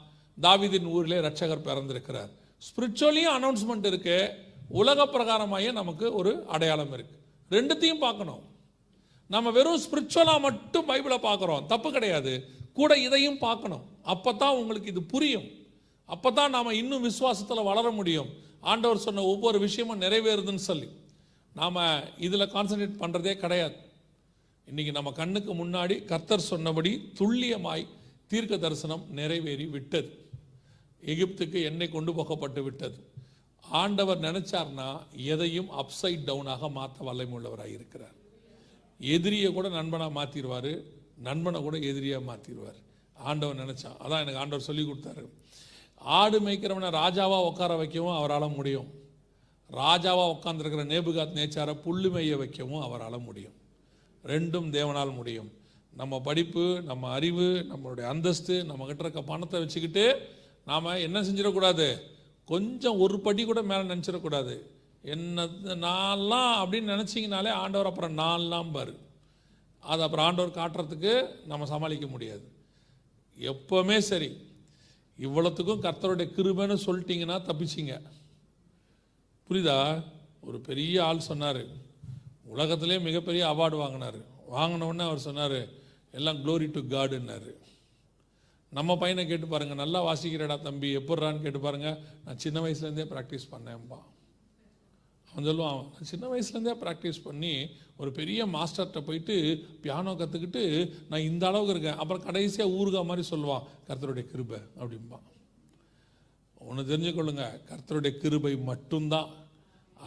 தாவிதின் ஊரிலே ரட்சகர் பிறந்திருக்கிறார். ஸ்பிரிச்சுவலியும் அனௌன்ஸ்மெண்ட் இருக்கு. உலக பிரகாரமாயே நமக்கு ஒரு அடையாளம் இருக்கு. ரெண்டுத்தையும் பார்க்கணும். நம்ம வெறும் ஸ்பிரிச்சுவலாக மட்டும் பைபிளை பார்க்குறோம். தப்பு கிடையாது. கூட இதையும் பார்க்கணும். அப்போ தான் உங்களுக்கு இது புரியும். அப்போ தான் நாம் இன்னும் விசுவாசத்தில் வளர முடியும். ஆண்டவர் சொன்ன ஒவ்வொரு விஷயமும் நிறைவேறுதுன்னு சொல்லி. நாம் இதில் கான்சன்ட்ரேட் பண்ணுறதே கிடையாது. இன்னைக்கு நம்ம கண்ணுக்கு முன்னாடி கர்த்தர் சொன்னபடி துல்லியமாய் தீர்க்க தரிசனம் நிறைவேறி விட்டது. எகிப்துக்கு எண்ணெய் கொண்டு போகப்பட்டு விட்டது. ஆண்டவர் நினைச்சார்னா எதையும் அப்சைட் டவுனாக மாற்ற வல்லமையுள்ளவராக இருக்கிறார். எதிரியை கூட நண்பனாக மாற்றிடுவார் நண்பனை கூட எதிரியாக மாற்றிடுவார் ஆண்டவர் நினைச்சான். அதான் எனக்கு ஆண்டவர் சொல்லி கொடுத்தாரு. ஆடு மேய்க்கிறவனை ராஜாவாக உட்கார வைக்கவும் அவரால் முடியும். ராஜாவாக உட்காந்துருக்கிற நேபுகாத் நேச்சாரை புல்லு மேய வைக்கவும் அவரால் முடியும். ரெண்டும் தேவனால் முடியும். நம்ம படிப்பு நம்ம அறிவு நம்மளுடைய அந்தஸ்து நம்மக்கிட்ட இருக்க பணத்தை வச்சுக்கிட்டு நாம் என்ன செஞ்சிடக்கூடாது? கொஞ்சம் ஒரு படி கூட மேலே நினச்சிடக்கூடாது. என்ன நான்லாம் அப்படின்னு நினச்சிங்கனாலே ஆண்டவர் அப்புறம் நான்லாம் பாரு. அது அப்புறம் ஆண்டவர் காட்டுறதுக்கு நம்ம சமாளிக்க முடியாது. எப்போவுமே சரி. இவ்வளோத்துக்கும் கர்த்தருடைய கிருபைன்னு சொல்லிட்டீங்கன்னா தப்பிச்சிங்க. புரியுதா? ஒரு பெரிய ஆள் சொன்னார். உலகத்திலே மிகப்பெரிய அவார்டு வாங்கினார். வாங்கினவுடனே அவர் சொன்னார் எல்லாம் க்ளோரி டு காடுன்னாரு நம்ம பையனை கேட்டு பாருங்கள் நல்லா வாசிக்கிறடா தம்பி எப்பட்றான்னு கேட்டு பாருங்கள் நான் சின்ன வயசுலேருந்தே ப்ராக்டிஸ் பண்ணேன்பா அவன் சொல்லுவான் சின்ன வயசுலேருந்தே ப்ராக்டிஸ் பண்ணி ஒரு பெரிய மாஸ்டர்கிட்ட போயிட்டு பியானோ கற்றுக்கிட்டு நான் இந்த அளவுக்கு இருக்கேன். அப்புறம் கடைசியாக ஊருகா மாதிரி சொல்லுவான் கர்த்தருடைய கிருபை அப்படிம்பான். ஒன்று தெரிஞ்சுக்கொள்ளுங்க கர்த்தருடைய கிருபை மட்டும்தான்.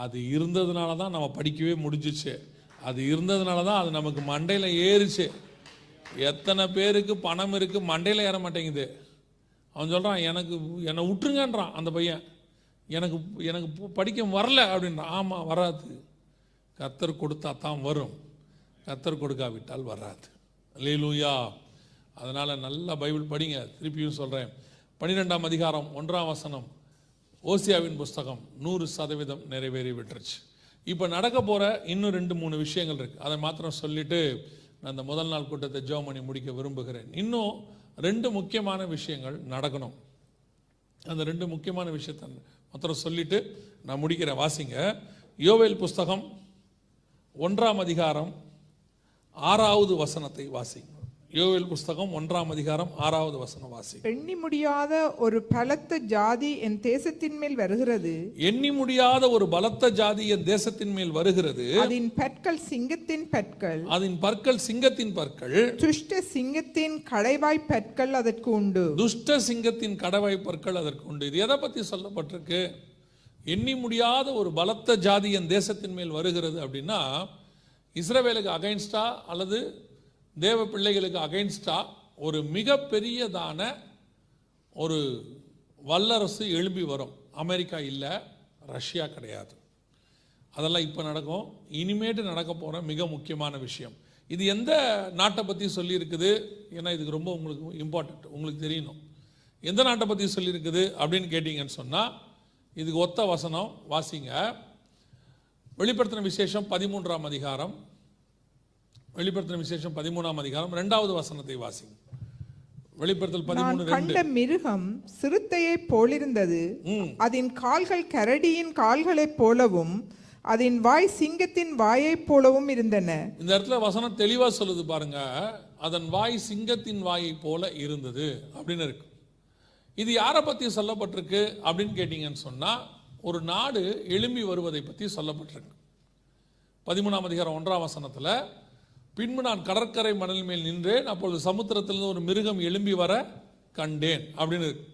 அது இருந்ததுனால தான் நம்ம படிக்கவே முடிஞ்சிச்சு. அது இருந்ததுனால தான் அது நமக்கு மண்டையில் ஏறுச்சு. எத்தனை பேருக்கு பணம் இருக்குது மண்டையில் ஏற மாட்டேங்குது. அவன் சொல்கிறான் எனக்கு என்னை விட்டுருங்கன்றான் அந்த பையன். எனக்கு எனக்கு படிக்க வரல அப்படின்ற. ஆமாம் வராது. கத்தர் கொடுத்தா தான் வரும். கத்தர் கொடுக்காவிட்டால் வராது. லீலூயா அதனால் நல்லா பைபிள் படிங்க. திருப்பியும் சொல்கிறேன் பன்னிரெண்டாம் அதிகாரம் ஒன்றாம் வசனம். ஓசியாவின் புஸ்தகம் நூறு சதவீதம் நிறைவேறி விட்டுருச்சு. இப்போ நடக்க போகிற இன்னும் ரெண்டு மூணு விஷயங்கள் இருக்குது அதை மாத்திரம் சொல்லிவிட்டு நான் அந்த முதல் நாள் கூட்டத்தை ஜோ பண்ணி முடிக்க விரும்புகிறேன். இன்னும் ரெண்டு முக்கியமான விஷயங்கள் நடக்கணும். அந்த ரெண்டு முக்கியமான விஷயத்தை மாத்திரம் சொல்லிட்டு நான் முடிக்கிறேன். வாசிங்க. யோவேல் புஸ்தகம் ஒன்றாம் அதிகாரம் ஆறாவது வசனத்தை வாசிங்க. யோவேல் புஸ்தகம் ஒன்றாம் அதிகாரம் ஆறாவது வசனம் வாசி எண்ணி முடியாத ஒரு பலத்த ஜாதி என் தேசத்தின் மேல் வருகிறது. எண்ணி முடியாத ஒரு பலத்த ஜாதி என் தேசத்தின் மேல் வருகிறது. அதன் பற்கள் சிங்கத்தின் பற்கள். அதன் பற்கள் சிங்கத்தின் பற்கள். துஷ்ட சிங்கத்தின் கடைவாய் பற்கள் அதற்கு உண்டு. துஷ்ட சிங்கத்தின் கடவை பற்கள் அதற்கு உண்டு. இது எதை பத்தி சொல்லப்பட்டிருக்கு? எண்ணி முடியாத ஒரு பலத்த ஜாதி என் தேசத்தின் மேல் வருகிறது அப்படின்னா இஸ்ரவேலுக்கு அகைன்ஸ்டா அல்லது தேவ பிள்ளைகளுக்கு அகைன்ஸ்டாக ஒரு மிகப்பெரியதான ஒரு வல்லரசு எழும்பி வரும். அமெரிக்கா இல்லை ரஷ்யா கிடையாது. அதெல்லாம் இப்போ நடக்கும். இனிமேட்டு நடக்க போகிற மிக முக்கியமான விஷயம். இது எந்த நாட்டை பற்றி சொல்லியிருக்குது? ஏன்னா இதுக்கு ரொம்ப உங்களுக்கு இம்பார்ட்டண்ட் உங்களுக்கு தெரியணும். எந்த நாட்டை பற்றி சொல்லியிருக்குது அப்படின்னு கேட்டிங்கன்னு சொன்னால் இதுக்கு ஒத்த வசனம் வாசிங்க. வெளிப்படுத்தின விசேஷம் பதிமூன்றாம் அதிகாரம் வெளிப்படுத்தின விசேஷம் பதிமூணாம் அதிகாரம் ரெண்டாவது வசனத்தை வாசிங்க. வெளிப்படுத்தல் பதிமூணு கண்ட மிருகம் சிறுத்தையைப் போலிருந்தது. அதன் கால்கள் கரடியின் கால்களைப் போலவும் அதன் வாய் சிங்கத்தின் வாயைப் போலவும் இருந்தன. இந்த இடத்துல வசனம் தெளிவா சொல்லுது பாருங்க. அதன் வாய் சிங்கத்தின் வாயை போல இருந்தது அப்படின்னு இருக்கு. இது யாரை பத்தி சொல்லப்பட்டிருக்கு அப்படின்னு கேட்டீங்கன்னு சொன்னா ஒரு நாடு எழும்பி வருவதை பத்தி சொல்லப்பட்டிருக்கு. பதிமூணாம் அதிகாரம் ஒன்றாம் வசனத்துல பின்பு நான் கடற்கரை மணல் மேல் நின்றேன். அப்பொழுது சமுத்திரத்திலிருந்து ஒரு மிருகம் எழும்பி வர கண்டேன் அப்படின்னு இருக்கு.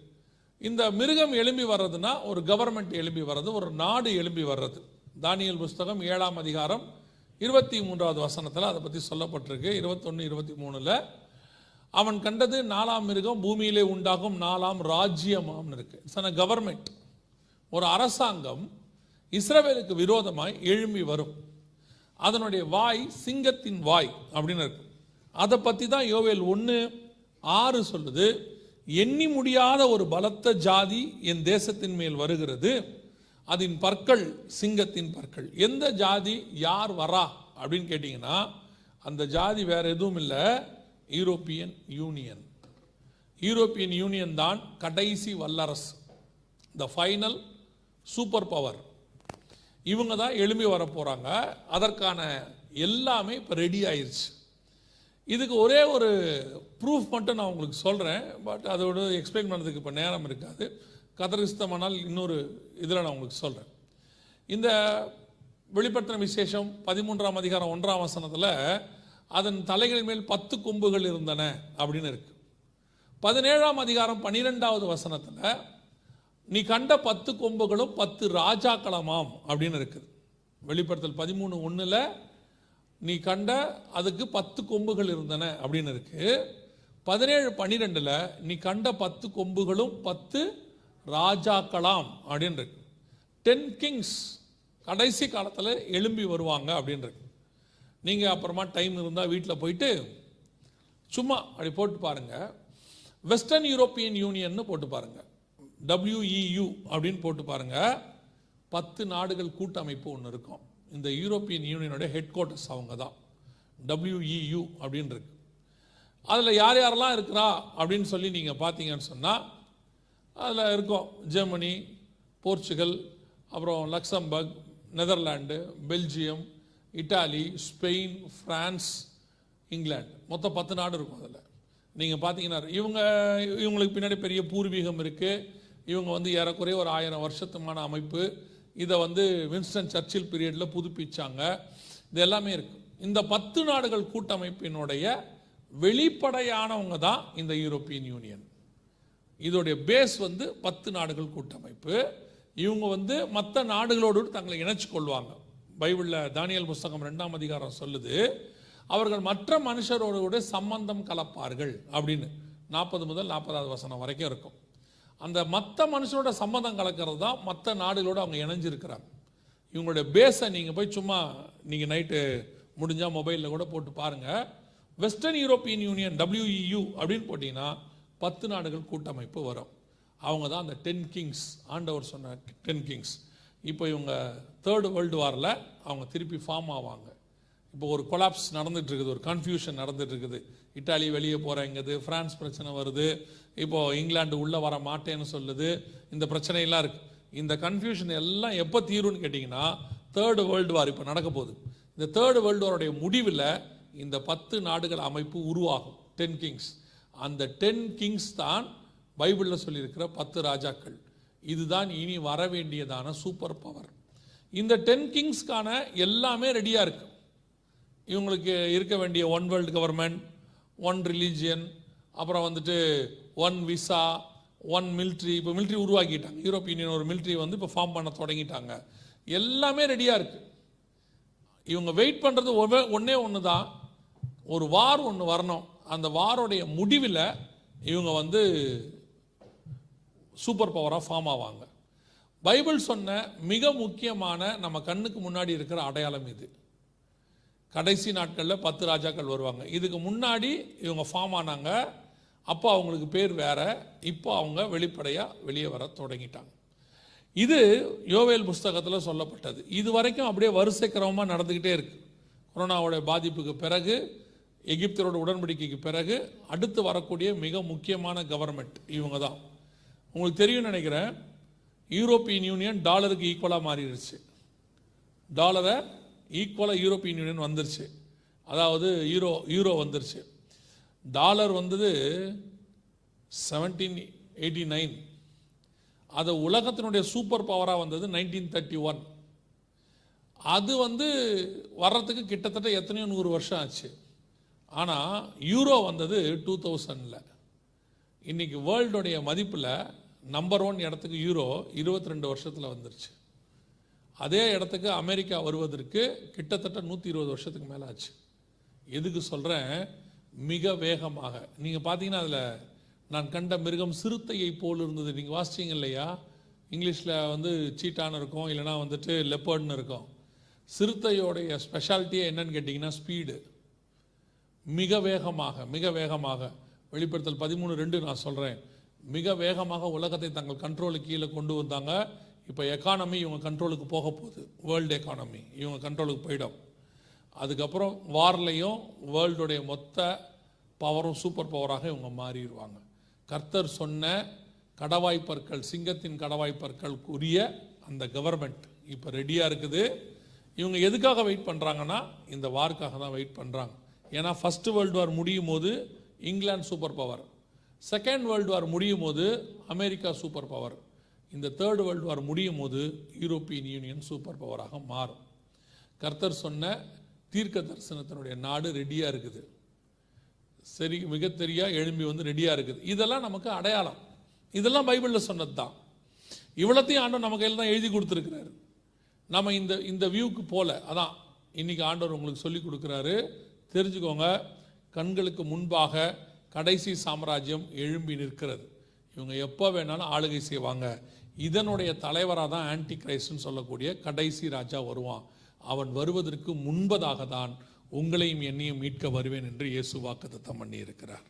இந்த மிருகம் எழும்பி வர்றதுன்னா ஒரு கவர்மெண்ட் எழும்பி வர்றது ஒரு நாடு எழும்பி வர்றது. தானியல் புஸ்தகம் ஏழாம் அதிகாரம் இருபத்தி மூன்றாவது வசனத்தில் அதை பற்றி சொல்லப்பட்டிருக்கு. இருபத்தொன்று இருபத்தி மூணில் அவன் கண்டது நாலாம் மிருகம் பூமியிலே உண்டாகும் நாலாம் ராஜ்யமாம்னு இருக்கு. இட்ஸ் கவர்மெண்ட் ஒரு அரசாங்கம் இஸ்ரவேலுக்கு விரோதமாய் எழும்பி வரும். அதனுடைய வாய் சிங்கத்தின் வாய் அப்படின்னு இருக்கு. அதை பற்றி தான் யோவேல் ஒன்று ஆறு சொல்லுது. எண்ணி முடியாத ஒரு பலத்த ஜாதி என் தேசத்தின் மேல் வருகிறது. அதன் பற்கள் சிங்கத்தின் பற்கள். எந்த ஜாதி யார் வரா அப்படின்னு கேட்டிங்கன்னா அந்த ஜாதி வேற எதுவும் இல்லை. European union. யூரோப்பியன் யூனியன் தான் கடைசி வல்லரசு. த ஃபைனல் சூப்பர் பவர் இவங்க தான் எழும்பி வர போகிறாங்க அதற்கான எல்லாமே இப்போ ரெடி ஆயிடுச்சு இதுக்கு ஒரே ஒரு ப்ரூஃப் மட்டும் நான் உங்களுக்கு சொல்கிறேன் பட் அதோட எக்ஸ்பிளைன் பண்ணுறதுக்கு இப்போ நேரம் இருக்காது. கதரிஸ்தமானால் இன்னொரு இதில் நான் உங்களுக்கு சொல்கிறேன் இந்த வெளிப்படுத்தின விசேஷம் பதிமூன்றாம் அதிகாரம் ஒன்றாம் வசனத்தில் அதன் தலைகளின் மேல் பத்து கொம்புகள் இருந்தன அப்படின்னு இருக்கு. பதினேழாம் அதிகாரம் பன்னிரெண்டாவது வசனத்தில் நீ கண்ட பத்து கொம்புகளும் பத்து ராஜாக்களமாம் அப்படின்னு இருக்குது. வெளிப்படுத்தல் பதிமூணு ஒன்றில் நீ கண்ட அதுக்கு பத்து கொம்புகள் இருந்தன அப்படின்னு இருக்கு. பதினேழு பன்னிரெண்டில் நீ கண்ட பத்து கொம்புகளும் பத்து ராஜாக்களாம் அப்படின்னு இருக்கு. டென் கிங்ஸ் கடைசி காலத்தில் எழும்பி வருவாங்க அப்படின்னு இருக்கு. நீங்கள் அப்புறமா டைம் இருந்தால் வீட்டில் போயிட்டு சும்மா அப்படி போட்டு பாருங்கள் வெஸ்டர்ன் யூரோப்பியன் யூனியன்னு போட்டு பாருங்கள் டபிள்யூஇயு அப்படின்னு போட்டு பாருங்கள் பத்து நாடுகள் கூட்டமைப்பு ஒன்று இருக்கும். இந்த யூரோப்பியன் யூனியனுடைய ஹெட் குவார்ட்டர்ஸ் அவங்க தான். டபிள்யூஇயு அப்படின்னு இருக்கு. அதில் யார் யாரெல்லாம் இருக்கிறா அப்படின்னு சொல்லி நீங்கள் பார்த்தீங்கன்னு சொன்னால் அதில் இருக்கும் ஜெர்மனி போர்ச்சுகல் அப்புறம் Luxembourg Netherland Belgium Italy Spain France England. மொத்தம் பத்து நாடு இருக்கும் அதில். நீங்கள் பார்த்தீங்கன்னா இவங்க இவங்களுக்கு பின்னாடி பெரிய பூர்வீகம் இருக்குது இவங்க வந்து ஏறக்குறைய ஒரு ஆயிரம் வருஷத்துமான அமைப்பு. இதை வந்து வின்ஸ்டன் சர்ச்சில் பீரியடில் புதுப்பிச்சாங்க. இது எல்லாமே இருக்குது இந்த பத்து நாடுகள் கூட்டமைப்பினுடைய வெளிப்படையானவங்க தான் இந்த யூரோப்பியன் யூனியன். இதோடைய பேஸ் வந்து பத்து நாடுகள் கூட்டமைப்பு. இவங்க வந்து மற்ற நாடுகளோடு தங்களை இணைச்சு கொள்வாங்க. பைபிளில் தானியல் புஸ்தகம் ரெண்டாம் அதிகாரம் சொல்லுது அவர்கள் மற்ற மனுஷரோடு சம்பந்தம் கலப்பார்கள் அப்படின்னு. நாற்பது முதல் நாற்பதாவது வசனம் வரைக்கும் இருக்கும். அந்த மற்ற மனுஷனோட சம்மந்தம் கலக்கிறது தான் மற்ற நாடுகளோடு அவங்க இணைஞ்சிருக்கிறாங்க. இவங்களுடைய பேஸை நீங்கள் போய் சும்மா நீங்கள் நைட்டு முடிஞ்சால் மொபைலில் கூட போட்டு பாருங்கள் வெஸ்டர்ன் யூரோப்பியன் யூனியன் டபிள்யூஇயூ அப்படின்னு போட்டிங்கன்னா பத்து நாடுகள் கூட்டமைப்பு வரும். அவங்க தான் அந்த டென் கிங்ஸ் ஆண்டவர் சொன்ன டென் கிங்ஸ் இப்போ இவங்க தேர்டு வேர்ல்டு வாரில் அவங்க திருப்பி ஃபார்ம் ஆவாங்க. இப்போ ஒரு கொலாப்ஸ் நடந்துட்டு இருக்குது ஒரு கன்ஃபியூஷன் நடந்துட்டு இருக்குது. இட்டாலி வெளியே போகிறேங்கிறது ஃப்ரான்ஸ் பிரச்சனை வருது. இப்போ இங்கிலாந்து உள்ளே வர மாட்டேன்னு சொல்லுது. இந்த பிரச்சனையெல்லாம் இருக்கு. இந்த கன்ஃபியூஷன் எல்லாம் எப்போ தீரும்னு கேட்டிங்கன்னா தேர்டு வேர்ல்டு வார் இப்போ நடக்க போகுது. இந்த தேர்டு வேர்ல்டு வாருடைய முடிவில் இந்த பத்து நாடுகள் அமைப்பு உருவாகும். டென் கிங்ஸ் அந்த டென் கிங்ஸ் தான் பைபிளில் சொல்லியிருக்கிற பத்து ராஜாக்கள். இதுதான் இனி வர வேண்டியதான சூப்பர் பவர் இந்த டென் கிங்ஸ்க்கான எல்லாமே ரெடியாக இருக்கு. இவங்களுக்கு இருக்க வேண்டிய one world government one religion அப்புறம் வந்துட்டு ஒன் விசா ஒன் மிலிட்ரி இப்போ மிலிட்ரி உருவாக்கிட்டாங்க. யூரோப் யூனியன் ஒரு மிலிட்ரி வந்து இப்போ ஃபார்ம் பண்ண தொடங்கிட்டாங்க. எல்லாமே ரெடியாக இருக்குது இவங்க வெயிட் பண்ணுறது ஒன்றே ஒன்று தான் ஒரு வார் ஒன்று வரணும். அந்த வாரோடைய முடிவில் இவங்க வந்து சூப்பர் பவராக ஃபார்ம் ஆவாங்க. பைபிள் சொன்ன மிக முக்கியமான நம்ம கண்ணுக்கு முன்னாடி இருக்கிற அடையாளம் இது. கடைசி நாட்களில் பத்து ராஜாக்கள் வருவாங்க. இதுக்கு முன்னாடி இவங்க ஃபார்ம் ஆனாங்க அப்போ அவங்களுக்கு பேர் வேற இப்போ அவங்க வெளிப்படையாக வெளியே வர தொடங்கிட்டாங்க. இது யோவேல் புஸ்தகத்தில் சொல்லப்பட்டது. இது வரைக்கும் அப்படியே வரிசை கிரமமாக நடந்துக்கிட்டே இருக்கு. கொரோனாவுடைய பாதிப்புக்கு பிறகு எகிப்தரோட உடன்படிக்கைக்கு பிறகு அடுத்து வரக்கூடிய மிக முக்கியமான கவர்மெண்ட் இவங்க தான் உங்களுக்கு தெரியும் நினைக்கிறேன் யூரோப்பியன் யூனியன் டாலருக்கு ஈக்குவலாக மாறிடுச்சு டாலரை ஈக்குவலாக யூரோப்பியன் யூனியன் வந்துருச்சு. அதாவது யூரோ யூரோ வந்துருச்சு. டாலர் வந்தது செவன்டீன் எயிட்டி நைன் அது உலகத்தினுடைய சூப்பர் பவராக வந்தது நைன்டீன் தேர்ட்டி ஒன் அது வந்து வர்றதுக்கு கிட்டத்தட்ட எத்தனையோ நூறு வருஷம் ஆச்சு. ஆனால் யூரோ வந்தது டூ தௌசண்டில் இன்றைக்கி வேர்ல்டுடைய மதிப்பில் நம்பர் ஒன் இடத்துக்கு யூரோ இருபத்தி ரெண்டு வருஷத்தில் வந்துருச்சு. அதே இடத்துக்கு அமெரிக்கா வருவதற்கு கிட்டத்தட்ட நூற்றி இருபது வருஷத்துக்கு மேலே ஆச்சு. எதுக்கு சொல்கிறேன் மிக வேகமாக. நீங்கள் பார்த்தீங்கன்னா அதில் நான் கண்ட மிருகம் சிறுத்தையை போல் இருந்தது. நீங்கள் வாசிச்சீங்க இல்லையா? இங்கிலீஷில் வந்து சீட்டான்னு இருக்கும் இல்லைனா வந்துட்டு லெப்பர்ட்னு இருக்கும். சிறுத்தையோடைய ஸ்பெஷாலிட்டியே என்னன்னு கேட்டிங்கன்னா ஸ்பீடு மிக வேகமாக மிக வேகமாக. வெளிப்படுத்தல் பதிமூணு ரெண்டு நான் சொல்கிறேன் மிக வேகமாக உலகத்தை தங்கள் கண்ட்ரோலுக்கு கீழே கொண்டு வந்தாங்க. இப்போ எக்கானமி இவங்க கண்ட்ரோலுக்கு போக போகுது. வேர்ல்டு எக்கானமி இவங்க கண்ட்ரோலுக்கு போயிடும். அதுக்கப்புறம் வார்லையும் வேர்ல்டுடைய மொத்த பவரும் சூப்பர் பவராக இவங்க மாறிடுவாங்க. கர்த்தர் சொன்ன கடவாய்ப்பற்கள் சிங்கத்தின் கடவாய்ப்பற்களுக்குரிய அந்த கவர்மெண்ட் இப்போ ரெடியாக இருக்குது. இவங்க எதுக்காக வெயிட் பண்ணுறாங்கன்னா இந்த வார்க்காக தான் வெயிட் பண்ணுறாங்க ஏன்னா ஃபஸ்ட்டு வேர்ல்டு வார் முடியும் போது England super power second world war முடியும் போது அமெரிக்கா சூப்பர் பவர் இந்த தேர்ட் வேர்ல்டு வார் முடியும் போது யூரோப்பியன் யூனியன் சூப்பர் பவராக மாறும். கர்த்தர் சொன்ன தீர்க்க தரிசனத்தினுடைய நாடு ரெடியாக இருக்குது. சரி மிக தெரியா எழும்பி வந்து ரெடியாக இருக்குது. இதெல்லாம் நமக்கு அடையாளம். இதெல்லாம் பைபிளில் சொன்னது தான் இவ்வளோத்தையும் ஆண்டவர் நம்ம கையில் தான் எழுதி கொடுத்துருக்கிறாரு. நம்ம இந்த இந்த வியூக்கு போல அதான் இன்னைக்கு ஆண்டவர் உங்களுக்கு சொல்லி கொடுக்குறாரு. தெரிஞ்சுக்கோங்க கண்களுக்கு முன்பாக கடைசி சாம்ராஜ்யம் எழும்பி நிற்கிறது. இவங்க எப்போ வேணாலும் ஆளுகை செய்வாங்க. இதனுடைய தலைவராக தான் ஆன்டி கிரைஸ்ட்னு சொல்லக்கூடிய கடைசி ராஜா வருவான். அவன் வருவதற்கு முன்பதாக தான் உங்களையும் என்னையும் மீட்க வருவேன் என்று இயேசு வாக்குத்தத்தம் பண்ணி இருக்கிறார்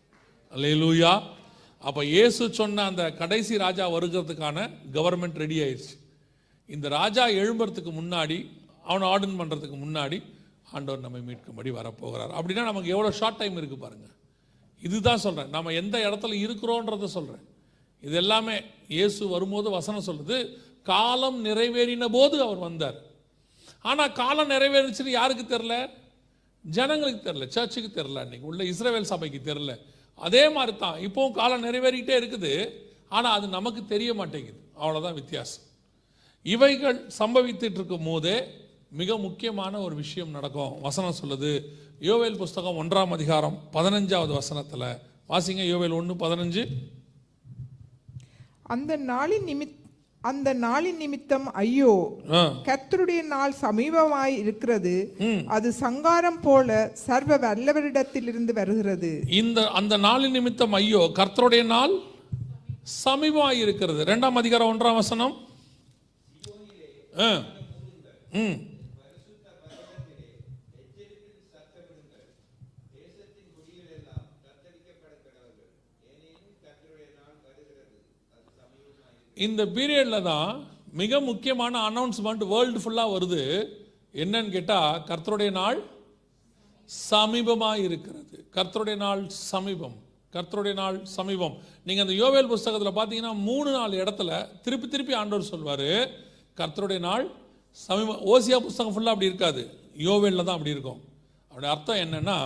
அல்லேலூயா அப்போ இயேசு சொன்ன அந்த கடைசி ராஜா வருகிறதுக்கான கவர்மெண்ட் ரெடி ஆயிடுச்சு இந்த ராஜா எழும்புறதுக்கு முன்னாடி அவனை ஆர்டன் பண்ணுறதுக்கு முன்னாடி ஆண்டவர் நம்மை மீட்கும்படி வரப்போகிறார். அப்படின்னா நமக்கு எவ்வளோ ஷார்ட் டைம் இருக்குது பாருங்க. இதுதான் சொல்கிறேன் நம்ம எந்த இடத்துல இருக்கிறோன்றத சொல்கிறேன் இது எல்லாமே இயேசு வரும்போது வசனம் சொல்லுது. காலம் நிறைவேறின போது அவர் வந்தார். ஆனால் காலம் நிறைவேறுச்சுன்னு யாருக்கு தெரில ஜனங்களுக்கு தெரில சர்ச்சுக்கு தெரில அன்னைக்கு. உள்ள இஸ்ரேவேல் சபைக்கு தெரில அதே மாதிரி தான் இப்போவும் காலம் நிறைவேறிக்கிட்டே இருக்குது. ஆனால் அது நமக்கு தெரிய மாட்டேங்குது. அவ்வளோதான் வித்தியாசம். இவைகள் சம்பவித்துட்டு இருக்கும் போதே மிக முக்கியமான ஒரு விஷயம் நடக்கும். வசனம் சொல்லுது யோவேல் புஸ்தகம் ஒன்றாம் அதிகாரம் பதினஞ்சாவது வசனத்தில். வாசிங்க யோவேல் ஒன்று பதினஞ்சு. அந்த நாளின் நிமித் அந்த நாளின் நிமித்தம் ஐயோ ஆ. கர்த்தருடைய நாள் சமீபமாய் இருக்கிறது. அது சங்காரம் போல சர்வ வல்லவரிடத்திலிருந்து வருகிறது. இந்த அந்த நாளின் நிமித்தம் ஐயோ கர்த்தருடைய நாள் சமீபமாய் இருக்கிறது. இரண்டாம் அதிகாரம் ஒன்றாம் வசனம். ஆ. ம். இந்த பீரியடில் தான் மிக முக்கியமான அனௌன்ஸ்மெண்ட் வேர்ல்டு ஃபுல்லாக வருது. என்னன்னு கேட்டால் கர்த்தருடைய நாள் சமீபமாக இருக்கிறது கர்த்தருடைய நாள் சமீபம். கர்த்தருடைய நாள் சமீபம். நீங்கள் அந்த யோவேல் புஸ்தகத்தில் பார்த்தீங்கன்னா மூணு நாலு இடத்துல திருப்பி திருப்பி ஆண்டவர் சொல்வார் கர்த்தருடைய நாள் சமீபம். ஓசியா புஸ்தகம் ஃபுல்லாக அப்படி இருக்காது. யோவேலில் தான் அப்படி இருக்கும். அப்படி அர்த்தம் என்னென்னா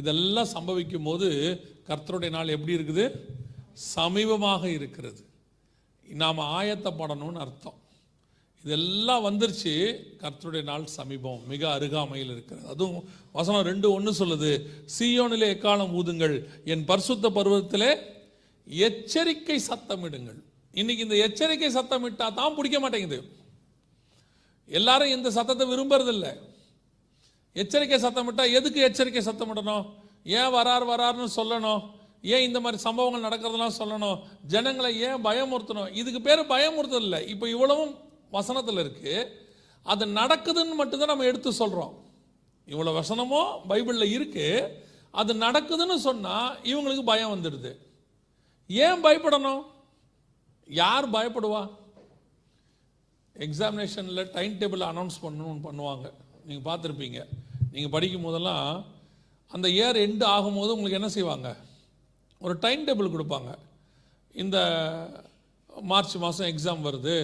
இதெல்லாம் சம்பவிக்கும் போது கர்த்தருடைய நாள் எப்படி இருக்குது? சமீபமாக இருக்கிறது. நாம் ஆயத்தப்படணும்னு அர்த்தம். இதெல்லாம் வந்துருச்சு கர்த்தருடைய நாள் சமீபம் மிக அருகாமையில் இருக்கிறது. அதுவும் வசனம் ரெண்டு ஒன்று சொல்லுது சீயோனிலே எக்காலம் ஊதுங்கள்? என் பரிசுத்த பருவத்திலே எச்சரிக்கை சத்தமிடுங்கள். இன்னைக்கு இந்த எச்சரிக்கை சத்தமிட்டா தான் பிடிக்க மாட்டேங்குது. எல்லாரும் இந்த சத்தத்தை விரும்புறதில்லை. எச்சரிக்கை சத்தமிட்டா எதுக்கு எச்சரிக்கை சத்தமிடணும்? ஏன் வரார் வராருன்னு சொல்லணும்? ஏன் இந்த மாதிரி சம்பவங்கள் நடக்கிறதெல்லாம் சொல்லணும்? ஜனங்களை ஏன் பயமுறுத்தணும்? இதுக்கு பேர் பயமுறுத்தல் இல்லை. இப்போ இவ்வளவும் வசனத்தில் இருக்கு. அது நடக்குதுன்னு மட்டும்தான் நம்ம எடுத்து சொல்கிறோம் இவ்வளோ வசனமோ பைபிளில் இருக்கு. அது நடக்குதுன்னு சொன்னால் இவங்களுக்கு பயம் வந்துடுது. ஏன் பயப்படணும்? யார் பயப்படுவா? எக்ஸாமினேஷனில் டைம் டேபிள் அனௌன்ஸ் பண்ணணும்னு பண்ணுவாங்க. நீங்கள் பார்த்துருப்பீங்க. நீங்கள் படிக்கும் போதெல்லாம் அந்த இயர் எண்டு ஆகும்போது உங்களுக்கு என்ன செய்வாங்க? ஒரு டைம் டேபிள் கொடுப்பாங்க. இந்த மார்ச் மாதம் எக்ஸாம் வருது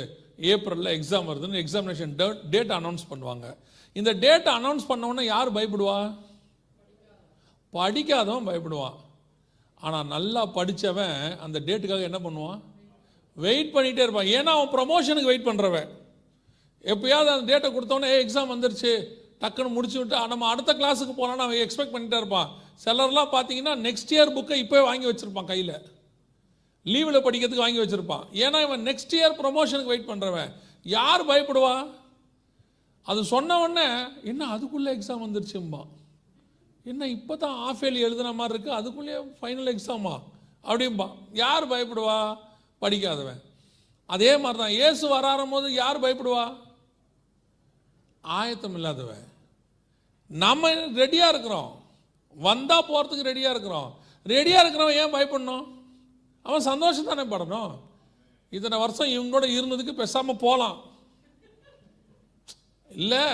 ஏப்ரலில் எக்ஸாம் வருதுன்னு எக்ஸாமினேஷன் டேட் அனௌன்ஸ் பண்ணுவாங்க. இந்த டேட் அனௌன்ஸ் பண்ண யார் பயப்படுவா? படிக்காதவன் பயப்படுவான். ஆனால் நல்லா படித்தவன் அந்த டேட்டுக்காக என்ன பண்ணுவான்? வெயிட் பண்ணிகிட்டே இருப்பான். ஏன்னா அவன் ப்ரமோஷனுக்கு வெயிட் பண்ணுறவன் எப்பயாவது அந்த டேட்டை கொடுத்தோன்னே எக்ஸாம் வந்துருச்சு. டக்குன்னு முடிச்சு விட்டு நம்ம அடுத்த கிளாஸுக்கு போகலான்னு அவன் எக்ஸ்பெக்ட் பண்ணிகிட்டே இருப்பான். சிலர்லாம் பார்த்தீங்கன்னா நெக்ஸ்ட் இயர் புக்கை இப்போவே வாங்கி வச்சுருப்பான் கையில். லீவில் படிக்கிறதுக்கு வாங்கி வச்சுருப்பான். ஏன்னா இவன் நெக்ஸ்ட் இயர் ப்ரொமோஷனுக்கு வெயிட் பண்ணுறவன் யார் பயப்படுவா? அது சொன்ன உடனே என்ன அதுக்குள்ளே எக்ஸாம் வந்துருச்சும்பான் என்ன இப்போ தான் ஆஃப் இயர்லி எழுதுன மாதிரி இருக்குது அதுக்குள்ளேயே ஃபைனல் எக்ஸாமா அப்படிம்பா. யார் பயப்படுவா? படிக்காதவன். அதே மாதிரி தான் இயேசு வராரும் போது யார் பயப்படுவா? ஆயத்தம் இல்லாதவன். நம்ம ரெடியாக இருக்கிறோம். வந்தால் போகிறதுக்கு ரெடியாக இருக்கிறோம். ரெடியாக இருக்கிறவன் ஏன் பயப்படணும்? அவன் சந்தோஷம் தானே படணும். இத்தனை வருஷம் இவங்களோட இருந்ததுக்கு பேசாமல் போகலாம் இல்லை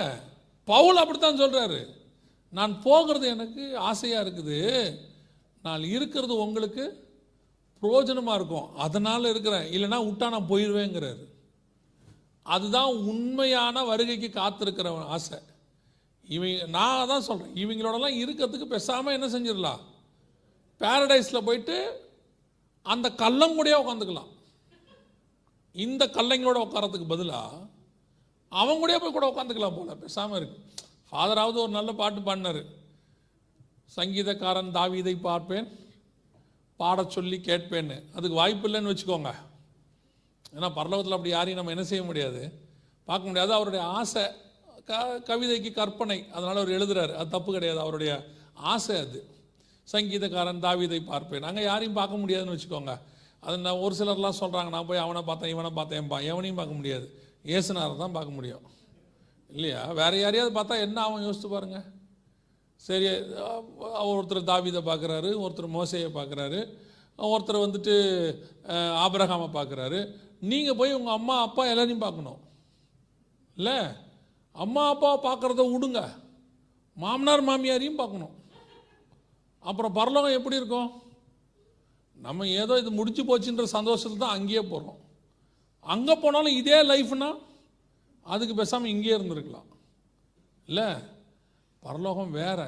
பவுல் அப்படித்தான் சொல்கிறாரு நான் போகிறது எனக்கு ஆசையாக இருக்குது. நான் இருக்கிறது உங்களுக்கு பிரயோஜனமாக இருக்கும். அதனால் இருக்கிறேன். இல்லைன்னா விட்டா நான் போயிடுவேங்கிறாரு. அதுதான் உண்மையான வருகைக்கு காத்திருக்கிறவன் ஆசை. இவங்க நான் தான் சொல்கிறேன் இவங்களோடலாம் இருக்கிறதுக்கு பேசாமல் என்ன செஞ்சிடலாம்? பேரடைஸில் போயிட்டு அந்த கல்லங்கூடயே உட்காந்துக்கலாம் இந்த கல்லைங்களோட உட்காரத்துக்கு பதிலாக அவங்க கூட போய் கூட உட்காந்துக்கலாம் போல பேசாமல் இருக்கு. ஃபாதராவது ஒரு நல்ல பாட்டு பாடினாரு. சங்கீதக்காரன் தாவீதை பார்ப்பேன் பாட சொல்லி கேட்பேன்னு. அதுக்கு வாய்ப்பு இல்லைன்னு வச்சுக்கோங்க. ஏன்னா பரலவத்தில் அப்படி யாரையும் நம்ம என்ன செய்ய முடியாது? பார்க்க முடியாது. அவருடைய ஆசை. க கவிதைக்கு கற்பனை. அதனால் அவர் எழுதுறாரு. அது தப்பு கிடையாது. அவருடைய ஆசை அது. சங்கீதக்காரன் தாவிதை பார்ப்பேன். நாங்கள் யாரையும் பார்க்க முடியாதுன்னு வச்சுக்கோங்க. அது நான் ஒரு சிலர்லாம் சொல்கிறாங்க நான் போய் அவனை பார்த்தேன் இவனை பார்த்தேன்பா எவனையும் பார்க்க முடியாது. இயேசுனாரை தான் பார்க்க முடியும். இல்லையா? வேற யாரையாவது பார்த்தா என்ன அவன் யோசித்து பாருங்கள் சரி ஒருத்தர் தாவிதை பார்க்குறாரு ஒருத்தர் மோசையை பார்க்குறாரு ஒருத்தர் வந்துட்டு ஆபரகாமை பார்க்குறாரு. நீங்கள் போய் உங்கள் அம்மா அப்பா எல்லாரையும் பார்க்கணும். இல்லை? அம்மா அப்பா பார்க்குறத விடுங்க மாமனார் மாமியாரையும் பார்க்கணும். அப்புறம் பரலோகம் எப்படி இருக்கும்? நம்ம ஏதோ இது முடிச்சு போச்சுன்ற சந்தோஷத்தில் தான் அங்கேயே போகிறோம் அங்கே போனாலும் இதே லைஃப்னா அதுக்கு பேசாமல் இங்கேயே இருந்திருக்கலாம். இல்லை பரலோகம் வேற.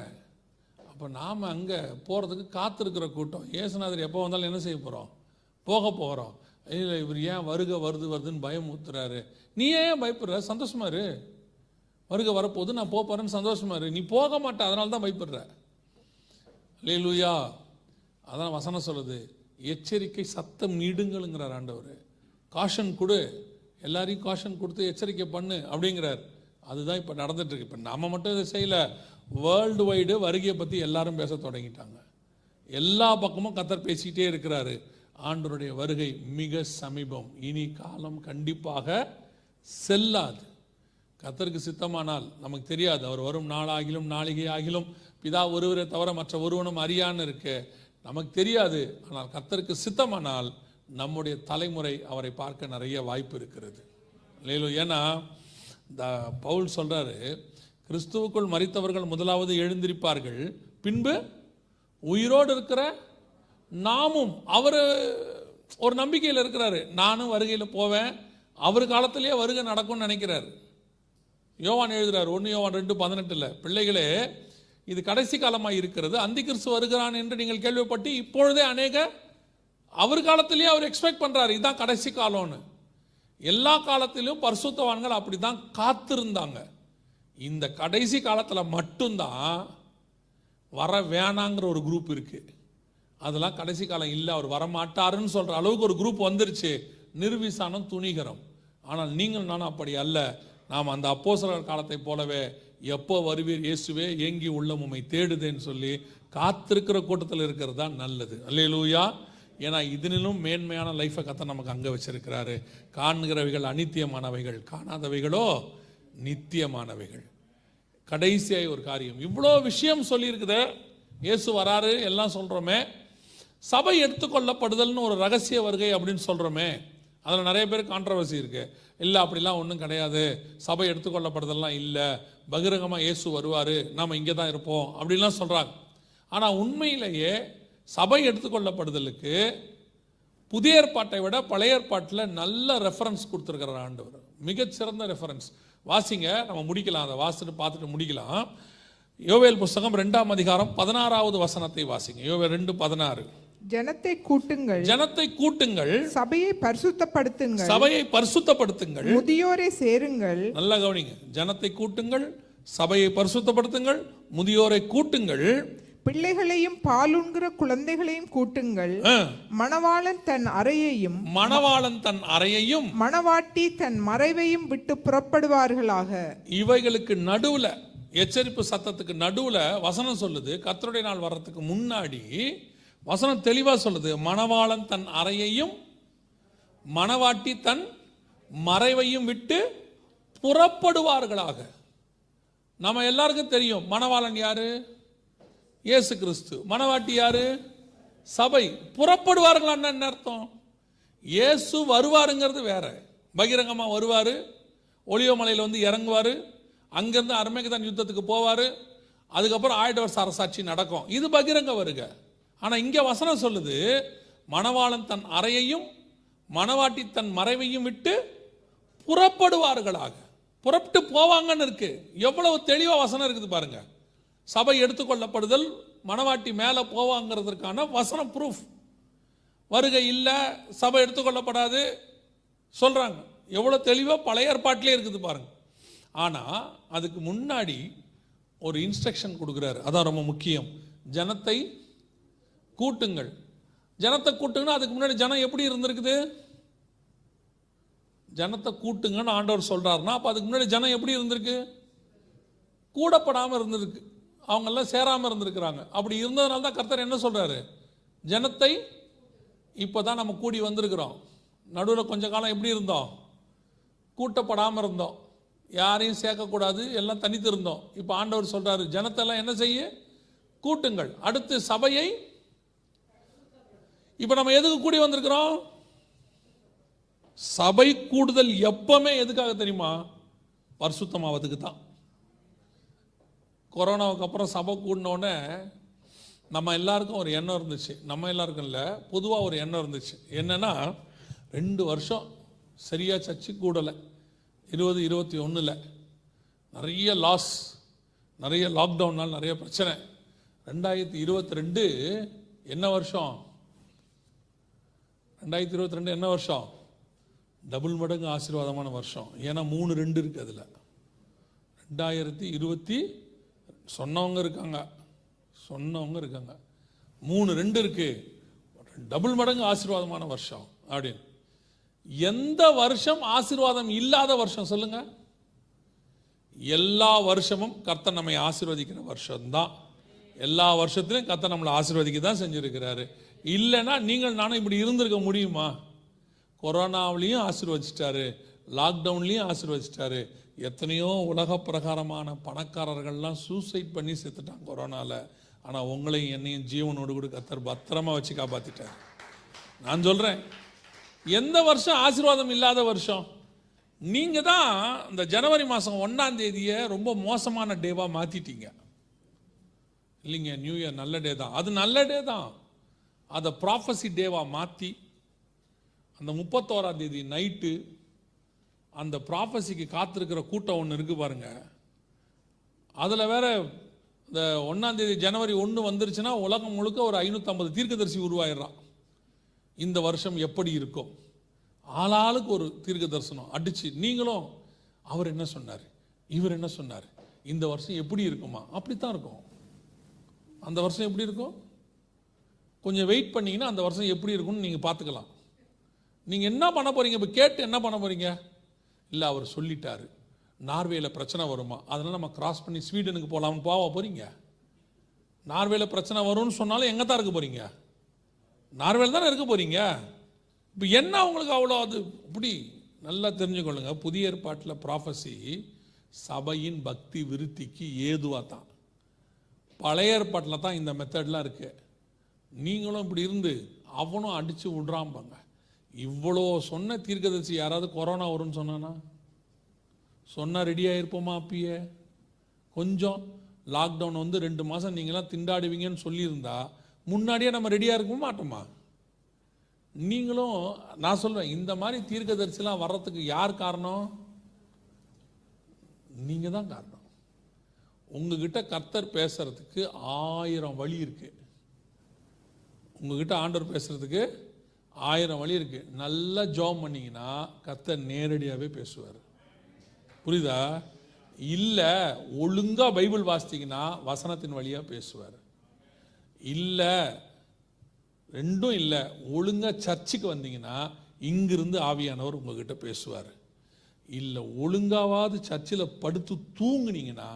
அப்போ நாம் அங்கே போகிறதுக்கு காத்திருக்கிற கூட்டம். ஏசுநாதர் எப்போ வந்தாலும் என்ன செய்ய போகிறோம் போக போகிறோம் இல்லை இவர் ஏன் வருக வருது வருதுன்னு பயம் ஊத்துறாரு. நீ ஏன் பயப்படுற? சந்தோஷமா இரு. வருக வரப்போகுது நான் போகிறேன்னு சந்தோஷமா இரு. நீ போக மாட்டேன் அதனால தான் பயப்படுற. லேலூயா அதான் வசனம் சொல்லுது. எச்சரிக்கை சத்தம் நீடுங்கள்ங்கிறார் ஆண்டவர். காஷன் கொடு. எல்லாரையும் காஷன் கொடுத்து எச்சரிக்கை பண்ணு அப்படிங்கிறார். அதுதான் இப்போ நடந்துட்டுருக்கு. இப்போ நம்ம மட்டும் இதை செய்யலை. வேர்ல்டு வைடு வருகையை பற்றி எல்லாரும் பேச தொடங்கிட்டாங்க. எல்லா பக்கமும் கத்தர் பேசிக்கிட்டே இருக்கிறாரு. ஆண்டவருடைய வருகை மிக சமீபம். இனி காலம் கண்டிப்பாக செல்லாது. கத்தருக்கு சித்தமானால் நமக்கு தெரியாது. அவர் வரும் நாளாகிலும் நாளிகை ஆகிலும் பிதா ஒருவரை தவிர மற்ற ஒருவனும் அறியான்னு இருக்கு நமக்கு தெரியாது. ஆனால் கத்தருக்கு சித்தமானால் நம்முடைய தலைமுறை அவரை பார்க்க நிறைய வாய்ப்பு இருக்கிறது. இல்லையிலோ ஏன்னா இந்த பவுல் சொல்கிறாரு கிறிஸ்துவுக்குள் மறித்தவர்கள் முதலாவது எழுந்திருப்பார்கள். பின்பு உயிரோடு இருக்கிற நாமும் அவர் ஒரு நம்பிக்கையில் இருக்கிறாரு. நானும் வருகையில் போவேன். அவர் காலத்திலேயே வருகை நடக்கும்னு நினைக்கிறாரு. யோவான் எழுதுறாரு ஒன்று யோவான் ரெண்டு பதினெட்டில் பிள்ளைகளே இது கடைசி காலமாக இருக்கிறது. அந்தி கிறிஸ்து வருகிறான் என்று நீங்கள் கேள்விப்பட்டு இப்பொழுதே அநேக அவர் காலத்திலேயே அவர் எக்ஸ்பெக்ட் பண்ணுறாரு இதுதான் கடைசி காலம்னு. எல்லா காலத்திலும் பரிசுத்தவான்கள் அப்படி தான் காத்திருந்தாங்க. இந்த கடைசி காலத்தில் மட்டும்தான் வர வேணாங்கிற ஒரு குரூப் இருக்குது அதெல்லாம் கடைசி காலம் இல்லை. அவர் வரமாட்டாருன்னு சொல்கிற அளவுக்கு ஒரு குரூப் வந்துருச்சு. நிர்விசானம் துணிகரம். ஆனால் நீங்கள் நானும் அப்படி அல்ல. நாம் அந்த அப்போசரர் காலத்தை போலவே எப்போ வருவீர் இயேசுவே ஏங்கி உள்ளம் உம்மை தேடுதேன்னு சொல்லி காத்திருக்கிற கூட்டத்தில் இருக்கிறது தான் நல்லது. அல்லேலூயா. ஏன்னா இதனிலும் மேன்மையான லைஃப்பை கத்த நமக்கு அங்கே வச்சிருக்கிறாரு. காண்கிறவைகள் அனித்தியமானவைகள் காணாதவைகளோ நித்தியமானவைகள். கடைசியாக ஒரு காரியம். இவ்வளோ விஷயம் சொல்லியிருக்குது. இயேசு வராரு எல்லாம் சொல்கிறோமே சபை எடுத்துக்கொள்ளப்படுதல்னு ஒரு ரகசிய வருகை அப்படின்னு சொல்கிறோமே அதில் நிறைய பேர் கான்ட்ரவர்சி இருக்குது இல்லை அப்படிலாம் ஒன்றும் கிடையாது. சபை எடுத்துக்கொள்ளப்படுதல்லாம் இல்லை. பகிரங்கமாக இயேசு வருவார். நாம் இங்கே தான் இருப்போம். அப்படின்லாம் சொல்கிறாங்க ஆனால் உண்மையிலேயே சபை எடுத்துக்கொள்ளப்படுதலுக்கு புதிய ஏற்பாட்டை விட பழைய ஏற்பாட்டில் நல்ல ரெஃபரன்ஸ் கொடுத்துருக்கிறார் ஆண்டவர். மிகச்சிறந்த ரெஃபரன்ஸ் வாசிங்க நம்ம முடிக்கலாம். அதை வாசிட்டு பார்த்துட்டு முடிக்கலாம். யோவேல் புஸ்தகம் ரெண்டாம் அதிகாரம் பதினாறாவது வசனத்தை வாசிங்க. யோவேல் ரெண்டு பதினாறு. ஜனத்தை கூட்டுங்கள். ஜனத்தை கூட்டுங்கள். சபையை பரிசுத்தப்படுத்துங்கள். சபையை பரிசுத்தப்படுத்துங்கள். முதியோரை சேருங்கள். நல்லா கவனிங்க. ஜனத்தை கூட்டுங்கள் சபையை பரிசுத்தப்படுத்துங்கள் முதியோரை கூட்டுங்கள். பிள்ளைகளையும் பாலுண்கிற குழந்தைகளையும் கூட்டுங்கள். மணவாளன் தன் அறையையும் மணவாளன் தன் அறையையும் மணவாட்டி தன் மறைவையும் விட்டு புறப்படுவார்களாக. இவைகளுக்கு நடுவுல எச்சரிப்பு சத்தத்துக்கு நடுவுல வசனம் சொல்லுது. கர்த்தருடைய நாள் வர்றதுக்கு முன்னாடி வசனம் தெளிவாக சொல்லுது. மணவாளன் தன் அறையையும் மணவாட்டி தன் மறைவையும் விட்டு புறப்படுவார்களாக. நம்ம எல்லாருக்கும் தெரியும் மணவாளன் யாரு? இயேசு கிறிஸ்து. மணவாட்டி யாரு? சபை. புறப்படுவார்களான்னா என்ன அர்த்தம்? இயேசு வருவாருங்கிறது வேற. பகிரங்கமாக வருவார். ஒளியோமலையில் வந்து இறங்குவார். அங்கேருந்து அருமைக்கு தான் யுத்தத்துக்கு போவார். அதுக்கப்புறம் ஆயிட்ட வருஷ அரசாட்சி நடக்கும். இது பகிரங்க வருக. ஆனால் இங்கே வசனம் சொல்லுது மணவாளன் தன் அறையையும் மணவாட்டி தன் மறைவையும் விட்டு புறப்படுவார்களாக. புறப்பட்டு போவாங்கன்னு இருக்கு. எவ்வளவு தெளிவாக வசனம் இருக்குது பாருங்க. சபை எடுத்துக்கொள்ளப்படுதல் மணவாட்டி மேலே போவாங்கிறதுக்கான வசனம் ப்ரூஃப் வருகை இல்லை சபை எடுத்துக்கொள்ளப்படாது சொல்கிறாங்க எவ்வளோ தெளிவாக பழைய ஏற்பாட்டிலே இருக்குது பாருங்க. ஆனால் அதுக்கு முன்னாடி ஒரு இன்ஸ்ட்ரக்ஷன் கொடுக்குறாரு. அதான் ரொம்ப முக்கியம். ஜனத்தை கூட்டுங்கள். ஜனத்தை கூட்டுங்கன்னா அதுக்கு முன்னாடி ஜனம் எப்படி இருந்திருக்குது? ஜனத்தை கூட்டுங்கன்னு ஆண்டவர் சொல்கிறாருன்னா அப்போ அதுக்கு முன்னாடி ஜனம் எப்படி இருந்திருக்கு? கூடப்படாமல் இருந்திருக்கு. அவங்கெல்லாம் சேராமல் இருந்திருக்கிறாங்க. அப்படி இருந்ததுனால தான் கர்த்தர் என்ன சொல்கிறாரு ஜனத்தை இப்போ தான் நம்ம கூடி வந்திருக்கிறோம். நடுவில் கொஞ்ச காலம் எப்படி இருந்தோம்? கூட்டப்படாமல் இருந்தோம். யாரையும் சேர்க்கக்கூடாது எல்லாம் தனித்து இருந்தோம் இப்போ ஆண்டவர் சொல்கிறாரு ஜனத்தெல்லாம் என்ன செய்ய? கூட்டுங்கள். அடுத்து சபையை இப்போ நம்ம எதுக்கு கூடி வந்திருக்கிறோம்? சபை கூடுதல் எப்பவுமே எதுக்காக தெரியுமா? பரிசுத்தமாவதுக்கு தான். கொரோனாவுக்கு அப்புறம் சபை கூடினோடனே நம்ம எல்லாருக்கும் ஒரு எண்ணம் இருந்துச்சு. நம்ம எல்லாருக்கும் இல்லை பொதுவாக ஒரு எண்ணம் இருந்துச்சு. என்னன்னா ரெண்டு வருஷம் சரியாக சர்ச்சு கூடலை. இருபது இருபத்தி ஒன்றில் நிறைய லாஸ் நிறைய லாக்டவுனால் நிறைய பிரச்சனை. ரெண்டாயிரத்தி இருபத்தி ரெண்டு என்ன வருஷம்? ரெண்டாயிரத்தி இருபத்தி ரெண்டு என்ன வருஷம்? டபுள் மடங்கு ஆசீர்வாதமான வருஷம். ஏன்னா மூணு ரெண்டு இருக்குது அதில். ரெண்டாயிரத்தி இருபத்தி சொன்னவங்க இருக்காங்க. சொன்னவங்க இருக்காங்க. மூணு ரெண்டு இருக்குது டபுள் மடங்கு ஆசீர்வாதமான வருஷம். அப்படின்னு. எந்த வருஷம் ஆசீர்வாதம் இல்லாத வருஷம் சொல்லுங்க? எல்லா வருஷமும் கர்த்தர் நம்மை ஆசீர்வதிக்கிற வருஷம்தான். எல்லா வருஷத்துலையும் கர்த்தர் நம்மளை ஆசீர்வதிக்க தான் செஞ்சுருக்கிறாரு. இல்லைன்னா நீங்கள் நானும் இப்படி இருந்திருக்க முடியுமா? கொரோனாவிலையும் ஆசீர்வதிச்சிட்டாரு. லாக்டவுன்லேயும் ஆசீர்வதிச்சிட்டாரு. எத்தனையோ உலக பிரகாரமான பணக்காரர்கள்லாம் சூசைட் பண்ணி செத்துட்டாங்க கொரோனாவில் ஆனால் உங்களையும் என்னையும் ஜீவனோடு கூட கத்தர் பத்திரமா வச்சு காப்பாற்றிட்டார் நான் சொல்கிறேன் எந்த வருஷம் ஆசீர்வாதம் இல்லாத வருஷம்? நீங்கள் தான் இந்த ஜனவரி மாதம் ஒன்றாம் தேதியை ரொம்ப மோசமான டேவாக மாற்றிட்டீங்க இல்லைங்க நியூ இயர் நல்ல டே தான். அது நல்ல டே தான். அதை ப்ராஃபஸி டேவாக மாற்றி அந்த முப்பத்தோராம் தேதி நைட்டு அந்த ப்ராஃபஸிக்கு காத்திருக்கிற கூட்டம் ஒன்று இருக்குது பாருங்க. அதில் வேற இந்த ஒன்றாந்தேதி ஜனவரி ஒன்று வந்துருச்சுன்னா உலகம் முழுக்க ஒரு ஐநூற்றம்பது தீர்க்கதரிசி உருவாயிடுறான். இந்த வருஷம் எப்படி இருக்கும்? ஆளாளுக்கு ஒரு தீர்க்க தரிசனம் அடிச்சு நீங்களும் அவர் என்ன சொன்னார்? இவர் என்ன சொன்னார்? இந்த வருஷம் எப்படி இருக்குமா? அப்படித்தான் இருக்கும். அந்த வருஷம் எப்படி இருக்கும்? கொஞ்சம் வெயிட் பண்ணிங்கன்னா அந்த வருஷம் எப்படி இருக்கும்னு நீங்கள் பார்த்துக்கலாம். நீங்கள் என்ன பண்ண போகிறீங்க இப்போ கேட்டு என்ன பண்ண போகிறீங்க இல்லை அவர் சொல்லிட்டாரு. நார்வேல பிரச்சனை வருமா? அதனால் நம்ம கிராஸ் பண்ணி ஸ்வீடனுக்கு போகலாம்னு போக போகிறீங்க நார்வேல பிரச்சனை வரும்னு சொன்னாலும் எங்கே தான் இருக்க போகிறீங்க நார்வேல தானே இருக்க போகிறீங்க இப்போ என்ன உங்களுக்கு அவ்வளோ அது? இப்படி நல்லா தெரிஞ்சுக்கொள்ளுங்க. புதிய ஏற்பாட்டில் ப்ராஃபஸி சபையின் பக்தி விருத்திக்கு ஏதுவாக தான். பழைய ஏற்பாட்டில் தான் இந்த மெத்தட்லாம் இருக்குது நீங்களும் இப்படி இருந்து அவனும் அடித்து விட்றாம்பாங்க. இவ்வளோ சொன்ன தீர்க்கதரிசி யாராவது கொரோனா வரும்னு சொன்னானா? சொன்னால் ரெடி ஆகிருப்போமா அப்பயே? கொஞ்சம் லாக்டவுன் வந்து ரெண்டு மாதம் நீங்களாம் திண்டாடுவீங்கன்னு சொல்லியிருந்தா முன்னாடியே நம்ம ரெடியாக இருக்க மாட்டோமா? நீங்களும் நான் சொல்கிறேன் இந்த மாதிரி தீர்க்கதரிசிலாம் வர்றதுக்கு யார் காரணம்? நீங்கள் தான் காரணம். உங்ககிட்ட கர்த்தர் பேசுறதுக்கு ஆயிரம் வழி இருக்குது உங்ககிட்ட ஆண்டவர் பேசுறதுக்கு ஆயிரம் வழி இருக்கு. நல்லா ஜாம் பண்ணீங்கன்னா கத்த நேரடியாகவே பேசுவார். புரியுதா? இல்லை ஒழுங்காக பைபிள் வாசித்தீங்கன்னா வசனத்தின் வழியாக பேசுவார். இல்லை ரெண்டும் இல்லை ஒழுங்காக சர்ச்சுக்கு வந்தீங்கன்னா இங்கிருந்து ஆவியானவர் உங்ககிட்ட பேசுவார். இல்லை ஒழுங்காவது சர்ச்சில் படுத்து தூங்குனீங்கன்னா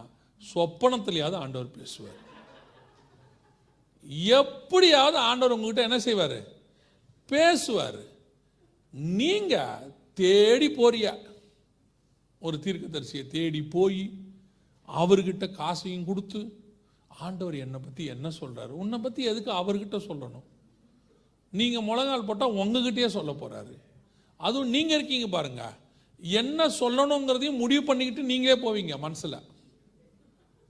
சொப்பனத்திலேயாவது ஆண்டவர் பேசுவார். எப்படியாவது ஆண்டவர் உங்ககிட்ட என்ன செய்வார்? பேசுவார். நீங்கள் தேடி போறியா? ஒரு தீர்க்கதரிசியை தேடி போய் அவர்கிட்ட காசையும் கொடுத்து ஆண்டவர் என்னை பற்றி என்ன சொல்கிறாரு உன்னை பற்றி எதுக்கு அவர்கிட்ட சொல்லணும்? நீங்கள் முழங்கால் போட்டால் உங்ககிட்டயே சொல்ல போகிறாரு அதுவும் நீங்கள் இருக்கீங்க பாருங்க. என்ன சொல்லணுங்கிறதையும் முடிவு பண்ணிக்கிட்டு நீங்களே போவீங்க மனசில்.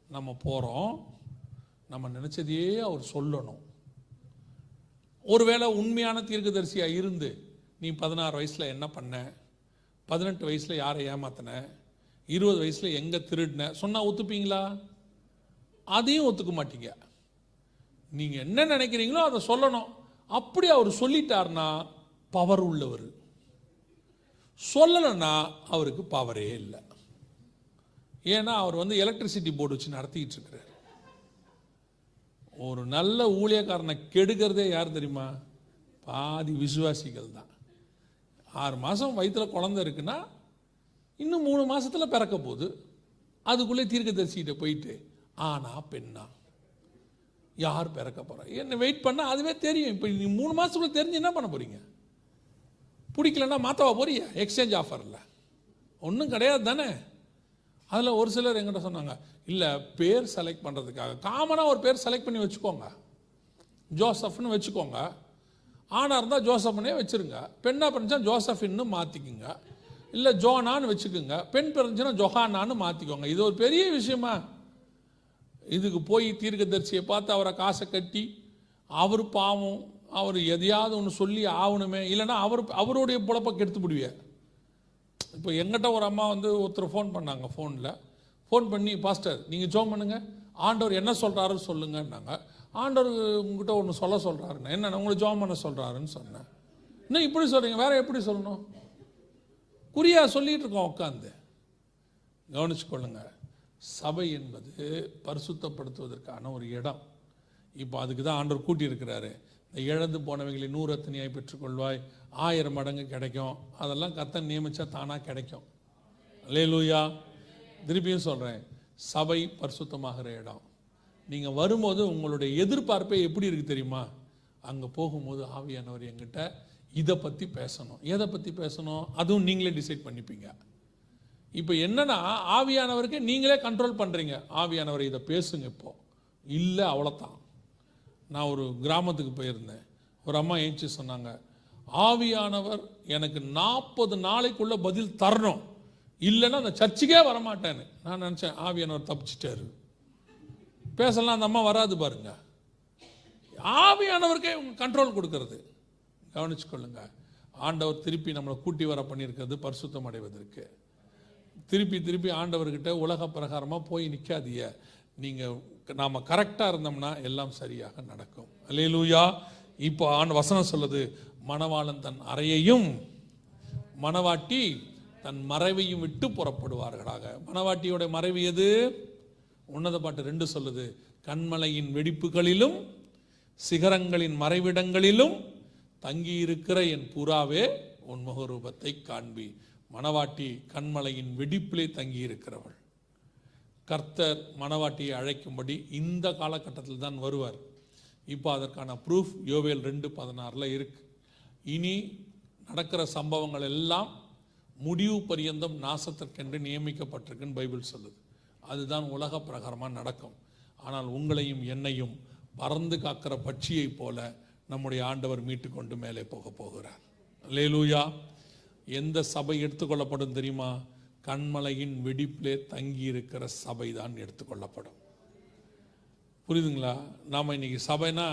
நம்ம போகிறோம் நம்ம நினச்சதையே அவர் சொல்லணும். ஒருவேளை உண்மையான தீர்க்கதரிசியாக இருந்து நீ பதினாறு வயசில் என்ன பண்ண? பதினெட்டு வயசில் யாரை ஏமாத்தின? இருபது வயசில் எங்கே திருடின? சொன்னால் ஒத்துப்பீங்களா? அதையும் ஒத்துக்க மாட்டீங்க. நீங்கள் என்ன நினைக்கிறீங்களோ அதை சொல்லணும். அப்படி அவர் சொல்லிட்டார்னா பவர் உள்ளவர். சொல்லலைன்னா அவருக்கு பவரே இல்லை. ஏன்னா அவர் வந்து எலக்ட்ரிசிட்டி போர்டு வச்சு நடத்திக்கிட்டு இருக்கிறார். ஒரு நல்ல ஊழியக்காரனை கெடுக்கிறதே யார் தெரியுமா? பாதி விசுவாசிகள் தான். ஆறு மாதம் வயிற்றில் குழந்தை இருக்குன்னா இன்னும் மூணு மாதத்தில் பிறக்க போகுது. அதுக்குள்ளே தீர்க்கதரிசிகிட்ட போயிட்டு ஆனா பெண்ணா? யார் பிறக்க போகிறா என்ன வெயிட் பண்ணால் அதுவே தெரியும். இப்போ நீ மூணு மாதத்துக்குள்ளே தெரிஞ்சு என்ன பண்ண போகிறீங்க பிடிக்கலன்னா மாத்தவா போறியா? எக்ஸ்சேஞ்ச் ஆஃபரில் ஒன்றும் கிடையாது தானே? அதில் ஒரு சிலர் எங்கிட்ட சொன்னாங்க இல்லை பேர் செலக்ட் பண்ணுறதுக்காக காமனாக ஒரு பேர் செலக்ட் பண்ணி வச்சுக்கோங்க. ஜோசப்னு வச்சுக்கோங்க. ஆணாக இருந்தால் ஜோசப்னே வச்சுருங்க. பெண்ணாக பிறந்துச்சா ஜோசஃபின்னு மாற்றிக்குங்க இல்லை ஜோனான்னு வச்சுக்கோங்க. பெண் பிறந்துச்சுன்னா ஜொஹானான்னு மாற்றிக்கோங்க இது ஒரு பெரிய விஷயமா. இதுக்கு போய் தீர்க்கதரிசியை பார்த்து அவரை காசை கட்டி அவர் பாவம் அவர் எதையாவது ஒன்று சொல்லி ஆகணுமே. இல்லைன்னா அவர் அவருடைய பொழப்பை கெடுத்து விடுவிய இப்போ எங்கிட்ட ஒரு அம்மா வந்து ஒருத்தர் ஃபோன் பண்ணாங்க ஃபோனில் ஃபோன் பண்ணி பாஸ்டர் நீங்கள் ஜோம் பண்ணுங்கள் ஆண்டவர் என்ன சொல்கிறாரு சொல்லுங்கன்னாங்க. ஆண்டவர் உங்ககிட்ட ஒன்று சொல்ல சொல்கிறாருன்னு என்ன உங்களை ஜோம் பண்ண சொல்கிறாருன்னு சொன்னேன். இன்னும் இப்படி சொல்கிறீங்க வேறு எப்படி சொல்லணும்? குறியா சொல்லிகிட்டு இருக்கோம் உட்காந்து கவனிச்சுக்கொள்ளுங்க. சபை என்பது பரிசுத்தப்படுத்துவதற்கான ஒரு இடம். இப்போ அதுக்கு தான் ஆண்டவர் கூட்டியிருக்கிறாரு. இழந்து போனவைகளை நூறு அத்தனையாய் பெற்றுக்கொள்வாய். ஆயிரம் மடங்கு கிடைக்கும். அதெல்லாம் கத்தன் நியமித்தா தானாக கிடைக்கும். லேலூயா திருப்பியும் சொல்கிறேன் சபை பரிசுத்தமாகிற இடம். நீங்கள் வரும்போது உங்களுடைய எதிர்பார்ப்பே எப்படி இருக்குது தெரியுமா? அங்கே போகும்போது ஆவியானவர் என்கிட்ட இதை பற்றி பேசணும். எதை பற்றி பேசணும்? அதுவும் நீங்களே டிசைட் பண்ணிப்பீங்க. இப்போ என்னன்னா ஆவியானவருக்கு நீங்களே கண்ட்ரோல் பண்ணுறீங்க ஆவியானவர் இதை பேசுங்க இப்போது இல்லை அவ்வளோத்தான் நான் ஒரு கிராமத்துக்கு போயிருந்தேன். ஒரு அம்மா ஏஞ்சி சொன்னாங்க ஆவியானவர் எனக்கு நாற்பது நாளைக்குள்ள பதில் தரணும். இல்லைன்னா அந்த சர்ச்சுக்கே வரமாட்டேன்னு. நான் நினச்சேன் ஆவியானவர் தப்பிச்சிட்டாரு. பேசலாம் அந்த அம்மா வராது பாருங்க. ஆவியானவருக்கே இவங்க கண்ட்ரோல் கொடுக்கறது. கவனிச்சுக்கொள்ளுங்க. ஆண்டவர் திருப்பி நம்மளை கூட்டி வர பண்ணியிருக்கிறது பரிசுத்தம் அடைவதற்கு திருப்பி திருப்பி ஆண்டவர்கிட்ட உலக பிரகாரமாக போய் நிற்காதிய நீங்கள் நாம் கரெக்டாக இருந்தோம்னா எல்லாம் சரியாக நடக்கும். அலையலூயா இப்போ ஆண் வசனம் சொல்லுது மணவாளன் தன் அறையையும் மணவாட்டி தன் மறைவையும் விட்டு புறப்படுவார்களாக. மணவாட்டியோட மறைவு எது? உன்னத பாட்டு ரெண்டு சொல்லுது கண்மலையின் வெடிப்புகளிலும் சிகரங்களின் மறைவிடங்களிலும் தங்கியிருக்கிற என் புறாவே உன் முகரூபத்தை காண்பி. மணவாட்டி கண்மலையின் வெடிப்பிலே தங்கியிருக்கிறவள். கர்த்தர் மணவாட்டியை அழைக்கும்படி இந்த காலகட்டத்தில் தான் வருவார். இப்போ அதற்கான ப்ரூஃப் யோவேல் ரெண்டு பதினாறில் இருக்கு. இனி நடக்கிற சம்பவங்கள் எல்லாம் முடிவு பரியந்தம் நாசத்திற்கென்று நியமிக்கப்பட்டிருக்குன்னு பைபிள் சொல்லுது. அதுதான் உலக பிரகாரமாக நடக்கும். ஆனால் உங்களையும் என்னையும் பறந்து காக்கிற பட்சியைப் போல நம்முடைய ஆண்டவர் மீட்டு கொண்டு மேலே போக போகிறார். லேலூயா எந்த சபை எடுத்துக்கொள்ளப்படும் தெரியுமா? கண்மலையின் வெடிப்பிலே தங்கி இருக்கிற சபை தான் எடுத்துக்கொள்ளப்படும். புரியுதுங்களா? நாம் இன்னைக்கு சபைனா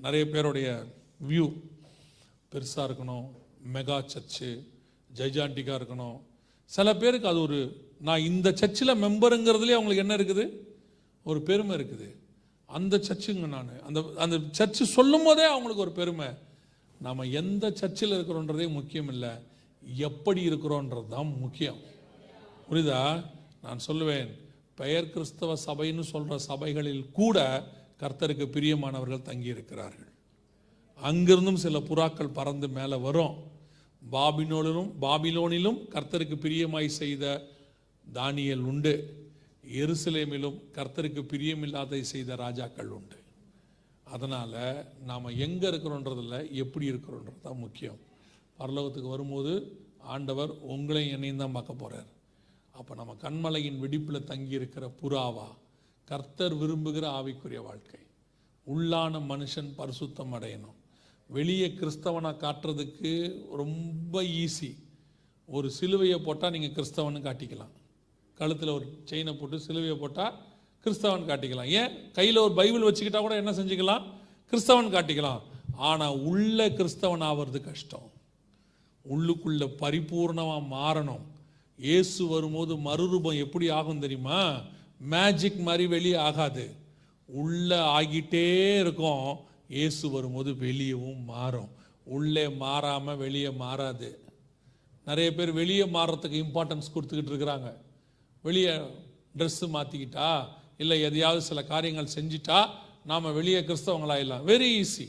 நிறைய பேருடைய வியூ பெருசாக இருக்கணும் மெகா சர்ச்சு ஜெய்ஜாண்டிக்காக இருக்கணும். சில பேருக்கு அது ஒரு நான் இந்த சர்ச்சில் மெம்பருங்கிறதுலே அவங்களுக்கு என்ன இருக்குது? ஒரு பெருமை இருக்குது. அந்த சர்ச்சுங்க நான் அந்த அந்த சர்ச்சு சொல்லும் போதே அவங்களுக்கு ஒரு பெருமை. நாம் எந்த சர்ச்சில் இருக்கிறோன்றதே முக்கியம் இல்லை. எப்படி இருக்கிறோன்றது தான் முக்கியம். புரியுதா நான் சொல்லுவேன் பெயர் கிறிஸ்தவ சபைன்னு சொல்கிற சபைகளில் கூட கர்த்தருக்கு பிரியமானவர்கள் தங்கி இருக்கிறார்கள் அங்கிருந்தும் சில புறாக்கள் பறந்து மேலே வரும். பாபினோனிலும் பாபிலோனிலும் கர்த்தருக்கு பிரியமாய் செய்த தானியல் உண்டு. எருசலேமிலும் கர்த்தருக்கு பிரியமில்லாதை செய்த ராஜாக்கள் உண்டு. அதனால் நாம் எங்கே இருக்கிறோன்றதில் எப்படி இருக்கிறோன்றது தான் முக்கியம். பரலோகத்துக்கு வரும்போது ஆண்டவர் உங்களையும் என்னையும் தான் பார்க்க போகிறார் அப்போ நம்ம கண்மலையின் வெடிப்பில் தங்கியிருக்கிற புறாவா? கர்த்தர் விரும்புகிற ஆவிக்குரிய வாழ்க்கை. உள்ளான மனுஷன் பரிசுத்தம் அடையணும். வெளியே கிறிஸ்தவனை காட்டுறதுக்கு ரொம்ப ஈஸி ஒரு சிலுவையை போட்டால் நீங்கள் கிறிஸ்தவன் காட்டிக்கலாம். கழுத்தில் ஒரு செயினை போட்டு சிலுவையை போட்டால் கிறிஸ்தவன் காட்டிக்கலாம். ஏன்? கையில் ஒரு பைபிள் வச்சுக்கிட்டா கூட என்ன செஞ்சுக்கலாம்? கிறிஸ்தவன் காட்டிக்கலாம். ஆனால் உள்ள கிறிஸ்தவன் ஆவது கஷ்டம். உள்ளுக்குள்ளே பரிபூர்ணமாக மாறணும். இயேசு வரும்போது மறுரூபம் எப்படி ஆகும் தெரியுமா? மேஜிக் மாதிரி வெளியே ஆகாது. உள்ளே ஆகிட்டே இருக்கும். இயேசு வரும்போது வெளியவும் மாறும். உள்ளே மாறாமல் வெளியே மாறாது. நிறைய பேர் வெளியே மாறுறதுக்கு இம்பார்ட்டன்ஸ் கொடுத்துக்கிட்டு இருக்கிறாங்க. வெளியே ட்ரெஸ்ஸு மாற்றிக்கிட்டா இல்லை எதையாவது சில காரியங்கள் செஞ்சிட்டா நாம் வெளியே கிறிஸ்தவங்களாயிடலாம். வெரி ஈஸி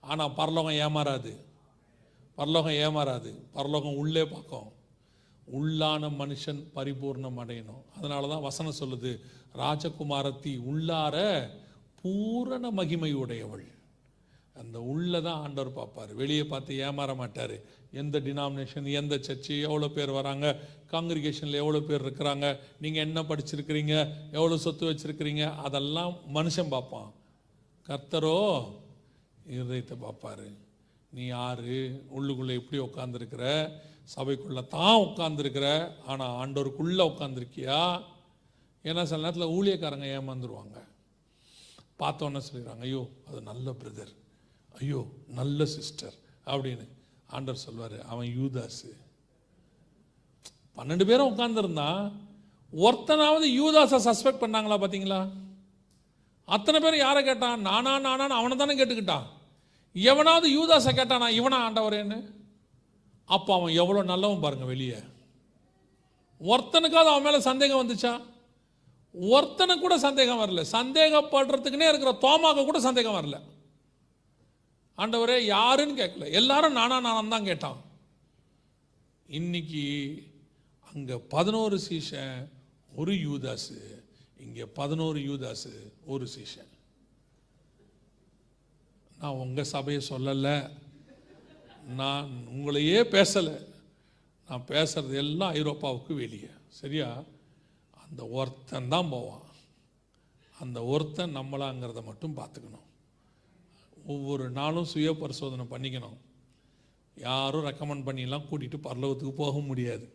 ஆனால் பரலோகம் ஏமாறாது. பரலோகம் ஏமாறாது. பரலோகம் உள்ளே பார்க்கும். உள்ளான மனுஷன் பரிபூர்ணம் அடையணும். அதனால தான் வசனம் சொல்லுது ராஜகுமாரத்தி உள்ளார பூரண மகிமை உடையவள் அந்த உள்ள தான் ஆண்டவர் பார்ப்பார். வெளியே பார்த்து ஏமாற மாட்டார். எந்த டினாமினேஷன் எந்த சர்ச்சு எவ்வளோ பேர் வராங்க காங்கிரிகேஷனில் எவ்வளோ பேர் இருக்கிறாங்க நீங்கள் என்ன படிச்சிருக்கிறீங்க எவ்வளோ சொத்து வச்சிருக்கிறீங்க அதெல்லாம் மனுஷன் பார்ப்பான். கர்த்தரோ இருதயத்தை பார்ப்பாரு. நீ யாரு? உள்ளுக்குள்ளே எப்படி உட்காந்துருக்கிற சபைக்குள்ளே தான் உட்காந்துருக்கிற ஆனால் ஆண்டவருக்குள்ளே உட்காந்துருக்கியா ஏன்னா சில நேரத்தில் ஊழியக்காரங்க ஏமாந்துருவாங்க. பார்த்தோன்னே சொல்லிடுறாங்க ஐயோ அது நல்ல பிரதர். ஐயோ நல்ல சிஸ்டர். அப்படின்னு ஆண்டவர் சொல்வார் அவன் யூதாஸு பன்னெண்டு பேரும் உட்காந்துருந்தான் ஒருத்தனாவது யூதாஸை சஸ்பெக்ட் பண்ணாங்களா பார்த்தீங்களா அத்தனை பேர் யாரை கேட்டான்? நானா நானான்னு அவனை தானே கேட்டுக்கிட்டான். எவனாவது யூதாஸை கேட்டானா இவனா ஆண்டவரேன்னு? அப்போ அவன் எவ்வளோ நல்லவன் பாருங்கள் வெளியே. ஒருத்தனுக்காவது அவன் மேலே சந்தேகம் வந்துச்சா? ஒருத்தனுக்கு கூட சந்தேகம் வரல. சந்தேகப்படுறதுக்குன்னே இருக்கிற தோமாக்கு கூட சந்தேகம் வரல. ஆண்டவரே யாருன்னு கேட்கல. எல்லாரும் நானா நானும் தான் கேட்டான். இன்னைக்கு அங்கே பதினோரு சீஷன் ஒரு யூதாசு. இங்கே பதினோரு யூதாசு ஒரு சீஷன். நான் உங்கள் சபையை சொல்லலை. நான் உங்களையே பேசலை. நான் பேசுறது எல்லாம் ஐரோப்பாவுக்கு வெளியே. சரியா? அந்த ஒருத்தன் தான் போவான். அந்த ஒருத்தன் நம்மளாங்கிறத மட்டும் பார்த்துக்கணும். ஒவ்வொரு நாளும் சுய பரிசோதனை பண்ணிக்கணும். யாரும் ரெக்கமெண்ட் பண்ணிலாம் கூட்டிகிட்டு பரலோகத்துக்கு போக முடியாது.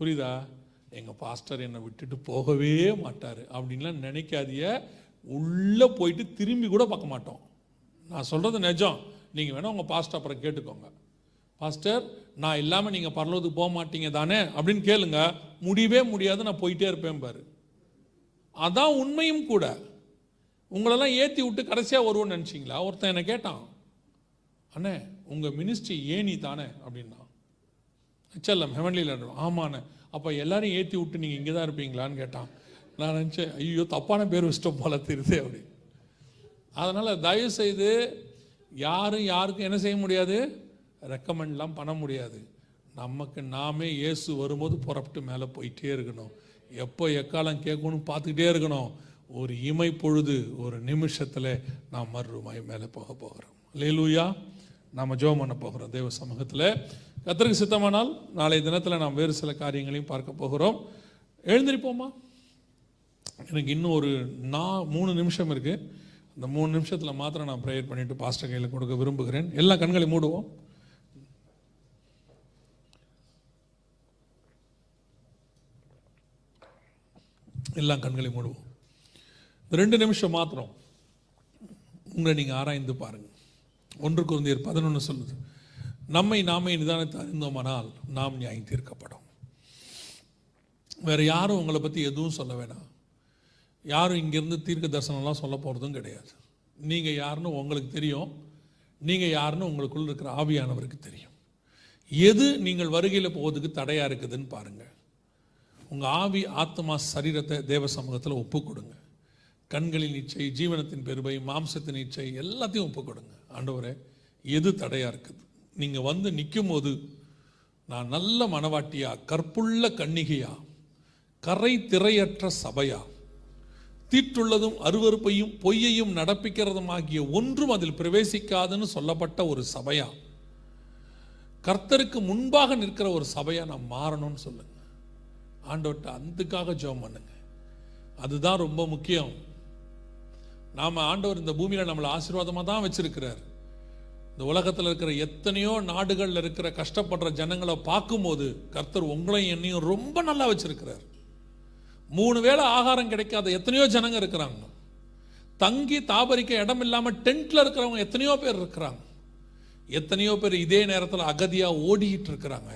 புரியுதா? எங்கள் பாஸ்டர் என்னை விட்டுட்டு போகவே மாட்டார். அப்படின்லாம் நினைக்காதிய உள்ளே போயிட்டு திரும்பி கூட பார்க்க மாட்டோம். நான் சொல்கிறது நிஜம். நீங்கள் வேணால் உங்கள் பாஸ்டர் அப்புறம் கேட்டுக்கோங்க. பாஸ்டர் நான் இல்லாமல் நீங்கள் பரலோகத்துக்கு போக மாட்டீங்க தானே? அப்படின்னு கேளுங்க. முடியவே முடியாது நான் போயிட்டே இருப்பேன் பாரு. அதான் உண்மையும் கூட. உங்களெல்லாம் ஏற்றி விட்டு கடைசியாக வருவோன்னு நினச்சிங்களா? ஒருத்தன் என்னை கேட்டான் அண்ணே உங்கள் மினிஸ்ட்ரி ஏனி தானே? அப்படின்னா செல்லம் ஹெவன்லியில் ஆமாண்ணே. அப்போ எல்லாரையும் ஏற்றி விட்டு நீங்கள் இங்கே தான் இருப்பீங்களான்னு கேட்டான். நான் நினச்சேன் ஐயோ தப்பான பேர் வச்சிட்டோம் போல தெரியுது அப்படி அதனால் தயவு செய்து யாரும் யாருக்கும் என்ன செய்ய முடியாது? ரெக்கமெண்ட்லாம் பண்ண முடியாது. நமக்கு நாமே இயேசு வரும்போது புறப்பட்டு மேலே போயிட்டே இருக்கணும். எப்போ எக்காலம் கேட்கணும் பார்த்துக்கிட்டே இருக்கணும். ஒரு இமை பொழுது ஒரு நிமிஷத்தில் நாம் மறுமாய் மேலே போக போகிறோம். லேலூயா நாம் ஜோம் பண்ண போகிறோம் தேவ சமூகத்தில். கத்திரிக்கு சித்தமானால் நாளை தினத்தில் நாம் வேறு சில காரியங்களையும் பார்க்க போகிறோம். எழுந்திருப்போமா? எனக்கு இன்னும் ஒரு நா மூணு நிமிஷம் இருக்குது இந்த மூணு நிமிஷத்தில் மாத்திரம் நான் ப்ரேயர் பண்ணிவிட்டு பாஸ்டர் கையில் கொடுக்க விரும்புகிறேன். எல்லா கண்களை மூடுவோம். எல்லா கண்களை மூடுவோம். இந்த ரெண்டு நிமிஷம் மாத்திரம் உங்களை நீங்கள் ஆராய்ந்து பாருங்கள் ஒன்று குருந்தியர் பதினொன்று சொல்லுது நம்மை நாமே நிதானத்தை அறிந்தோமானால் நாம் நியாயம் தீர்க்கப்படும். வேறு யாரும் உங்களை பற்றி எதுவும் சொல்ல வேணாம். யாரும் இங்கேருந்து தீர்க்க தரிசனம்லாம் சொல்ல போகிறதும் கிடையாது. நீங்கள் யாருன்னு உங்களுக்கு தெரியும். நீங்கள் யாருன்னு உங்களுக்குள்ள இருக்கிற ஆவியானவருக்கு தெரியும். எது நீங்கள் வருகையில் போவதுக்கு தடையாக இருக்குதுன்னு பாருங்கள் உங்கள் ஆவி ஆத்மா சரீரத்தை தேவ சமூகத்தில் ஒப்பு கொடுங்க. கண்களின் இச்சை ஜீவனத்தின் பெருமை மாம்சத்தின் இச்சை எல்லாத்தையும் ஒப்பு கொடுங்க. ஆண்டவரே எது தடையாக இருக்குது? நீங்கள் வந்து நிற்கும் போது நான் நல்ல மனவாட்டியா கற்புள்ள கன்னிகையா கரை திரையற்ற சபையா தீட்டுள்ளதும் அருவருப்பையும் பொய்யையும் நடப்பிக்கிறதும் ஆகிய ஒன்றும் அதில் பிரவேசிக்காதுன்னு சொல்லப்பட்ட ஒரு சபையா? கர்த்தருக்கு முன்பாக நிற்கிற ஒரு சபையா நான் மாறணும்னு சொல்லுங்க. ஆண்டவர்கிட்ட அதுக்காக ஜெபம் பண்ணுங்க. அதுதான் ரொம்ப முக்கியம். நாம் ஆண்டவர் இந்த பூமியில் நம்மளை ஆசீர்வாதமாக தான் வச்சிருக்கிறார். இந்த உலகத்தில் இருக்கிற எத்தனையோ நாடுகளில் இருக்கிற கஷ்டப்படுற ஜனங்களை பார்க்கும்போது கர்த்தர் உங்களையும் என்னையும் ரொம்ப நல்லா வச்சிருக்கிறார். மூணு வேளை ஆகாரம் கிடைக்காத எத்தனையோ ஜனங்க இருக்கிறாங்க. தங்கி தாபரிக்க இடம் இல்லாமல் டென்ட்ல இருக்கிறவங்க எத்தனையோ பேர் இருக்கிறாங்க. எத்தனையோ பேர் இதே நேரத்தில் அகதியாக ஓடிக்கிட்டு இருக்கிறாங்க.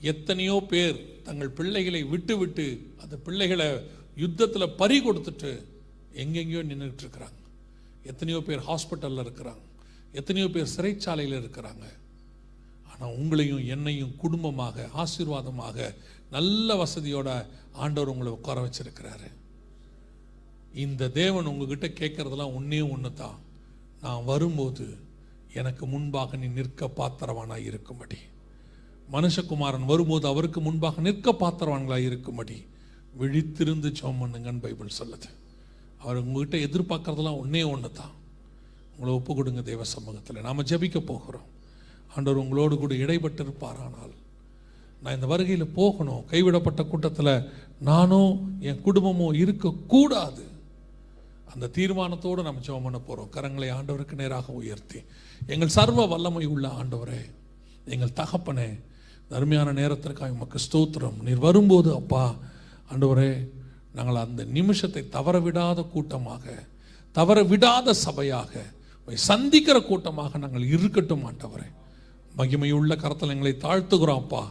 எத்தனையோ பேர் தங்கள் பிள்ளைகளை விட்டு விட்டு அந்த பிள்ளைகளை யுத்தத்தில் பறி கொடுத்துட்டு எங்கெங்கேயோ நின்றுட்டு இருக்கிறாங்க. எத்தனையோ பேர் ஹாஸ்பிட்டலில் இருக்கிறாங்க. எத்தனையோ பேர் சிறைச்சாலையில் இருக்கிறாங்க. ஆனால் உங்களையும் என்னையும் குடும்பமாக ஆசீர்வாதமாக நல்ல வசதியோட ஆண்டவர் உங்களை உட்கார வச்சிருக்கிறாரு. இந்த தேவன் உங்ககிட்ட கேட்கறதெல்லாம் ஒன்றே ஒன்று தான் நான் வரும்போது எனக்கு முன்பாக நீ நிற்க பாத்திரவானாக இருக்கும்படி. மனுஷகுமாரன் வரும்போது அவருக்கு முன்பாக நிற்க பாத்திரவான்களாக இருக்கும்படி. விழித்திருந்து ஜெபம் பண்ணுங்கன்னு பைபிள் சொல்லுது. அவர் உங்ககிட்ட எதிர்பார்க்கறதெல்லாம் ஒன்றே ஒன்று தான் உங்களை ஒப்பு கொடுங்க தேவ சமூகத்தில். நாம் ஜபிக்க போகிறோம். ஆண்டவர் உங்களோடு கூட இடைப்பட்டு ஆனால் நான் இந்த வருகையில் போகணும். கைவிடப்பட்ட கூட்டத்தில் நானும் என் குடும்பமும் இருக்கக்கூடாது. அந்த தீர்மானத்தோடு நம்ம ஜெபம் பண்ண போகிறோம் கரங்களை ஆண்டவருக்கு நேராக உயர்த்தி. எங்கள் சர்வ வல்லமை உள்ள ஆண்டவரே எங்கள் தகப்பனே அருமையான நேரத்திற்காக உமக்கு ஸ்தோத்திரம். நீர் வரும்போது அப்பா ஆண்டவரே நாங்கள் அந்த நிமிஷத்தை தவற விடாத கூட்டமாக தவற விடாத சபையாக சந்திக்கிற கூட்டமாக நாங்கள் இருக்கட்டும் ஆண்டவரே. மகிமையுள்ள கரத்தில் எங்களை தாழ்த்துகிறோம் அப்பா.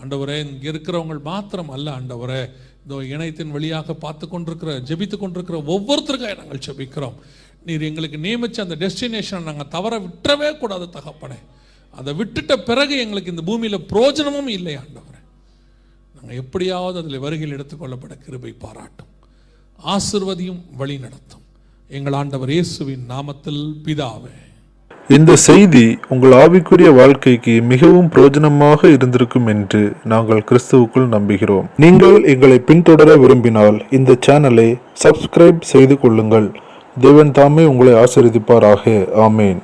ஆண்டவரே இங்கே இருக்கிறவங்கள் மாத்திரம் அல்ல ஆண்டவரே. இதோ இணையத்தின் வழியாக பார்த்து கொண்டிருக்கிற ஜெபித்து கொண்டிருக்கிற ஒவ்வொருத்தருக்காக நாங்கள் ஜெபிக்கிறோம். நீர் எங்களுக்கு நியமித்த அந்த டெஸ்டினேஷனை நாங்கள் தவற விட்டுறவே கூடாது தகப்பனே. அதை விட்டுட்ட பிறகு எங்களுக்கு இந்த பூமியில் பிரோஜனமும் இல்லை ஆண்டவரே. நாங்கள் எப்படியாவது அதில் வருகையில் எடுத்துக்கொள்ளப்பட கிருபை பாராட்டும். ஆசிர்வதியும் வழி நடத்தும். எங்கள் ஆண்டவர் இயேசுவின் நாமத்தில் பிதாவே. இந்த செய்தி உங்கள் ஆவிக்குரிய வாழ்க்கைக்கு மிகவும் பிரயோஜனமாக இருந்திருக்கும் என்று நாங்கள் கிறிஸ்துவுக்குள் நம்புகிறோம். நீங்கள் எங்களை பின்தொடர விரும்பினால் இந்த சேனலை சப்ஸ்கிரைப் செய்து கொள்ளுங்கள். தேவன் தாமே உங்களை ஆசிரியப்பாராக ஆமேன்.